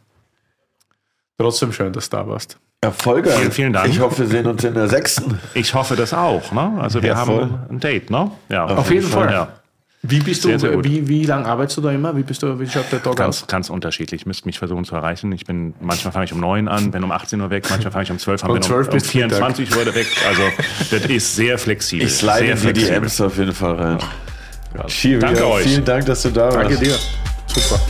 Trotzdem schön, dass du da warst. Ja, voll geil. Vielen, vielen Dank. Ich hoffe, wir sehen uns in der sechsten. Ich hoffe das auch. Ne? Also wir Ja, voll. haben ein Date, ne? Ja, Auf jeden Fall. Ja. Wie bist Sehr, du, sehr wie, wie lange arbeitest du da immer? Wie bist du, wie schaut der Tag Ganz, aus? ganz unterschiedlich. Ich müsste mich versuchen zu erreichen. Ich bin, manchmal fange ich um 9 an, bin um 18 Uhr weg, manchmal fange ich um 12 an, Von bin 12 um, um bis 24 Uhr weg. Also das ist sehr flexibel. Ich slide sehr in die DMs auf jeden Fall rein. Danke euch. Vielen Dank, dass du da warst. Danke dir. Super.